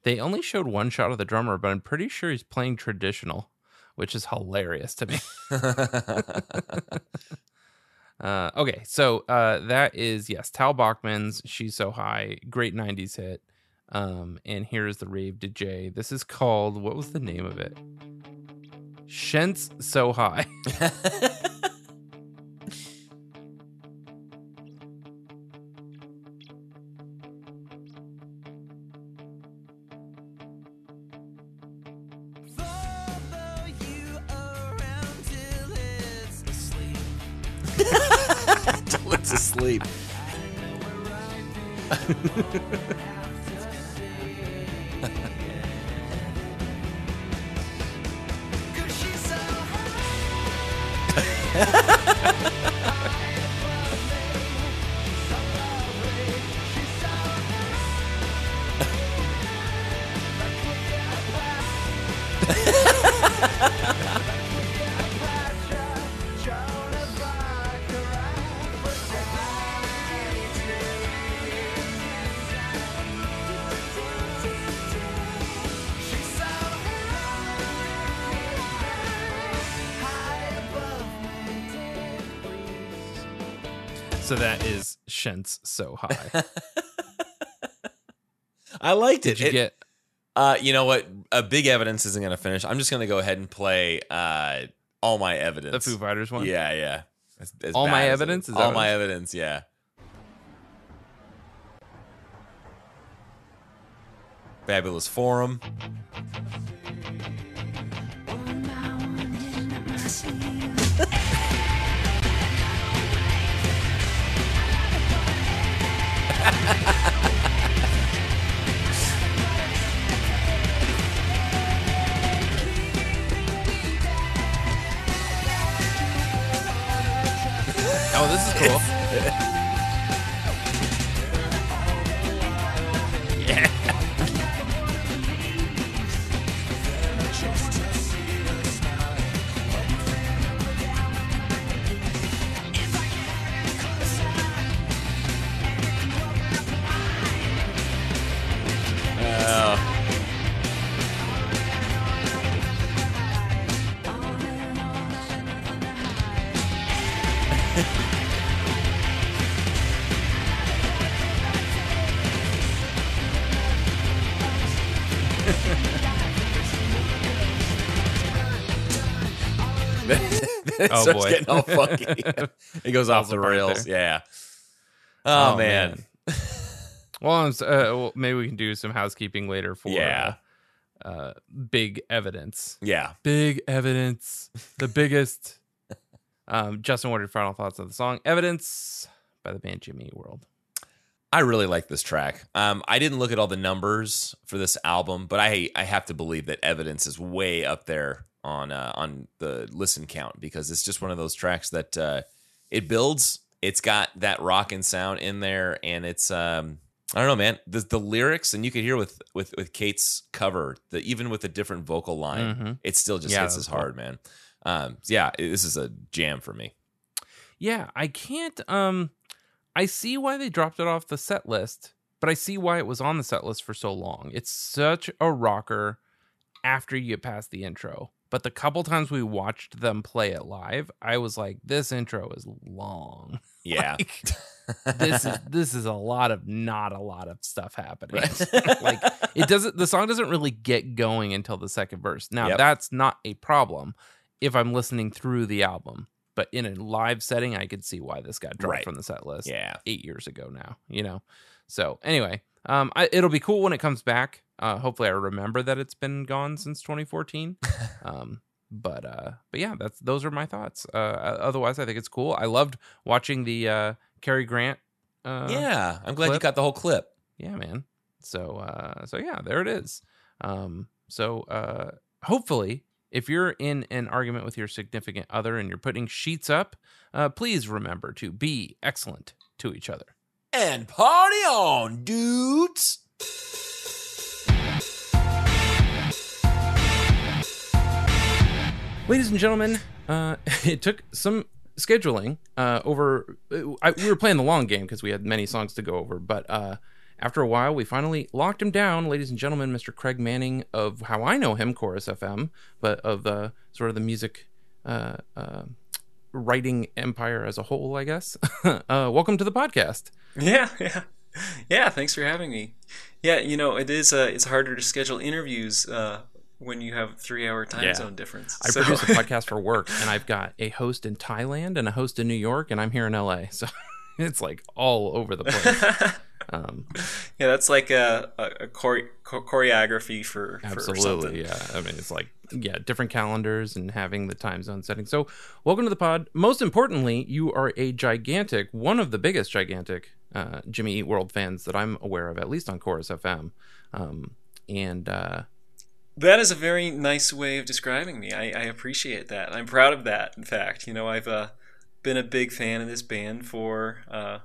They only showed one shot of the drummer, but I'm pretty sure he's playing traditional, which is hilarious to me. uh, okay, so uh, that is yes, Tal Bachman's "She's So High," great '90s hit. Um, and here's the rave DJ. This is called what was the name of it? Shents So High.
Asleep.
so that is So High.
I liked it.
Did you
It-
get
Uh, you know what? A big evidence isn't going to finish. I'm just going to go ahead and play uh, all my evidence.
the Foo Fighters one?
Yeah, yeah. As- as
All My
as it
Evidence? Is
all my evidence. Yeah. Fabulous forum.
Oh, this is cool.
yeah.
Oh,
starts
boy.
getting all funky. it goes off the rails.
there.
Yeah. Oh, man.
Well, uh, well, maybe we can do some housekeeping later for
Yeah.
uh, uh, big evidence.
Yeah.
Big evidence, the biggest. um, Justin, what are your final thoughts on the song "Evidence" by the band Jimmy World?
I really like this track. Um, I didn't look at all the numbers for this album, but I I have to believe that Evidence is way up there on uh, on the listen count because it's just one of those tracks that uh, it builds. It's got that rockin' sound in there, and it's um, I don't know, man. The the lyrics, and you could hear with with with Kate's cover that even with a different vocal line,
Mhm.
it still just
Yeah,
hits as
cool.
hard, man. Um, yeah, this is a jam for me.
Yeah, I can't. Um, I see why they dropped it off the set list, but I see why it was on the set list for so long. It's such a rocker after you get past the intro. But the couple times we watched them play it live, I was like, "This intro is long.
Yeah.
Like, this is this is a lot of not a lot of stuff happening. like it doesn't. The song doesn't really get going until the second verse. Now
Yep.
that's not a problem if I'm listening through the album. But in a live setting, I could see why this got dropped
Right.
from the set list.
Yeah.
eight years ago now. You know. So anyway, um, I, it'll be cool when it comes back. Uh, hopefully, I remember that it's been gone since 2014. um, but uh, but yeah, that's those are my thoughts. Uh, otherwise, I think it's cool. I loved watching the uh, Cary Grant. Uh,
yeah, I'm glad you got the whole clip.
yeah man so uh so yeah there it is um so uh hopefully if you're in an argument with your significant other and you're putting sheets up uh please remember to be excellent to each other
And party on, dudes.
Ladies and gentlemen uh it took some scheduling uh over I, we were playing the long game because we had many songs to go over but uh after a while we finally locked him down ladies and gentlemen mr craig manning of how i know him chorus fm but of the sort of the music uh, uh writing empire as a whole i guess uh welcome to the podcast
Yeah, yeah, yeah. Thanks for having me. Yeah, you know it is. Uh, it's harder to schedule interviews uh, when you have three hour time
Yeah.
zone difference.
I
So-
produce a podcast for work, and I've got a host in Thailand and a host in New York, and I'm here in LA. So it's like all over the place. Um,
yeah, that's like a, a, a chore- choreography for for something.
absolutely, yeah. I mean, it's like yeah, different calendars and having the time zone setting. So, welcome to the pod. Most importantly, you are a gigantic, one of the biggest gigantic uh, Jimmy Eat World fans that I'm aware of, at least on Chorus FM. Um, and uh,
That is a very nice way of describing me. I, I appreciate that. I'm proud of that. In fact, you know, I've uh, been a big fan of this band for, uh,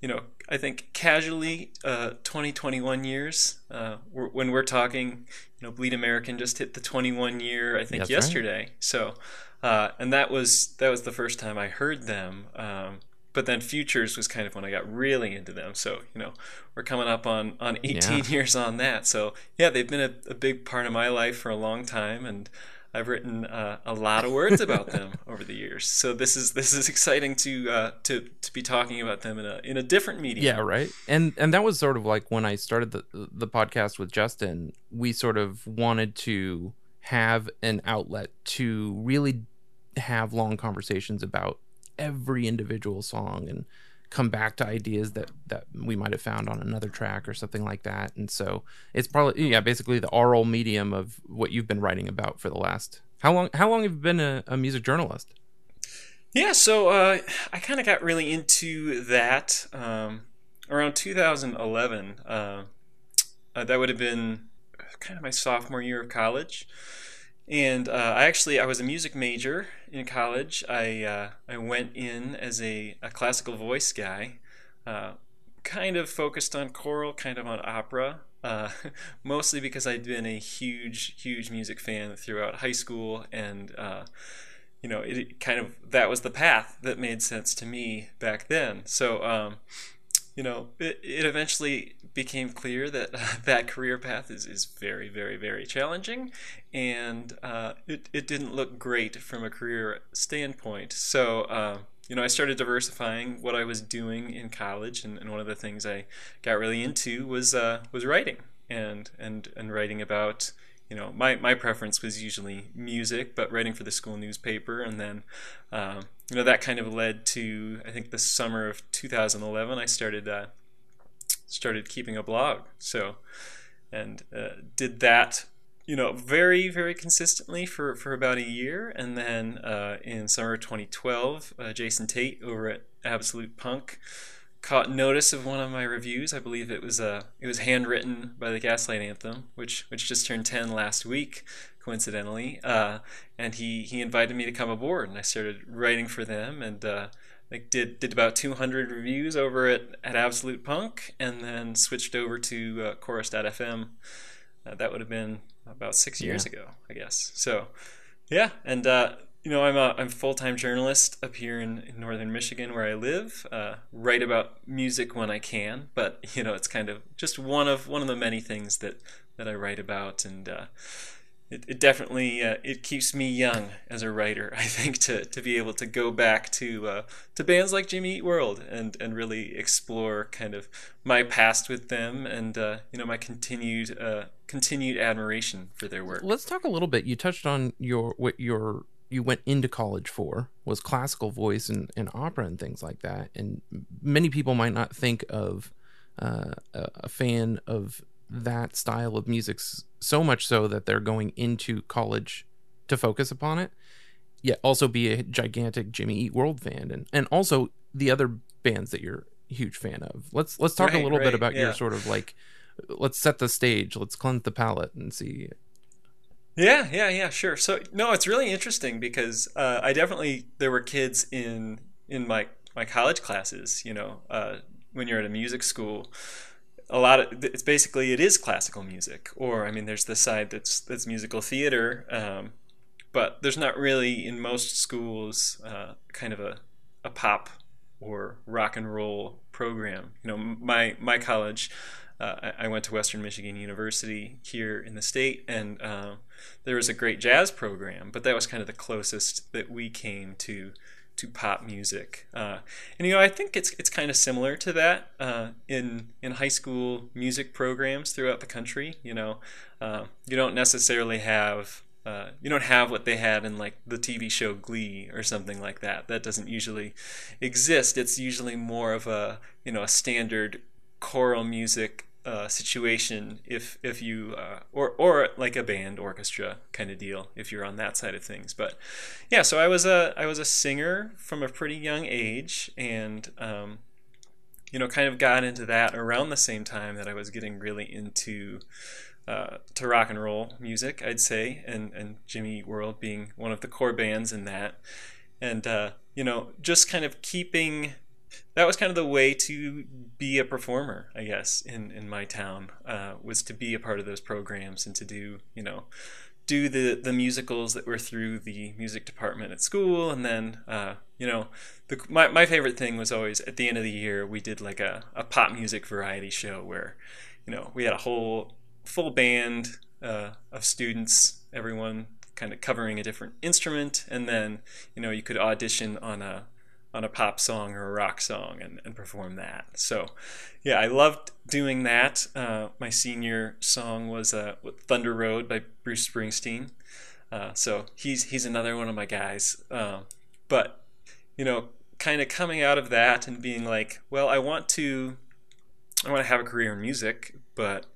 you know, I think casually uh, 20, 21 years. Uh, we're, when we're talking, you know, Bleed American just hit the 21 year, I think,
That's right.
yesterday. So, uh, and that was that was the first time I heard them. Um, but then Futures was kind of when I got really into them. So you know, we're coming up on on 18
Yeah.
years on that. So yeah, they've been a, a big part of my life for a long time, and I've written uh, a lot of words about them over the years. So this is this is exciting to uh, to to be talking about them in a in a different medium.
Yeah, right. And and that was sort of like when I started the the podcast with Justin, we sort of wanted to have an outlet to really have long conversations about every individual song and come back to ideas that that we might have found on another track or something like that. And so it's probably yeah, basically the oral medium of what you've been writing about for the last how long how long have you been a, a music journalist?
Yeah, so uh, I kind of got really into that um, around 2011. Uh, uh, that would have been kind of my sophomore year of college, and uh, I actually I was a music major in college. I uh, I went in as a, a classical voice guy, uh, kind of focused on choral, kind of on opera. Uh, mostly because I'd been a huge, huge music fan throughout high school and uh, you know, it, it kind of that was the path that made sense to me back then. So, um, you know, it, it eventually became clear that that career path is, is very, very, very challenging, and uh, it it didn't look great from a career standpoint. So. Uh, you know, I started diversifying what I was doing in college, and, and one of the things I got really into was uh, was writing and and and writing about you know, my, my preference was usually music, but writing for the school newspaper. And then, um, you know, that kind of led to, I think, the summer of 2011, I started, uh, started keeping a blog. So, and uh, did that, you know, very, very consistently for, for about a year. And then uh, in summer 2012, uh, Jason Tate over at Absolute Punk caught notice of one of my reviews. I believe it was uh, it was handwritten by the Gaslight Anthem, which which just turned ten last week, coincidentally. Uh, and he he invited me to come aboard, and I started writing for them, and uh, like did did about 200 reviews over at, at Absolute Punk, and then switched over to uh, Chorus.fm. Uh, that would have been about six years
Yeah.
ago, I guess. So, yeah, and uh, you know, I'm a I'm full time journalist up here in, in northern Michigan where I live. Uh, write about music when I can, but you know, it's kind of just one of one of the many things that that I write about, and uh, it, it definitely uh, it keeps me young as a writer. I think to, to be able to go back to uh, to bands like Jimmy Eat World and and really explore kind of my past with them and uh, you know my continued uh, continued admiration for their work.
Let's talk a little bit. You touched on your what your you went into college for was classical voice and, and opera and things like that. And many people might not think of uh, a a fan of that style of music so much so that they're going into college to focus upon it. Yet also be a gigantic Jimmy Eat World fan and and also the other bands that you're a huge fan of. Let's let's talk a
Right,
little bit
right,
about your sort of like let's set the stage, let's cleanse the palate and see
Yeah, yeah, yeah, sure. So no, it's really interesting because uh, I definitely there were kids in in my my college classes. You know, uh, when you're at a music school, a lot of it's basically it is classical music, or I mean, there's the side that's that's musical theater, um, but there's not really in most schools uh, kind of a a pop or rock and roll program. You know, my my college. Uh, I, went to Western Michigan University here in the state, and uh, there was a great jazz program, but that was kind of the closest that we came to to pop music. Uh, and you know, I think it's it's kind of similar to that uh, in in high school music programs throughout the country. You know, uh, you don't necessarily have uh, you don't have what they had in like the TV show Glee or something like that. That doesn't usually exist. It's usually more of a you know a standard choral music uh, situation if if you uh, or or like a band orchestra kind of deal if you're on that side of things. But yeah, so I was a I was a singer from a pretty young age and. Um, you know, kind of got into that around the same time that I was getting really into uh, to rock and roll music, I'd say, and and Jimmy World being one of the core bands in that, and uh, you know, just kind of keeping. That was kind of the way to be a performer, I guess, in in my town uh, was to be a part of those programs and to do you know do the the musicals that were through the music department at school. And then uh, you know the, my, my favorite thing was always at the end of the year we did like a, a pop music variety show where you know we had a whole full band uh, of students everyone kind of covering a different instrument. And then you know you could audition on a on a pop song or a rock song and, and perform that. So, yeah, I loved doing that. Uh, my senior song was uh, "Thunder Road" by Bruce Springsteen. Uh, so he's he's another one of my guys. Um, but you know, kind of coming out of that and being like, well, I want to, I want to have a career in music, but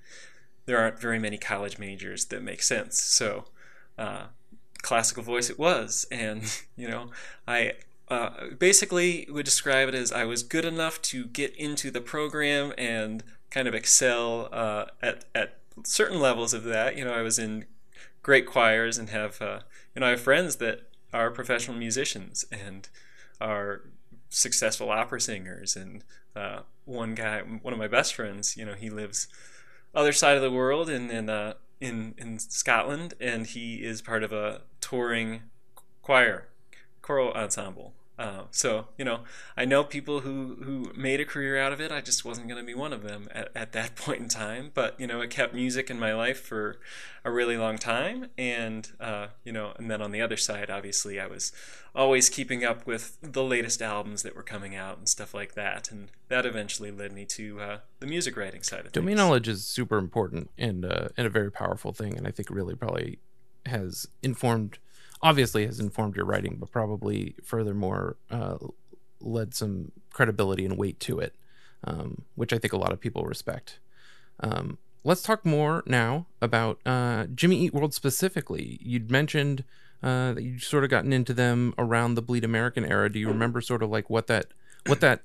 there aren't very many college majors that make sense. So. Uh, classical voice it was and you know i uh, basically would describe it as I was good enough to get into the program and kind of excel uh, at at certain levels of that. You know, I was in great choirs and have uh, you know I have friends that are professional musicians and are successful opera singers. And uh, one guy, one of my best friends, you know, he lives other side of the world in in uh, in in Scotland, and he is part of a touring choir choral ensemble Uh, so you know, I know people who who made a career out of it. I just wasn't going to be one of them at, at that point in time. But you know, it kept music in my life for a really long time, and uh, you know, and then on the other side, obviously, I was always keeping up with the latest albums that were coming out and stuff like that, and that eventually led me to uh, the music writing side of things.
Domain
things.
knowledge is super important and uh, and a very powerful thing, and I think really probably has informed, obviously has informed your writing, but probably furthermore uh, led some credibility and weight to it, um, which I think a lot of people respect. Um, let's talk more now about uh, Jimmy Eat World specifically. You'd mentioned uh, that you'd sort of gotten into them around the Bleed American era. Do you remember sort of like what that what that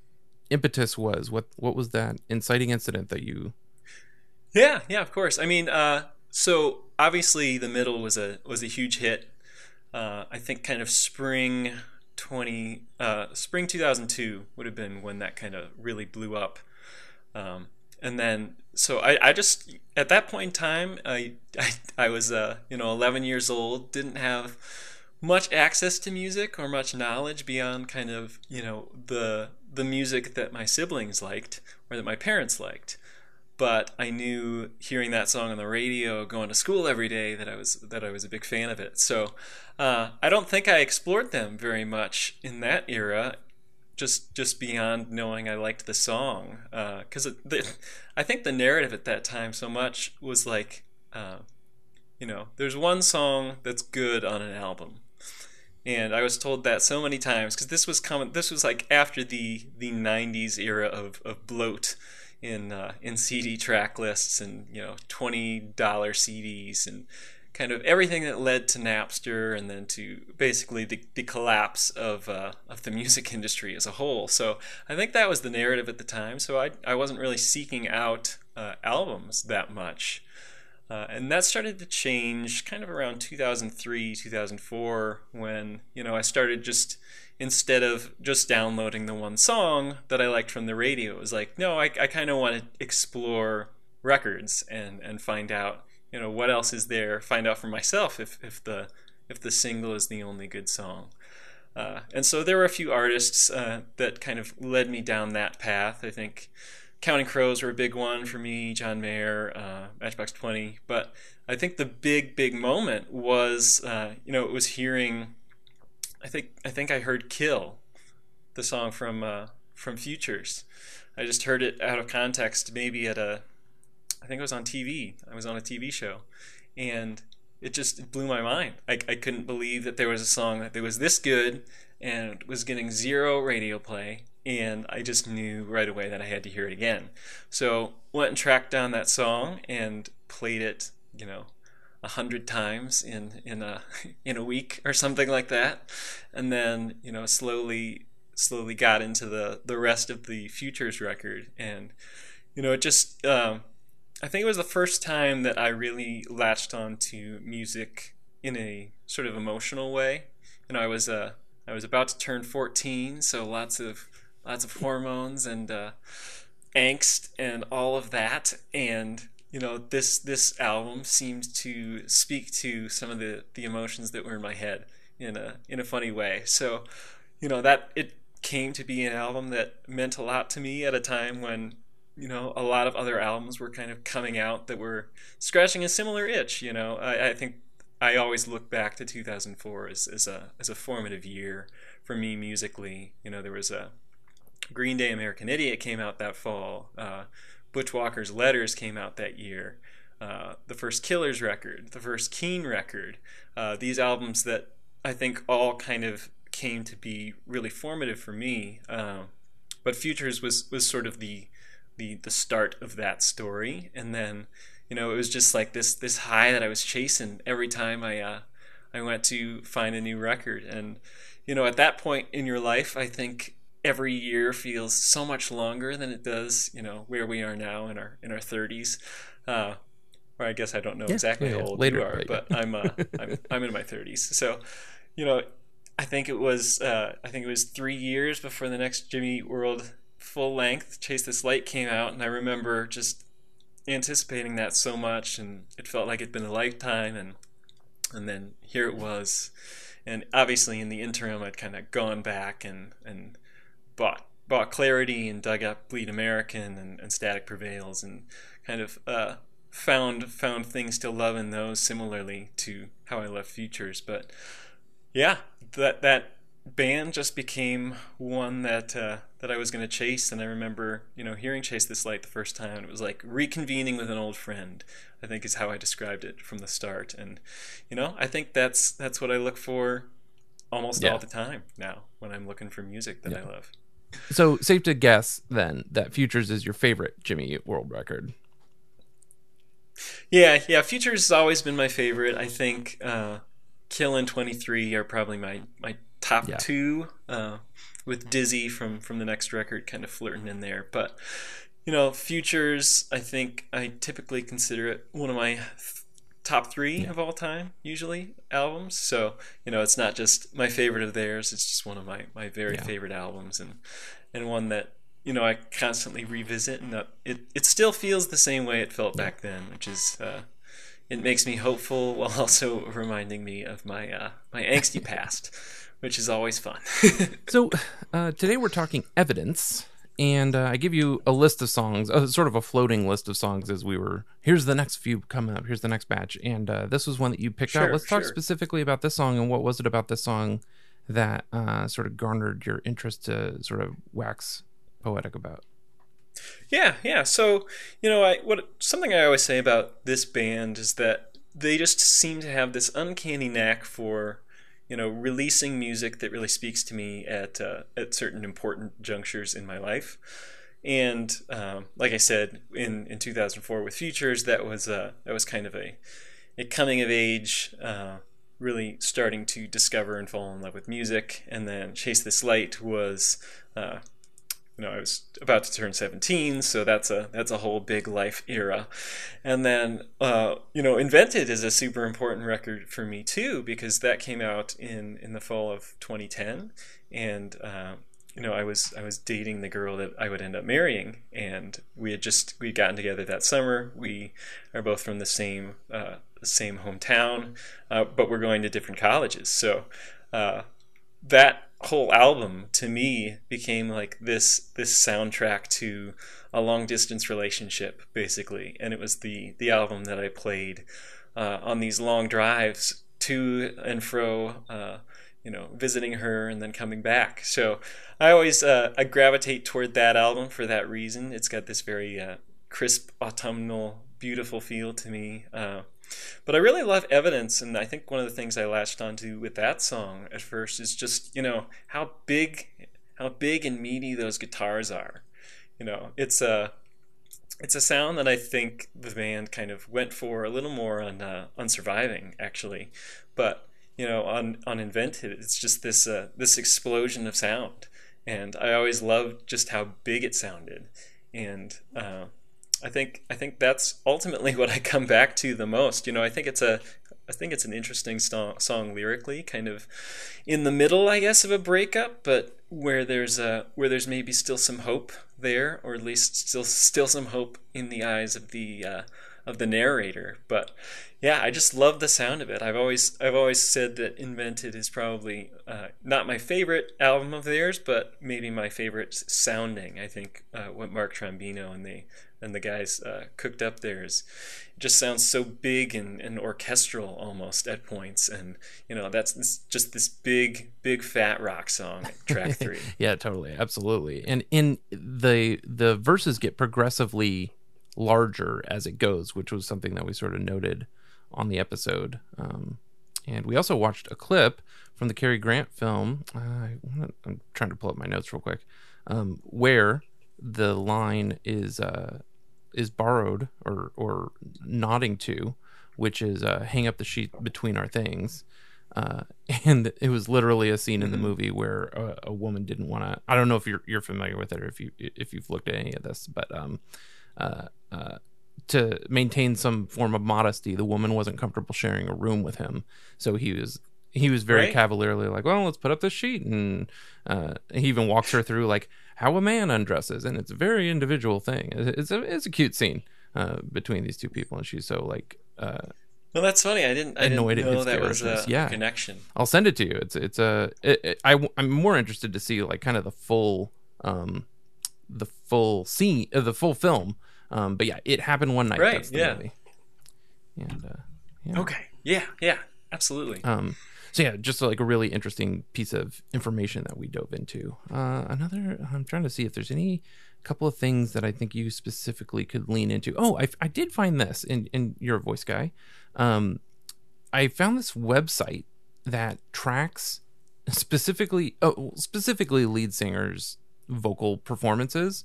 impetus was? What what was that inciting incident that you
Yeah, yeah, of course. I mean, uh, so obviously the middle was a was a huge hit. Uh, I think kind of spring twenty uh, spring two thousand two would have been when that kind of really blew up. Um, and then so I, I just at that point in time I I, I was uh, you know 11 years old didn't have much access to music or much knowledge beyond kind of you know the the music that my siblings liked or that my parents liked but I knew hearing that song on the radio going to school every day that I was that I was a big fan of it. So uh, I don't think I explored them very much in that era just just beyond knowing I liked the song because the I think the narrative at that time so much was like uh, you know there's one song that's good on an album. And I was told that so many times because this was coming this was like after the the 90s era of, of bloat in uh, in CD track lists and you know $20 CDs and kind of everything that led to Napster and then to basically the, the collapse of uh, of the music industry as a whole. So I think that was the narrative at the time. So I I wasn't really seeking out uh, albums that much. Uh, and that started to change kind of around 2003 2004 when you know i started just instead of just downloading the one song that i liked from the radio. It was like no i, I kind of want to explore records and and find out you know what else is there find out for myself if, if the if the single is the only good song. Uh, and so there were a few artists uh, that kind of led me down that path. I think Counting Crows were a big one for me, John Mayer, uh, Matchbox 20. But I think the big, big moment was, uh, you know, it was hearing, I think, I think I heard Kill, the song from, uh, from Futures. I just heard it out of context, maybe at a, I think it was on TV. I was on a TV show. And it just blew my mind. I, I couldn't believe that there was a song that was this good and was getting zero radio play and I just knew right away that I had to hear it again. So went and tracked down that song and played it, you know, a hundred times in in a in a week or something like that, and then you know slowly slowly got into the the rest of the Futures record, and you know it just um, I think it was the first time that I really latched on to music in a sort of emotional way. You know, I was uh, I was about to turn 14, so lots of lots of hormones and uh, angst and all of that. And you know, this this album seemed to speak to some of the the emotions that were in my head in a in a funny way. So, you know, that it came to be an album that meant a lot to me at a time when you know a lot of other albums were kind of coming out that were scratching a similar itch. You know, I, I think I always look back to 2004 as, as a as a formative year for me musically. You know, there was a Green Day American Idiot came out that fall. Uh, Butch Walker's Letters came out that year. Uh, the first Killers record, the first Keane record. Uh, these albums that I think all kind of came to be really formative for me. Uh, but Futures was was sort of the the the start of that story, and then you know it was just like this this high that I was chasing every time I uh, I went to find a new record, and you know at that point in your life, I think every year feels so much longer than it does, you know, where we are now in our in our 30s. Uh, or I guess I don't know
Yeah,
exactly
yeah,
how old
later,
you are,
right,
but. I'm, uh, I'm I'm in my 30s. So, you know, I think it was uh, I think it was three years before the next Jimmy World full length Chase This Light came out, and I remember just anticipating that so much, and it felt like it'd been a lifetime, and and then here it was, and obviously in the interim, I'd kind of gone back and and bought bought Clarity and dug up Bleed American and, and Static Prevails and kind of uh, found found things to love in those similarly to how I love Futures. But yeah, that that band just became one that uh, that I was going to chase, and I remember you know hearing Chase This Light the first time, and it was like reconvening with an old friend. I think is how I described it from the start, and you know I think that's that's what I look for almost
Yeah.
all the time now when I'm looking for music that I love.
So safe to guess then that Futures is your favorite Jimmy World record.
Yeah, yeah. Futures has always been my favorite. I think uh, Kill and Twenty Three are probably my my top
Yeah.
two. Uh, with Dizzy from from the next record, kind of flirting in there. But you know, Futures. I think I typically consider it one of my top three of all time. Usually albums. So you know, it's not just my favorite of theirs. It's just one of my my very
Yeah.
favorite albums, and and one that you know I constantly revisit, and that it it still feels the same way it felt back then, which is. Uh, it makes me hopeful while also reminding me of my uh, my angsty past, which is always fun.
So uh, today we're talking evidence, and uh, I give you a list of songs, uh, sort of a floating list of songs as we were. Here's the next few coming up. Here's the next batch, and uh, this was one that you picked out. Let's talk
sure.
specifically about this song and what was it about this song that uh, sort of garnered your interest to sort of wax poetic about.
Yeah, yeah. So, you know, I what something I always say about this band is that they just seem to have this uncanny knack for, you know, releasing music that really speaks to me at uh, at certain important junctures in my life. And um, like I said, in, in 2004 with Futures, that was uh, that was kind of a a coming of age, uh, really starting to discover and fall in love with music. And then Chase This Light was uh, you know, I was about to turn 17, so that's a that's a whole big life era. And then uh, you know, Invented is a super important record for me too because that came out in in the fall of 2010 and uh, you know, I was I was dating the girl that I would end up marrying, and we had just we had gotten together that summer. We are both from the same uh, same hometown, uh, but we're going to different colleges. So uh, that whole album to me became like this this soundtrack to a long distance relationship, basically, and it was the the album that I played uh, on these long drives to and fro. Uh, you know, visiting her and then coming back. So I always uh, I gravitate toward that album for that reason. It's got this very uh, crisp, autumnal, beautiful feel to me. But I really love Evidence, and I think one of the things I latched onto with that song at first is just you know how big, how big and meaty those guitars are. You know, it's a it's a sound that I think the band kind of went for a little more on uh, on surviving actually, but you know on on invented it's just this uh, this explosion of sound, and I always loved just how big it sounded, and uh, I think I think that's ultimately what I come back to the most. You know, I think it's a I think it's an interesting song, song lyrically, kind of in the middle, I guess, of a breakup, but where there's a where there's maybe still some hope there, or at least still still some hope in the eyes of the uh, of the narrator. But yeah, I just love the sound of it. I've always I've always said that Invented is probably uh, not my favorite album of theirs, but maybe my favorite sounding. I think uh, what Mark Trombino and they and the guys uh, cooked up there is just sounds so big and, and orchestral almost at points, and you know that's this, just this big big fat rock song, track three.
yeah, totally, absolutely. And in the the verses get progressively larger as it goes, which was something that we sort of noted on the episode. Um, and we also watched a clip from the Cary Grant film. Uh, I'm trying to pull up my notes real quick, um, where the line is uh, is borrowed or or nodding to, which is uh, "hang up the sheet between our things." Uh, and it was literally a scene in the
Mhm.
movie where a, a woman didn't want to. I don't know if you're you're familiar with it or if you if you've looked at any of this, but um, uh, uh, to maintain some form of modesty, the woman wasn't comfortable sharing a room with him, so he was he was very
Right.
cavalierly like, "Well, let's put up this sheet," and uh, he even walks her through like how a man undresses, and it's a very individual thing. It's a it's a cute scene uh, between these two people, and she's so like uh,
Well, that's funny. I didn't. I didn't know that was a
yeah.
connection.
I'll send it to you. It's it's a. It, it, I I'm more interested to see like kind of the full um the full scene uh, the full film. Um, but yeah, it happened one night.
Right, yeah.
movie. And uh, yeah.
Okay. Yeah. Yeah. Absolutely.
Um, so yeah, just like a really interesting piece of information that we dove into. Uh, another, I'm trying to see if there's any couple of things that I think you specifically could lean into. Oh, I, I did find this in in your voice guy. Um, I found this website that tracks specifically, oh, specifically lead singers' vocal performances,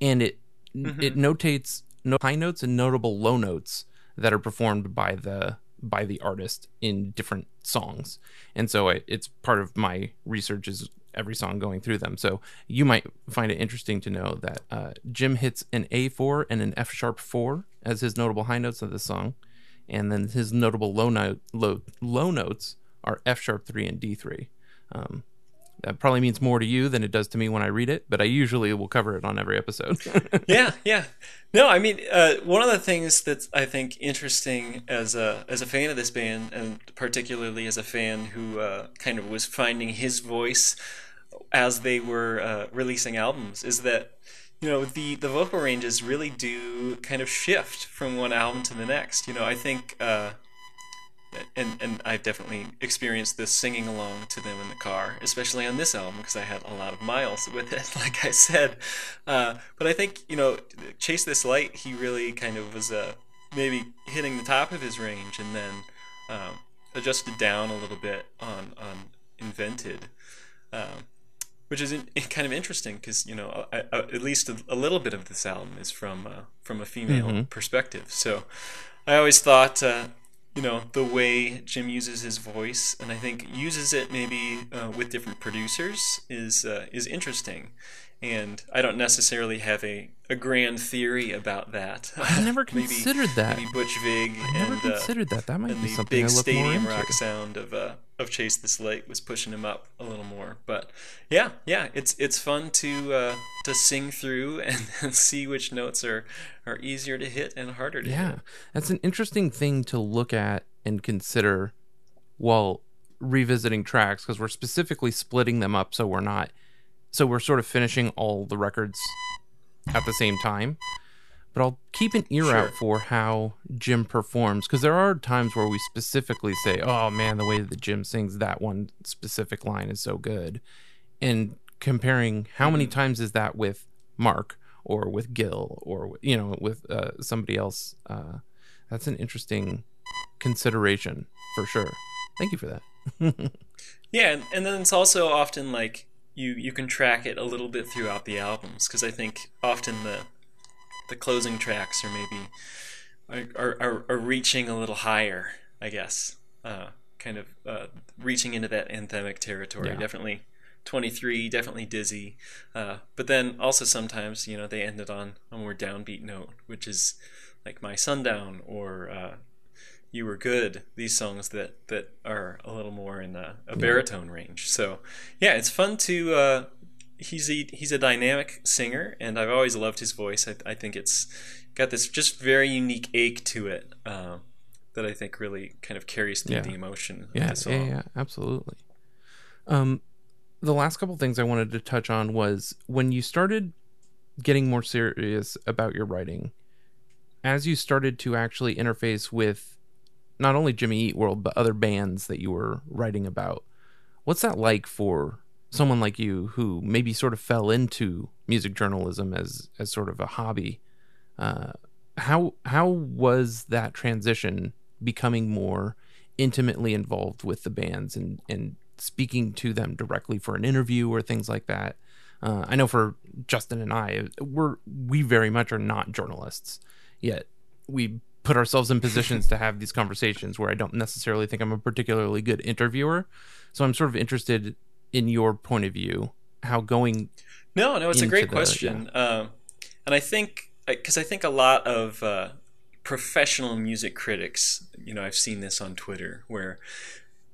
and it
Mhm.
it notates no high notes and notable low notes that are performed by the by the artist in different songs. And so I, it's part of my research is every song going through them. So you might find it interesting to know that uh, jim hits an a4 and an f sharp 4 as his notable high notes of the song. And then his notable low low, low notes are f sharp 3 and d3 um, that probably means more to you than it does to me when I read it, but I usually will cover it on every episode.
yeah, yeah. No, I mean, uh, one of the things that's I think interesting as a as a fan of this band, and particularly as a fan who uh, kind of was finding his voice as they were uh, releasing albums, is that you know the the vocal ranges really do kind of shift from one album to the next. You know, I think. And and I've definitely experienced this singing along to them in the car, especially on this album because I had a lot of miles with it, like I said. Uh, but I think you know, Chase This Light, he really kind of was uh, maybe hitting the top of his range, and then um, adjusted down a little bit on on Invented. Um, which is in, kind of interesting because you know I, I, at least a, a, little bit of this album is from uh, from a female
Mm-hmm.
perspective. So I always thought uh, you know the way Jim uses his voice, and I think uses it maybe uh, with different producers is uh, is interesting. And I don't necessarily have a, a grand theory about that.
I never
Maybe-
considered that.
Maybe Butch Vig
I never
and uh,
that. That might
and
be
the
something
big
I look more
stadium
into.
rock sound of uh, of Chase This Light was pushing him up a little more. But yeah, yeah, it's it's fun to uh, to sing through and, and see which notes are are easier to hit and harder to
Yeah,
hit.
that's an interesting thing to look at and consider while revisiting tracks because we're specifically splitting them up so we're not so we're sort of finishing all the records at the same time. But I'll keep an ear out for how Jim performs because there are times where we specifically say, "Oh man, the way that Jim sings that one specific line is so good," and comparing how many times is that with Mark or with Gil or you know with uh, somebody else. Uh, that's an interesting consideration for sure. Thank you for that.
Yeah, and, and then it's also often like you you can track it a little bit throughout the albums because I think often the the closing tracks are maybe are are, are reaching a little higher, I guess, uh, kind of uh, reaching into that anthemic territory.
Yeah.
Definitely. 23 definitely dizzy uh, but then also sometimes you know they ended on a more downbeat note which is like my sundown or uh, you were good these songs that that are a little more in a, a baritone range so yeah it's fun to uh he's a he's a dynamic singer and i've always loved his voice i, I think it's got this just very unique ache to it uh, that i think really kind of carries through
Yeah.
the emotion
Yeah, yeah, yeah, absolutely. Um, the last couple things I wanted to touch on was when you started getting more serious about your writing, as you started to actually interface with not only Jimmy Eat World but other bands that you were writing about. What's that like for someone like you who maybe sort of fell into music journalism as as sort of a hobby? Uh, how how was that transition becoming more intimately involved with the bands and and speaking to them directly for an interview or things like that? Uh, I know for Justin and I, we're we very much are not journalists, yet we put ourselves in positions to have these conversations where I don't necessarily think I'm a particularly good interviewer. So I'm sort of interested in your point of view, how going.
No, no, it's a great
the-
question, um, and I think because I think a lot of uh, professional music critics, you know, I've seen this on Twitter where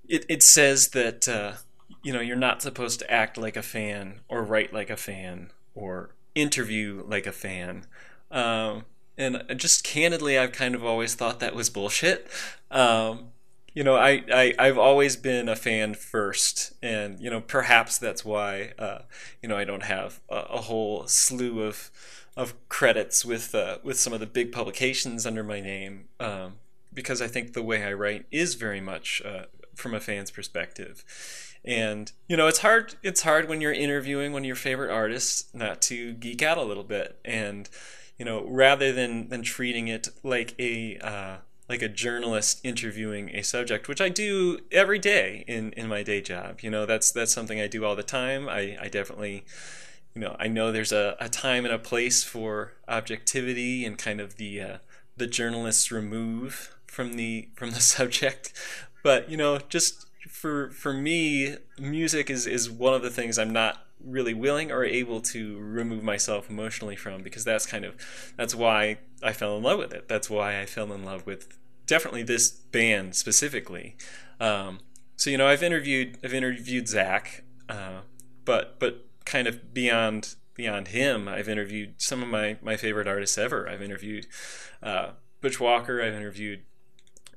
it it says that uh, you know you're not supposed to act like a fan or write like a fan or interview like a fan. Um, and just candidly, I've kind of always thought that was bullshit. Um, you know, I, I I've always been a fan first, and you know, perhaps that's why uh, you know I don't have a, a whole slew of of credits with uh, with some of the big publications under my name, um, because I think the way I write is very much uh, from a fan's perspective. And you know, it's hard. It's hard when you're interviewing one of your favorite artists not to geek out a little bit, and you know, rather than than treating it like a uh, like a journalist interviewing a subject, which I do every day in in my day job. You know, that's that's something I do all the time. I I definitely. You know, I know there's a, a time and a place for objectivity and kind of the uh, the journalist's remove from the from the subject, but you know, just for for me, music is is one of the things I'm not really willing or able to remove myself emotionally from because that's kind of that's why I fell in love with it. That's why I fell in love with definitely this band specifically. Um, so you know, I've interviewed I've interviewed Zach, uh, but but kind of beyond beyond him, I've interviewed some of my my favorite artists ever. I've interviewed uh, Butch Walker. I've interviewed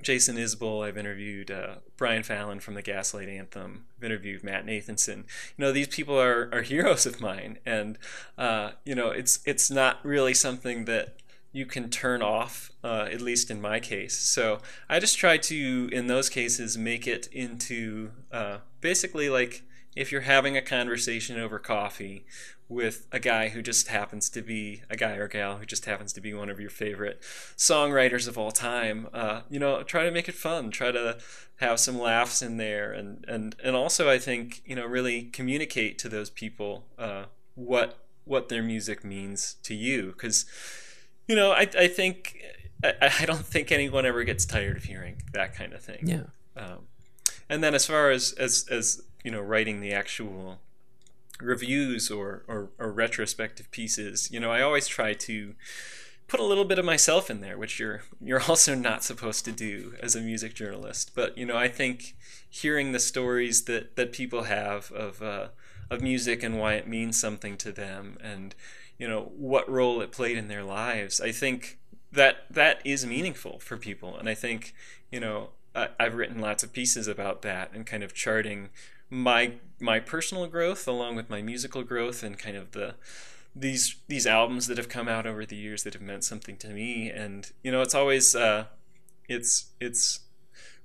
Jason Isbell. I've interviewed uh, Brian Fallon from the Gaslight Anthem. I've interviewed Matt Nathanson. You know, these people are, are heroes of mine, and uh, you know, it's it's not really something that you can turn off, uh, at least in my case. So I just try to, in those cases, make it into uh, basically like if you're having a conversation over coffee with a guy who just happens to be a guy or gal who just happens to be one of your favorite songwriters of all time, uh, you know, try to make it fun. Try to have some laughs in there, and and and also I think you know really communicate to those people uh, what what their music means to you, because you know I I think I, I don't think anyone ever gets tired of hearing that kind of thing.
Yeah.
Um, and then as far as as as you know, writing the actual reviews or, or, or retrospective pieces, you know, I always try to put a little bit of myself in there, which you're you're also not supposed to do as a music journalist. But you know, I think hearing the stories that that people have of uh, of music and why it means something to them, and you know what role it played in their lives, I think that that is meaningful for people. And I think you know I, I've written lots of pieces about that and kind of charting my my personal growth along with my musical growth and kind of the these these albums that have come out over the years that have meant something to me. And you know it's always uh it's it's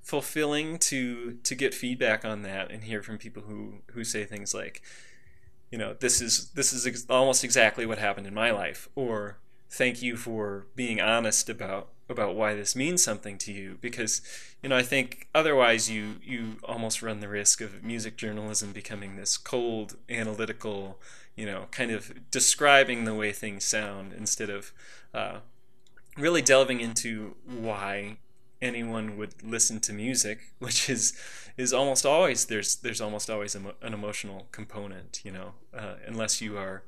fulfilling to to get feedback on that and hear from people who who say things like you know this is this is ex- almost exactly what happened in my life or thank you for being honest about about why this means something to you. Because you know I think otherwise you you almost run the risk of music journalism becoming this cold analytical you know kind of describing the way things sound instead of uh, really delving into why anyone would listen to music which is is almost always there's there's almost always an emotional component you know uh, unless you are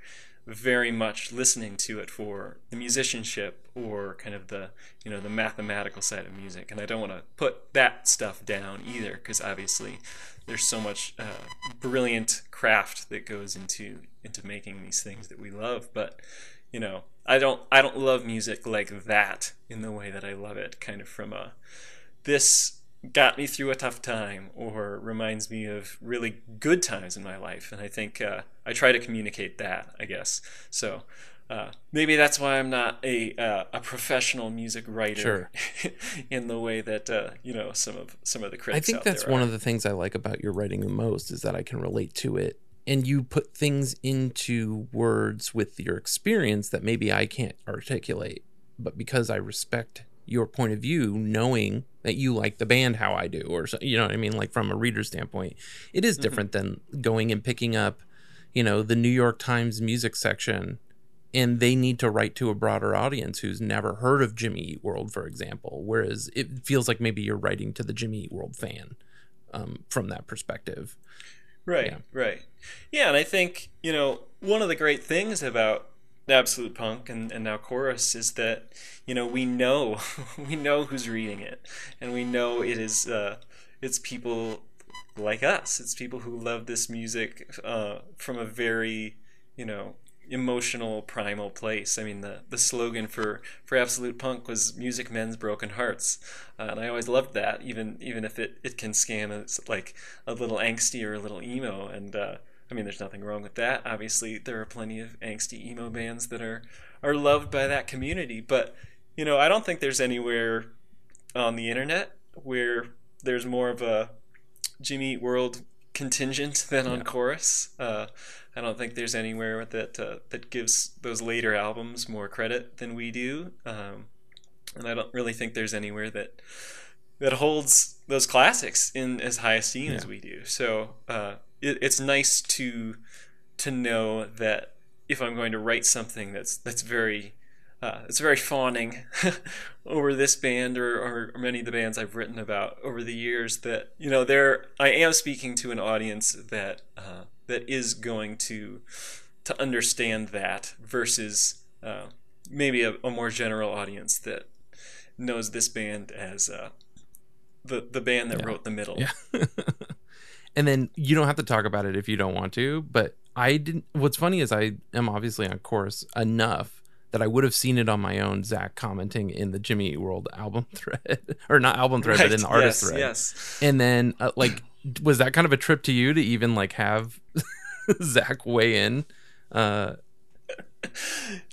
very much listening to it for the musicianship or kind of the you know the mathematical side of music. And i don't want to put that stuff down either because obviously there's so much uh, brilliant craft that goes into into making these things that we love. But you know i don't i don't love music like that in the way that i love it kind of from a this got me through a tough time or reminds me of really good times in my life. And I think uh, I try to communicate that, I guess. So uh, maybe that's why I'm not a uh, a professional music writer
Sure.
in the way that uh, you know some of some of the critics.
I
think
that's one of the things I like about your writing the most is that I can relate to it. And you put things into words with your experience that maybe I can't articulate. But because I respect your point of view, knowing that you like the band how I do, or so, you know what I mean, like from a reader standpoint, it is
Mhm.
different than going and picking up, you know, the New York Times music section and they need to write to a broader audience who's never heard of Jimmy Eat World, for example. Whereas it feels like maybe you're writing to the Jimmy Eat World fan um, from that perspective.
Right,
Yeah.
right. Yeah, and I think, you know, one of the great things about Absolute Punk and, and now Chorus is that, you know, we know we know who's reading it. And we know it is uh it's people like us. It's people who love this music uh from a very, you know, emotional primal place. I mean, the, the slogan for, for Absolute Punk was "Music Mends Broken Hearts," uh, and I always loved that, even even if it, it can scan as like a little angsty or a little emo. And uh, I mean, there's nothing wrong with that. Obviously, there are plenty of angsty emo bands that are are loved by that community, but you know, I don't think there's anywhere on the internet where there's more of a Jimmy Eat World contingent than on chorus. Uh, I don't think there's anywhere that uh, that gives those later albums more credit than we do, um, and I don't really think there's anywhere that that holds those classics in as high esteem as we do. So uh, it, it's nice to to know that if I'm going to write something that's that's very uh, it's very fawning over this band or, or, or, many of the bands I've written about over the years. That you know, there I am speaking to an audience that uh, that is going to to understand that versus uh, maybe a, a, more general audience that knows this band as uh, the the band that
Yeah.
wrote the middle.
Yeah. and then you don't have to talk about it if you don't want to. But I didn't. What's funny is I am obviously on Chorus enough that I would have seen it on my own. Zach commenting in the Jimmy Eat World album thread, or not album thread,
Right,
but in the artist
yes,
thread.
yes.
And then uh, like, was that kind of a trip to you to even like have Zach weigh in? Uh,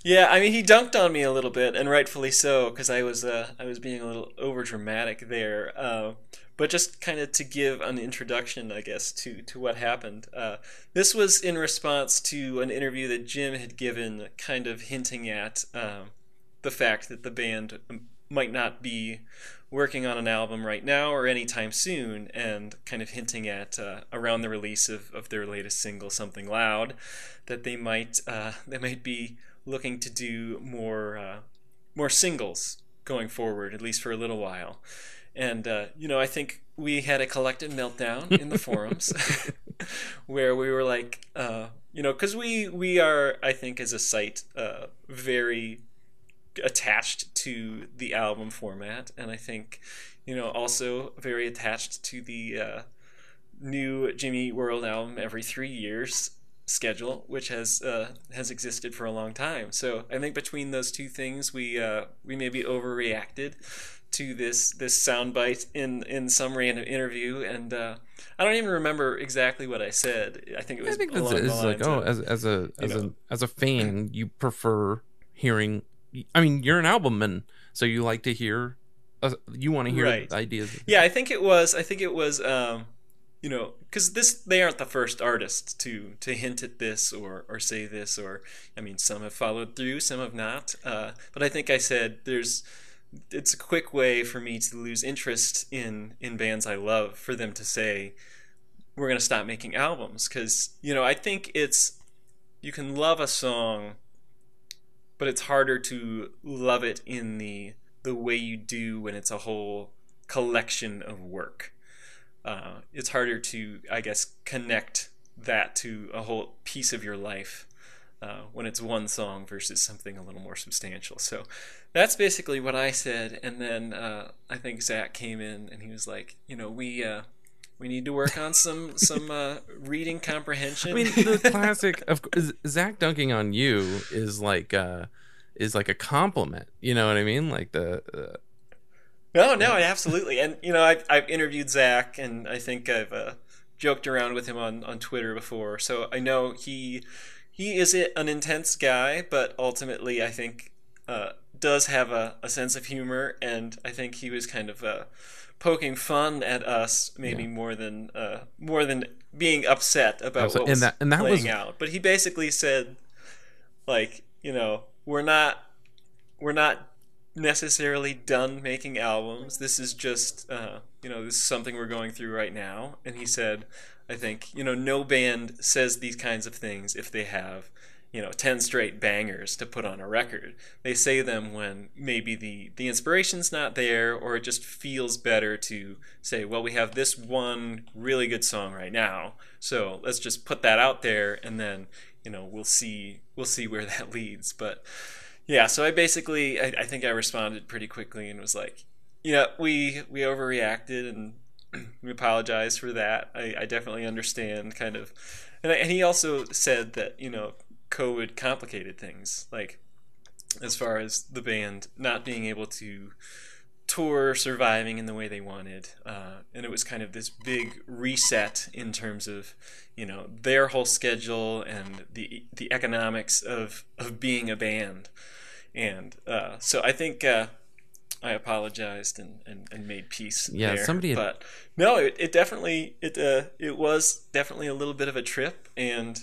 Yeah, I mean he dunked on me a little bit, and rightfully so, because I was uh, I was being a little over dramatic there. Uh, but just kind of to give an introduction, I guess, to to what happened. Uh, this was in response to an interview that Jim had given, kind of hinting at um, the fact that the band might not be working on an album right now or anytime soon, and kind of hinting at uh, around the release of, of their latest single, "Something Loud," that they might uh, they might be looking to do more uh, more singles going forward, at least for a little while. And uh, you know, I think we had a collective meltdown in the forums where we were like, uh, you know, because we we are, I think, as a site, uh, very attached to the album format, and I think, you know, also very attached to the uh, new Jimmy World album every three years schedule, which has uh, has existed for a long time. So I think between those two things, we uh, we maybe overreacted to this this soundbite in in some random interview, and uh, I don't even remember exactly what I said. I think it was
I think
along
that's
the
it's like
lines
oh,
of,
as as a as
know,
a as a fan, you prefer hearing. I mean, you're an album man, so you like to hear. Uh, you want to hear
Right.
ideas.
Yeah, I think it was. I think it was. Um, you know, because this they aren't the first artists to to hint at this or or say this or I mean, some have followed through, some have not. Uh, but I think I said there's. It's a quick way for me to lose interest in in bands I love for them to say we're going to stop making albums because you know I think it's you can love a song but it's harder to love it in the the way you do when it's a whole collection of work. Uh, it's harder to, I guess, connect that to a whole piece of your life uh, when it's one song versus something a little more substantial. So that's basically what I said, and then uh, I think Zach came in and he was like, you know, we. Uh, we need to work on some some uh, reading comprehension.
I mean, the classic of Zach dunking on you is like uh is like a compliment. You know what I mean? Like the uh,
No, no, absolutely. And you know, I've I've interviewed Zach, and I think I've uh, joked around with him on on Twitter before, so I know he he is an intense guy, but ultimately, I think uh, does have a, a sense of humor, and I think he was kind of uh, poking fun at us, maybe
Yeah.
more than uh, more than being upset about
Absolutely.
what
And
was
that- and that
playing
was-
out. But he basically said, like, you know, we're not we're not necessarily done making albums. This is just, uh, you know, this is something we're going through right now. And he said, I think, you know, no band says these kinds of things if they have, you know, 10 straight bangers to put on a record. They say them when maybe the, the inspiration's not there or it just feels better to say, well, we have this one really good song right now. So let's just put that out there and then, you know, we'll see, we'll see where that leads. But, yeah, so I basically, I, I think I responded pretty quickly and was like, yeah, we we overreacted and we apologize for that. I, I definitely understand, kind of, and, I- and he also said that you know COVID complicated things, like as far as the band not being able to tour surviving in the way they wanted uh, and it was kind of this big reset in terms of you know their whole schedule and the the economics of of being a band and uh, so I think uh, I apologized and, and, and made peace
Yeah,
there.
somebody had-
but no it, it definitely it uh, it was definitely a little bit of a trip and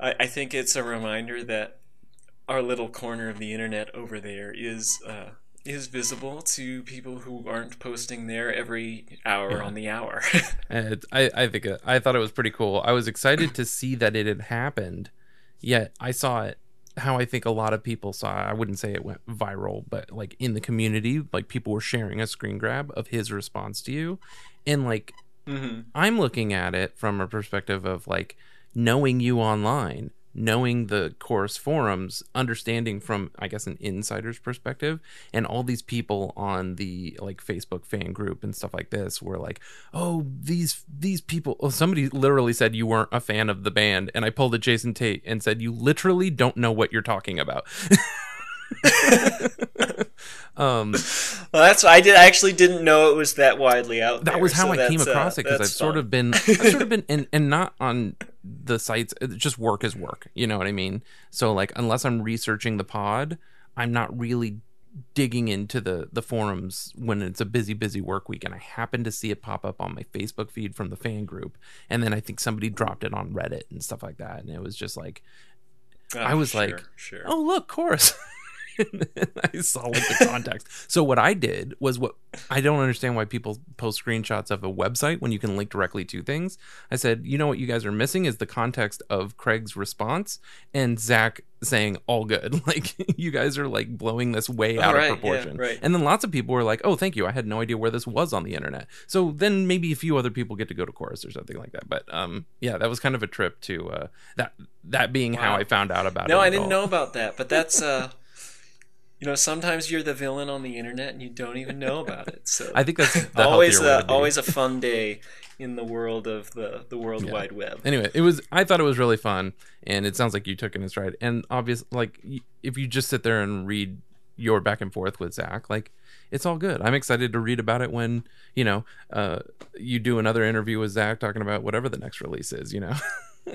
I, I think it's a reminder that our little corner of the internet over there is uh, is visible to people who aren't posting there every hour
Yeah.
on the hour.
And I, I think it, I thought it was pretty cool. I was excited to see that it had happened. Yet I saw it how I think a lot of people saw. I wouldn't say it went viral, but like in the community, like people were sharing a screen grab of his response to you, and like
Mhm.
I'm looking at it from a perspective of like knowing you online, knowing the Chorus forums, understanding from I guess an insider's perspective, and all these people on the like Facebook fan group and stuff like this were like, "Oh, these these people." Well, somebody literally said you weren't a fan of the band, and I pulled a Jason Tate and said, "You literally don't know what you're talking about." um,
well, that's I did I actually didn't know it was that widely out there.
that was how
so
I came
uh,
across it because I've
that's
sort of been, I've sort of been, and and not on the sites. Just work is work. You know what I mean? So like, unless I'm researching the pod, I'm not really digging into the the forums when it's a busy busy work week and i happen to see it pop up on my facebook feed from the fan group and then i think somebody dropped it on reddit and stuff like that and it was just like
Oh,
i was
sure,
like
sure.
oh look chorus I saw like the context. So what I did was what I don't understand why people post screenshots of a website when you can link directly to things. I said, you know what you guys are missing is the context of Craig's response and Zach saying all good. Like you guys are like blowing this way
Oh,
out
right,
of
yeah,
proportion.
right.
And then lots of people were like, oh, thank you. I had no idea where this was on the internet. So then maybe a few other people get to go to chorus or something like that. But um, yeah, that was kind of a trip to uh, that. That being how I found out about it.
No, I didn't
all.
know about that, but that's uh you know, sometimes you're the villain on the internet and you don't even know about it. So
I think that's
always a, always a fun day in the world of the the World
Yeah.
Wide Web.
Anyway, it was. I thought it was really fun, and it sounds like you took it in stride. And obvious, like if you just sit there and read your back and forth with Zach, like it's all good. I'm excited to read about it when you know uh, you do another interview with Zach talking about whatever the next release is. You know.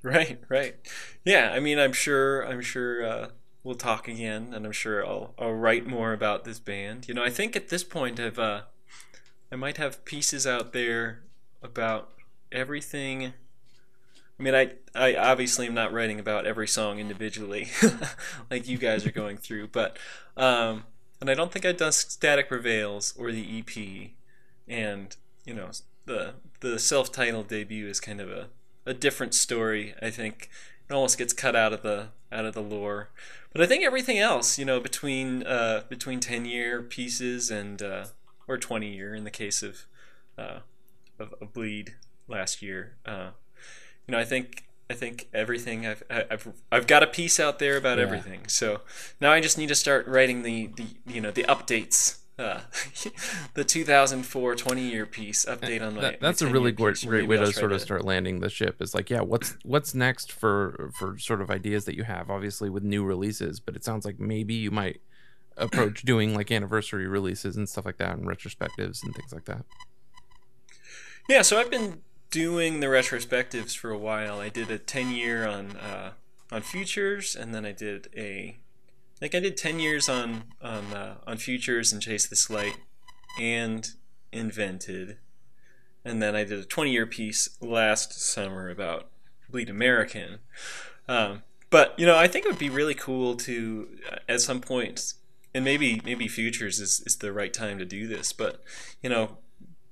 Right, right. Yeah, I mean, I'm sure, I'm sure uh, we'll talk again, and I'm sure I'll, I'll write more about this band. You know, I think at this point, I've, uh, I might have pieces out there about everything. I mean, I, I obviously am not writing about every song individually, like you guys are going through, but, um, and I don't think I've done Static Prevails or the EP, and you know, the the self-titled debut is kind of a a different story. I think it almost gets cut out of the out of the lore. But I think everything else, you know, between uh, between ten year pieces and uh, or twenty year in the case of uh, of, of Bleed last year, uh, you know, I think I think everything I've I've I've got a piece out there about
Yeah.
everything. So now I just need to start writing the the you know the updates. Uh, the 2004 20 year piece update on my,
That-
my
that's a really great, great way to sort of start landing the ship. Is like, yeah, what's what's next for for sort of ideas that you have? Obviously, with new releases, but it sounds like maybe you might approach doing like anniversary releases and stuff like that, and retrospectives and things like that.
Yeah, so I've been doing the retrospectives for a while. I did a 10 year on uh, on futures, and then I did a like I did 10 years on on uh, on futures and Chase This Light and Invented, and then I did a 20 year piece last summer about Bleed American. Um, but you know, I think it would be really cool to uh, at some point, and maybe maybe futures is, is the right time to do this. But you know,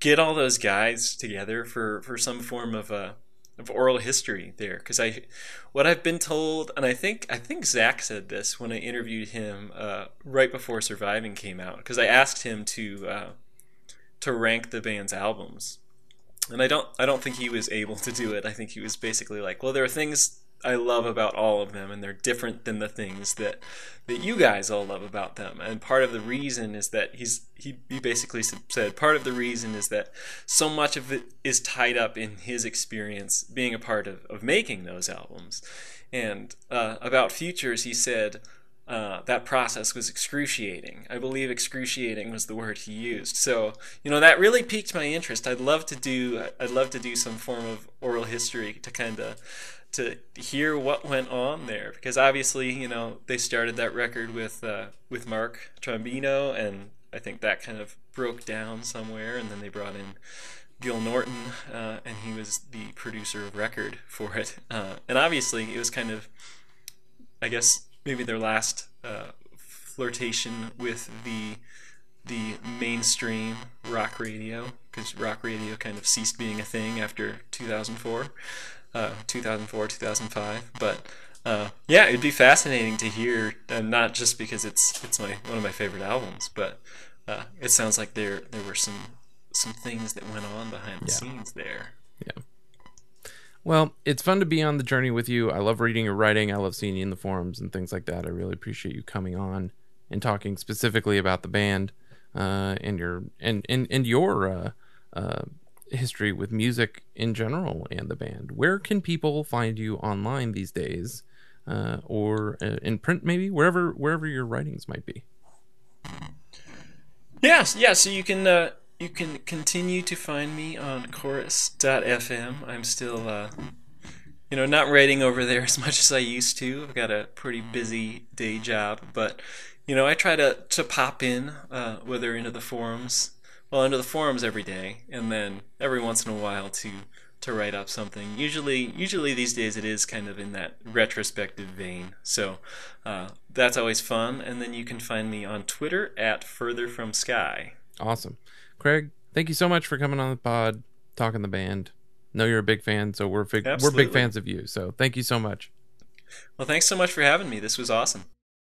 get all those guys together for for some form of uh, of oral history there because I what I've been told and I think I think Zach said this when I interviewed him uh, right before Surviving came out because I asked him to uh, to rank the band's albums. And I don't I don't think he was able to do it. I think he was basically like well there are things I love about all of them, and they're different than the things that that you guys all love about them. And part of the reason is that he's he, he basically said part of the reason is that so much of it is tied up in his experience being a part of, of making those albums. And uh, about Futures, he said uh, that process was excruciating. I believe excruciating was the word he used. So you know that really piqued my interest. I'd love to do I'd love to do some form of oral history to kind of to hear what went on there because obviously you know they started that record with uh, with Mark Trombino and I think that kind of broke down somewhere and then they brought in Gil Norton uh, and he was the producer of record for it. Uh, and obviously it was kind of I guess maybe their last uh, flirtation with the the mainstream rock radio because rock radio kind of ceased being a thing after 2004 uh, 2004 2005 but uh, yeah it'd be fascinating to hear and not just because it's it's my one of my favorite albums but uh, it sounds like there there were some some things that went on behind the
Yeah.
scenes there
Yeah. Well, it's fun to be on the journey with you. I love reading your writing. I love seeing you in the forums and things like that. I really appreciate you coming on and talking specifically about the band uh, and your and and, and your uh, uh, history with music in general and the band. Where can people find you online these days, uh, or uh, in print maybe wherever wherever your writings might be?
Yes, yeah. So you can uh, you can continue to find me on chorus.fm. I'm still uh, you know not writing over there as much as I used to. I've got a pretty busy day job, but you know I try to to pop in uh, whether into the forums, well into the forums every day, and then every once in a while to to write up something. Usually, usually these days it is kind of in that retrospective vein. So uh, that's always fun. And then you can find me on Twitter at Further From Sky.
Awesome. Craig, thank you so much for coming on the pod, talking the band. Know you're a big fan, so we're big we're big fans of you. So thank you so much.
Well, thanks so much for having me. This was awesome.